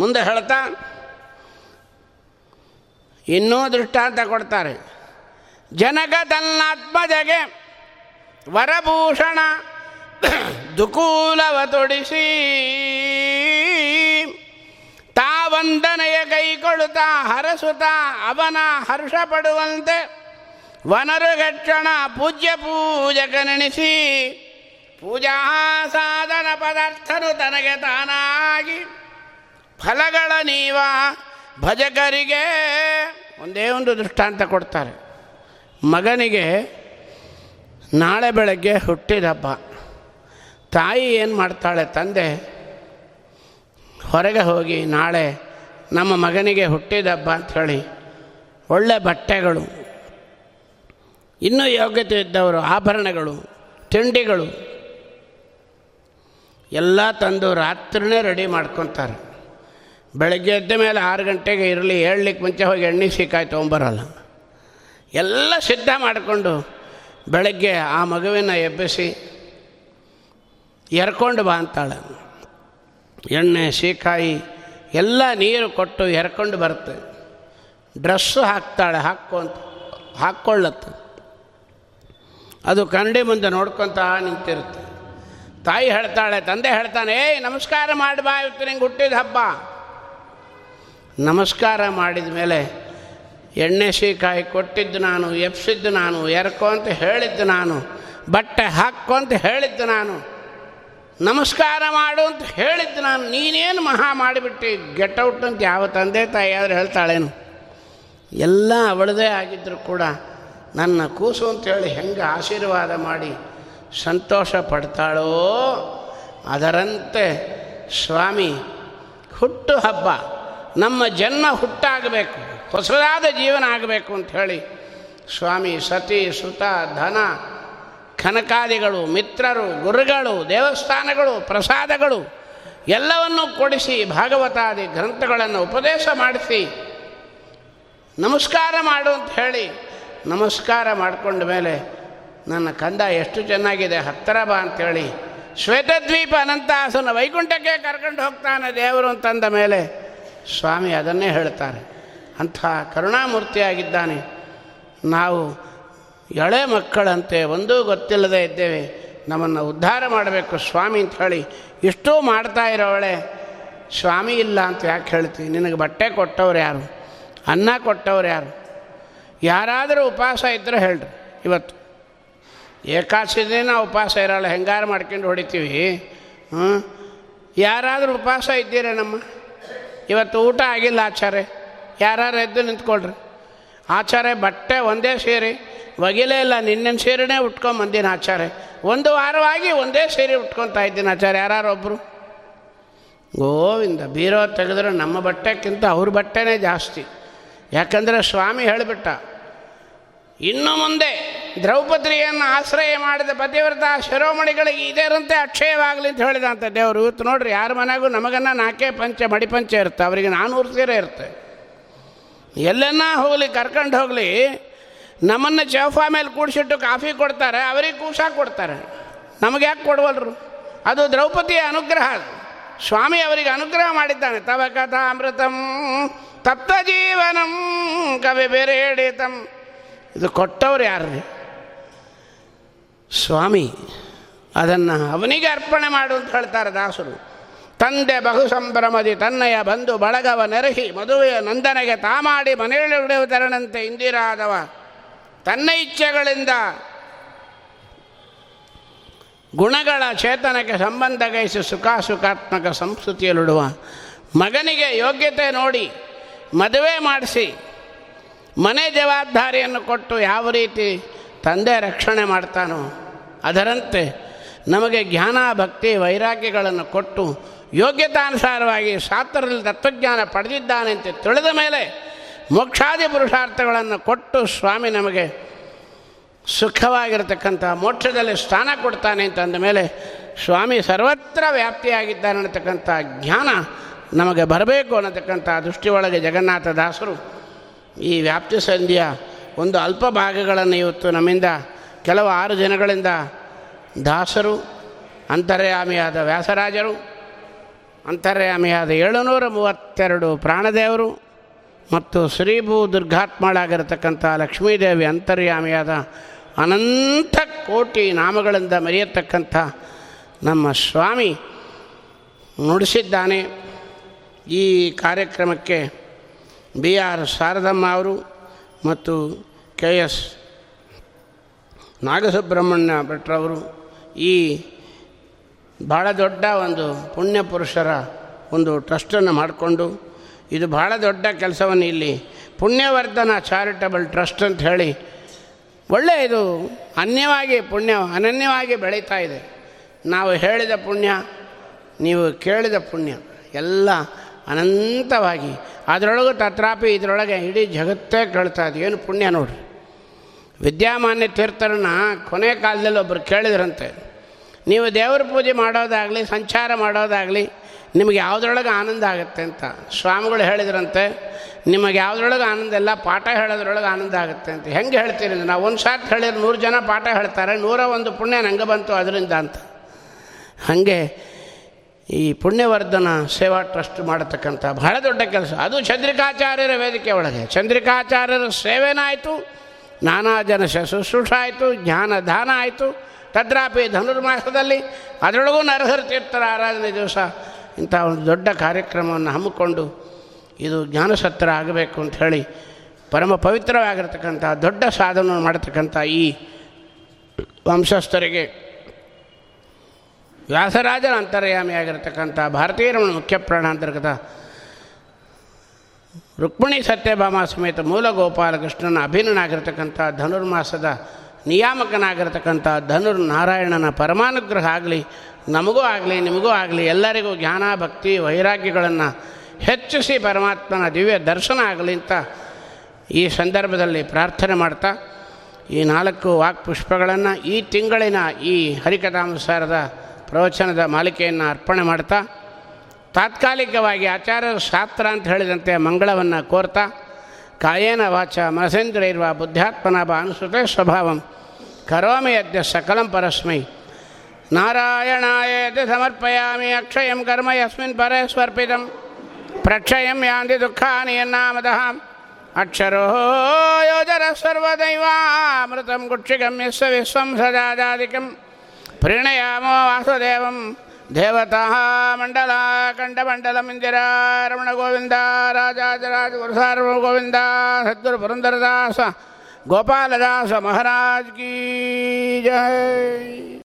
ಮುಂದೆ ಹೇಳ್ತಾ, ಇನ್ನೂ ದೃಷ್ಟಾಂತ ಕೊಡ್ತಾರೆ. ಜನಕ ತನ್ನಾತ್ಮಜಗೆ ವರಭೂಷಣ <coughs> ದುಕೂಲವ ತೊಡಿಸಿ ತಾವಂದನೆಯ ಕೈಕೊಳುತ್ತಾ, ಹರಸುತ್ತಾ, ಅವನ ಹರ್ಷ ಪಡುವಂತೆ ವನರುಗಕ್ಷಣ ಪೂಜ್ಯ ಪೂಜಕನೆಣಿಸಿ. ಪೂಜಾ ಸಾಧನ ಪದಾರ್ಥನು ತನಗೆ ತಾನಾಗಿ ಫಲಗಳ ನೀವ ಭಜಕರಿಗೆ ಒಂದೇ ಒಂದು ದೃಷ್ಟಾಂತ ಕೊಡ್ತಾರೆ. ಮಗನಿಗೆ ನಾಳೆ ಬೆಳಗ್ಗೆ ಹುಟ್ಟಿದಪ್ಪ ತಾಯಿ ಏನು ಮಾಡ್ತಾಳೆ ತಂದೆ? ಹೊರಗೆ ಹೋಗಿ ನಾಳೆ ನಮ್ಮ ಮಗನಿಗೆ ಹುಟ್ಟಿದ ಹಬ್ಬ ಅಂಥೇಳಿ ಒಳ್ಳೆ ಬಟ್ಟೆಗಳು, ಇನ್ನೂ ಯೋಗ್ಯತೆ ಇದ್ದವರು ಆಭರಣಗಳು, ತಿಂಡಿಗಳು ಎಲ್ಲ ತಂದು ರಾತ್ರಿನೇ ರೆಡಿ ಮಾಡ್ಕೊತಾರೆ. ಬೆಳಗ್ಗೆ ಎದ್ದ ಮೇಲೆ ಆರು ಗಂಟೆಗೆ ಇರಲಿ ಹೇಳಲಿಕ್ಕೆ ಮುಂಚೆ ಹೋಗಿ ಎಣ್ಣೆ ಸಿಕ್ಕಾಯ್ ತೊಗೊಂಬರಲ್ಲ. ಎಲ್ಲ ಸಿದ್ಧ ಮಾಡಿಕೊಂಡು ಬೆಳಗ್ಗೆ ಆ ಮಗುವಿನ ಎಬ್ಬಿಸಿ ಎರ್ಕೊಂಡು ಬಾ ಅಂತಾಳೆ. ಎಣ್ಣೆ, ಸೀಕಾಯಿ ಎಲ್ಲ ನೀರು ಕೊಟ್ಟು ಎರ್ಕೊಂಡು ಬರುತ್ತೆ. ಡ್ರೆಸ್ಸು ಹಾಕ್ತಾಳೆ ಹಾಕ್ಕೊಂತ ಹಾಕ್ಕೊಳ್ಳತ್ತೆ. ಅದು ಕನ್ನಡಿ ಮುಂದೆ ನೋಡ್ಕೊಂತ ನಿಂತಿರುತ್ತೆ. ತಾಯಿ ಹೇಳ್ತಾಳೆ, ತಂದೆ ಹೇಳ್ತಾನೆ, ಏಯ್, ನಮಸ್ಕಾರ ಮಾಡಿ ಬಾ, ಇವತ್ತು ನಿಂಗೆ ಹುಟ್ಟಿದ ಹಬ್ಬ. ನಮಸ್ಕಾರ ಮಾಡಿದ ಮೇಲೆ ಎಣ್ಣೆ, ಸೀಕಾಯಿ ಕೊಟ್ಟಿದ್ದು ನಾನು ಎಪ್ಸಿದ್ದು ನಾನು, ಎರ್ಕೊ ಅಂತ ಹೇಳಿದ್ದು ನಾನು, ಬಟ್ಟೆ ಹಾಕ್ಕೊಂತ ಹೇಳಿದ್ದು ನಾನು. ನಮಸ್ಕಾರ ಮಾಡು ಅಂತ ಹೇಳಿದ್ದು ನಾನು, ನೀನೇನು ಮಹಾ ಮಾಡಿಬಿಟ್ಟು ಗೆಟ್ ಔಟ್ ಅಂತ ಯಾವ ತಂದೆ ತಾಯಿ ಆದರೂ ಹೇಳ್ತಾಳೇನು? ಎಲ್ಲ ಅವಳದೇ ಆಗಿದ್ದರೂ ಕೂಡ ನನ್ನ ಕೂಸು ಅಂತೇಳಿ ಹೆಂಗೆ ಆಶೀರ್ವಾದ ಮಾಡಿ ಸಂತೋಷ ಪಡ್ತಾಳೋ? ಅದರಂತೆ ಸ್ವಾಮಿ, ಹುಟ್ಟು ಹಬ್ಬ, ನಮ್ಮ ಜನ್ಮ ಹುಟ್ಟಾಗಬೇಕು, ಹೊಸದಾದ ಜೀವನ ಆಗಬೇಕು ಅಂತ ಹೇಳಿ ಸ್ವಾಮಿ ಸತಿ, ಸುತ, ಧನ ಕನಕಾದಿಗಳು ಮಿತ್ರರು, ಗುರುಗಳು, ದೇವಸ್ಥಾನಗಳು, ಪ್ರಸಾದಗಳು ಎಲ್ಲವನ್ನೂ ಕೊಡಿಸಿ ಭಾಗವತಾದಿ ಗ್ರಂಥಗಳನ್ನು ಉಪದೇಶ ಮಾಡಿಸಿ ನಮಸ್ಕಾರ ಮಾಡು ಅಂತ ಹೇಳಿ ನಮಸ್ಕಾರ ಮಾಡಿಕೊಂಡ ಮೇಲೆ ನನ್ನ ಕಂದ ಎಷ್ಟು ಚೆನ್ನಾಗಿದೆ, ಹತ್ತಿರ ಬಾ ಅಂತೇಳಿ ಶ್ವೇತದ್ವೀಪ ಅನಂತಾಸನ ವೈಕುಂಠಕ್ಕೆ ಕರ್ಕೊಂಡು ಹೋಗ್ತಾನೆ ದೇವರು ಅಂತಂದ ಮೇಲೆ ಸ್ವಾಮಿ ಅದನ್ನೇ ಹೇಳ್ತಾರೆ. ಅಂಥ ಕರುಣಾಮೂರ್ತಿಯಾಗಿದ್ದಾನೆ. ನಾವು ಎಳೆ ಮಕ್ಕಳಂತೆ ಒಂದೂ ಗೊತ್ತಿಲ್ಲದೆ ಇದ್ದೇವೆ. ನಮ್ಮನ್ನು ಉದ್ಧಾರ ಮಾಡಬೇಕು ಸ್ವಾಮಿ ಅಂತ ಹೇಳಿ ಇಷ್ಟೂ ಮಾಡ್ತಾ ಇರೋವಳೆ. ಸ್ವಾಮಿ ಇಲ್ಲ ಅಂತ ಯಾಕೆ ಹೇಳ್ತೀವಿ ನಿನಗೆ ಬಟ್ಟೆ ಕೊಟ್ಟವ್ರು ಯಾರು? ಅನ್ನ ಕೊಟ್ಟವ್ರು ಯಾರು? ಯಾರಾದರೂ ಉಪವಾಸ ಇದ್ದರೆ ಹೇಳ್ರಿ ಇವತ್ತು. ಏಕಾದಶಿ ದಿನ ಉಪವಾಸ ಇರೋಲ್ಲ, ಹೆಂಗಾರು ಮಾಡ್ಕೊಂಡು ಹೊಡಿತೀವಿ? ಹ್ಞೂ? ಯಾರಾದರೂ ಉಪವಾಸ ಇದ್ದೀರೇನಮ್ಮ? ಇವತ್ತು ಊಟ ಆಗಿಲ್ಲ ಆಚಾರ್ಯ. ಯಾರು ಎದ್ದು ನಿಂತ್ಕೊಳ್ರಿ. ಆಚಾರ್ಯ ಬಟ್ಟೆ ಒಂದೇ ಸೀರೆ ಒಗಿಲೇ ಇಲ್ಲ, ನಿನ್ನೆನ ಸೀರೆನೇ ಉಟ್ಕೊಂಬಂದಿನ ಆಚಾರ್ಯ ಒಂದು ವಾರವಾಗಿ ಒಂದೇ ಸೀರೆ ಉಟ್ಕೊತಾ ಇದ್ದೀನಿ ಆಚಾರ್ಯ ಯಾರು ಒಬ್ಬರು ಗೋವಿಂದ, ಬೀರೋ ತೆಗೆದ್ರೆ ನಮ್ಮ ಬಟ್ಟೆಕ್ಕಿಂತ ಅವ್ರ ಬಟ್ಟೆನೇ ಜಾಸ್ತಿ. ಯಾಕಂದರೆ ಸ್ವಾಮಿ ಹೇಳಿಬಿಟ್ಟ, ಇನ್ನು ಮುಂದೆ ದ್ರೌಪದಿಯನ್ನು ಆಶ್ರಯ ಮಾಡಿದ ಪತಿವ್ರತ ಶಿರೋಮಣಿಗಳಿಗೆ ಇದರಂತೆ ಅಕ್ಷಯವಾಗಲಿ ಅಂತ ಹೇಳಿದಂಥ ದೇವರು. ಇವತ್ತು ನೋಡ್ರಿ, ಯಾರ ಮನೆಗೂ ನಮಗನ್ನ ನಾಲ್ಕೇ ಪಂಚ, ಮಡಿಪಂಚ ಇರುತ್ತೆ. ಅವರಿಗೆ ನಾನ್ನೂರು ಸೀರೆ ಇರುತ್ತೆ. ಎಲ್ಲನ್ನ ಹೋಗಲಿ, ಕರ್ಕೊಂಡು ಹೋಗಲಿ, ನಮ್ಮನ್ನು ಚೌಫಾ ಮೇಲೆ ಕೂಡಿಸಿಟ್ಟು ಕಾಫಿ ಕೊಡ್ತಾರೆ, ಅವರಿಗೆ ಕೂಸ ಕೊಡ್ತಾರೆ. ನಮಗೆ ಯಾಕೆ ಕೊಡವಲ್ರು? ಅದು ದ್ರೌಪದಿಯ ಅನುಗ್ರಹ ಸ್ವಾಮಿ ಅವರಿಗೆ ಅನುಗ್ರಹ ಮಾಡಿದ್ದಾನೆ. ತವ ಕಥಾ ಅಮೃತಂ ತಪ್ತ ಜೀವನಂ, ಕವಿ ಬೇರೇಡಿತಂ. ಇದು ಕೊಟ್ಟವ್ರು ಯಾರ್ರಿ? ಸ್ವಾಮಿ, ಅದನ್ನು ಅವನಿಗೆ ಅರ್ಪಣೆ ಮಾಡು ಅಂತ ಹೇಳ್ತಾರೆ ದಾಸರು. ತಂದೆ ಬಹು ಸಂಭ್ರಮದಿ ತನ್ನಯ ಬಂಧು ಬಳಗವ ನೆರಹಿ ಮದುವೆಯ ನಂದನೆಗೆ ತಾಮಾಡಿ ಮನೆಯೊಳಗಿಡುವುದರಂತೆ ಇಂದಿರಾದವ. ತನ್ನ ಇಚ್ಛೆಗಳಿಂದ ಗುಣಗಳ ಚೇತನಕ್ಕೆ ಸಂಬಂಧ ಗೈಸಿ ಸುಖಾಸುಖಾತ್ಮಕ ಸಂಸ್ಕೃತಿಯಲ್ಲಿಡುವ ಮಗನಿಗೆ ಯೋಗ್ಯತೆ ನೋಡಿ ಮದುವೆ ಮಾಡಿಸಿ ಮನೆ ಜವಾಬ್ದಾರಿಯನ್ನು ಕೊಟ್ಟು ಯಾವ ರೀತಿ ತಂದೆ ರಕ್ಷಣೆ ಮಾಡ್ತಾನೋ ಅದರಂತೆ ನಮಗೆ ಜ್ಞಾನ ಭಕ್ತಿ ವೈರಾಗ್ಯಗಳನ್ನು ಕೊಟ್ಟು ಯೋಗ್ಯತಾನುಸಾರವಾಗಿ ಶಾಸ್ತ್ರದಲ್ಲಿ ತತ್ವಜ್ಞಾನ ಪಡೆದಿದ್ದಾನೆ ಅಂತ ತಿಳಿದ ಮೇಲೆ ಮೋಕ್ಷಾದಿ ಪುರುಷಾರ್ಥಗಳನ್ನು ಕೊಟ್ಟು ಸ್ವಾಮಿ ನಮಗೆ ಸುಖವಾಗಿರತಕ್ಕಂಥ ಮೋಕ್ಷದಲ್ಲಿ ಸ್ಥಾನ ಕೊಡ್ತಾನೆ ಅಂತ ಅಂದ ಮೇಲೆ ಸ್ವಾಮಿ ಸರ್ವತ್ರ ವ್ಯಾಪ್ತಿಯಾಗಿದ್ದಾನೆ ಅನ್ನತಕ್ಕಂಥ ಜ್ಞಾನ ನಮಗೆ ಬರಬೇಕು ಅನ್ನತಕ್ಕಂಥ ದೃಷ್ಟಿಯೊಳಗೆ ಜಗನ್ನಾಥ ದಾಸರು ಈ ವ್ಯಾಪ್ತಿ ಸಂಧಿಯ ಒಂದು ಅಲ್ಪ ಭಾಗಗಳನ್ನು ಇವತ್ತು ನಮ್ಮಿಂದ ಕೆಲವು ಆರು ಜನಗಳಿಂದ ದಾಸರು, ಅಂತರ್ಯಾಮಿಯಾದ ವ್ಯಾಸರಾಜರು ಅಂತರ್ಯಾಮಿಯಾದ ಏಳುನೂರ ಮೂವತ್ತೆರಡು ಪ್ರಾಣದೇವರು ಮತ್ತು ಶ್ರೀಭೂ ದುರ್ಗಾತ್ಮಳಾಗಿರತಕ್ಕಂಥ ಲಕ್ಷ್ಮೀದೇವಿ ಅಂತರ್ಯಾಮಿಯಾದ ಅನಂತ ಕೋಟಿ ನಾಮಗಳಿಂದ ಮರೆಯತಕ್ಕಂಥ ನಮ್ಮ ಸ್ವಾಮಿ ನುಡಿಸಿದ್ದಾನೆ. ಈ ಕಾರ್ಯಕ್ರಮಕ್ಕೆ ಬಿ ಆರ್ ಶಾರದಮ್ಮ ಅವರು ಮತ್ತು ಕೆ ಎಸ್ ನಾಗಸುಬ್ರಹ್ಮಣ್ಯ ಭಟ್ರವರು ಈ ಭಾಳ ದೊಡ್ಡ ಒಂದು ಪುಣ್ಯ ಪುರುಷರ ಒಂದು ಟ್ರಸ್ಟನ್ನು ಮಾಡಿಕೊಂಡು, ಇದು ಭಾಳ ದೊಡ್ಡ ಕೆಲಸವನ್ನು ಇಲ್ಲಿ ಪುಣ್ಯವರ್ಧನ ಚಾರಿಟಬಲ್ ಟ್ರಸ್ಟ್ ಅಂತ ಹೇಳಿ ಒಳ್ಳೆಯ ಇದು ಅನ್ಯವಾಗಿ ಪುಣ್ಯ, ಅನನ್ಯವಾಗಿ ಬೆಳೀತಾ ಇದೆ. ನಾವು ಹೇಳಿದ ಪುಣ್ಯ, ನೀವು ಕೇಳಿದ ಪುಣ್ಯ, ಎಲ್ಲ ಅನಂತವಾಗಿ. ಅದರೊಳಗೂ ತತ್ರಾಪಿ ಇದರೊಳಗೆ ಇಡೀ ಜಗತ್ತೇ ಕೇಳ್ತಾ ಇದೆ, ಏನು ಪುಣ್ಯ ನೋಡ್ರಿ. ವಿದ್ಯಾಮಾನ್ಯ ತೀರ್ಥರನ್ನ ಕೊನೆ ಕಾಲದಲ್ಲಿ ಒಬ್ಬರು ಕೇಳಿದ್ರಂತೆ. ನೀವು ದೇವರ ಪೂಜೆ ಮಾಡೋದಾಗಲಿ, ಸಂಚಾರ ಮಾಡೋದಾಗಲಿ, ನಿಮಗೆ ಯಾವುದ್ರೊಳಗೆ ಆನಂದ ಆಗುತ್ತೆ ಅಂತ ಸ್ವಾಮಿಗಳು ಹೇಳಿದ್ರಂತೆ, ನಿಮಗೆ ಯಾವುದ್ರೊಳಗೆ ಆನಂದ ಇಲ್ಲ, ಪಾಠ ಹೇಳೋದ್ರೊಳಗೆ ಆನಂದ ಆಗುತ್ತೆ ಅಂತ. ಹೆಂಗೆ ಹೇಳ್ತೀರಿ ನಾವು ಒಂದು ಸಾರ್ತಿ ಹೇಳಿದ್ರೆ ನೂರು ಜನ ಪಾಠ ಹೇಳ್ತಾರೆ, ನೂರ ಒಂದು ಪುಣ್ಯ ನಂಗೆ ಬಂತು ಅದರಿಂದ ಅಂತ. ಹಾಗೆ ಈ ಪುಣ್ಯವರ್ಧನ ಸೇವಾ ಟ್ರಸ್ಟ್ ಮಾಡತಕ್ಕಂಥ ಬಹಳ ದೊಡ್ಡ ಕೆಲಸ. ಅದು ಚಂದ್ರಿಕಾಚಾರ್ಯರ ವೇದಿಕೆ ಒಳಗೆ. ಚಂದ್ರಿಕಾಚಾರ್ಯರ ಸೇವೆನಾಯಿತು, ನಾನಾ ಜನ ಶುಶ್ರೂಷ ಆಯಿತು, ಜ್ಞಾನ ದಾನ ಆಯಿತು ತದ್ರಾಪಿ ಧನುರ್ಮಾಸದಲ್ಲಿ ಅದರೊಳಗೂ ನರಹರ ತೀರ್ಥರ ಆರಾಧನೆ ದಿವಸ. ಇಂಥ ಒಂದು ದೊಡ್ಡ ಕಾರ್ಯಕ್ರಮವನ್ನು ಹಮ್ಮಿಕೊಂಡು ಇದು ಜ್ಞಾನಸತ್ರ ಆಗಬೇಕು ಅಂತ ಹೇಳಿ ಪರಮ ಪವಿತ್ರವಾಗಿರ್ತಕ್ಕಂಥ ದೊಡ್ಡ ಸಾಧನವನ್ನು ಮಾಡತಕ್ಕಂಥ ಈ ವಂಶಸ್ಥರಿಗೆ ವ್ಯಾಸರಾಜನ ಅಂತರ್ಯಾಮಿಯಾಗಿರ್ತಕ್ಕಂಥ ಭಾರತೀಯ ರಮಣ ಮುಖ್ಯ ಪ್ರಾಣಾಂತರ್ಗತ ರುಕ್ಮಿಣಿ ಸತ್ಯಭಾಮ ಸಮೇತ ಮೂಲ ಗೋಪಾಲಕೃಷ್ಣನ ಅಭಿನ್ನನಾಗಿರ್ತಕ್ಕಂಥ ಧನುರ್ಮಾಸದ ನಿಯಾಮಕನಾಗಿರ್ತಕ್ಕಂಥ ಧನುರ್ ನಾರಾಯಣನ ಪರಮಾನುಗ್ರಹ ಆಗಲಿ, ನಮಗೂ ಆಗಲಿ, ನಿಮಗೂ ಆಗಲಿ, ಎಲ್ಲರಿಗೂ ಜ್ಞಾನ, ಭಕ್ತಿ, ವೈರಾಗ್ಯಗಳನ್ನು ಹೆಚ್ಚಿಸಿ ಪರಮಾತ್ಮನ ದಿವ್ಯ ದರ್ಶನ ಆಗಲಿ ಅಂತ ಈ ಸಂದರ್ಭದಲ್ಲಿ ಪ್ರಾರ್ಥನೆ ಮಾಡ್ತಾ, ಈ ನಾಲ್ಕು ವಾಕ್ಪುಷ್ಪಗಳನ್ನು ಈ ತಿಂಗಳಿನ ಈ ಹರಿಕಥಾನುಸಾರದ ಪ್ರವಚನದ ಮಾಲಿಕೆಯನ್ನು ಅರ್ಪಣೆ ಮಾಡ್ತಾ, ತಾತ್ಕಾಲಿಕವಾಗಿ ಆಚಾರ್ಯ ಶಾಸ್ತ್ರ ಅಂತ ಹೇಳಿದಂತೆ ಮಂಗಳವನ್ನು ಕೋರ್ತಾ ಕಾಯೇನ ವಾಚ ಮನಸೇಂದ್ರೈರ್ವ ಬುದ್ಧಾತ್ಮನಾಭ ಅನುಸೃತೆ ಸ್ವಭಾವಂ. ಕರೋಮಿ ಅದ್ಯ ಸಕಲಂ ಪರಸ್ಮೈ. ನಾರಾಯಣಾಯೇತಿ ಸಮರ್ಪಯಾಮಿ ಅಕ್ಷಯಂ ಕರ್ಮ ಯಸ್ಮಿನ್ ಪರೇ ಸ್ವರ್ಪಿತಂ. ಪ್ರಕ್ಷಯಂ ಯಾಂತಿ ದುಃಖಾನಿ ಯನ್ನಾಮದಃ. ಅಕ್ಷರೋ ಯೋಜರ ಸರ್ವದೈವಾಮೃತಂ ಗುಕ್ಷಿಗಮ್ಯಸ್ವ ವಿಶ್ವಂ ಸದಾದಾದಿಕಂ ಪ್ರಣಯಾಮೋ ವಾಸುದೇವಂ. ದೇವತಾ ಮಂಡಲ ಕಂಠಮಂಡಲಮಿಂದಿರ ರಮಣ ಗೋವಿಂದ, ರಾಜಾಜರಾಜ ಗುರು ಸಾರ್ವ ಗೋವಿಂದ, ಸದ್ಗುರು ಪುರಂದರದಾಸ, ಗೋಪಾಲದಾಸ ಮಹಾರಾಜ್ ಕೀ ಜಯ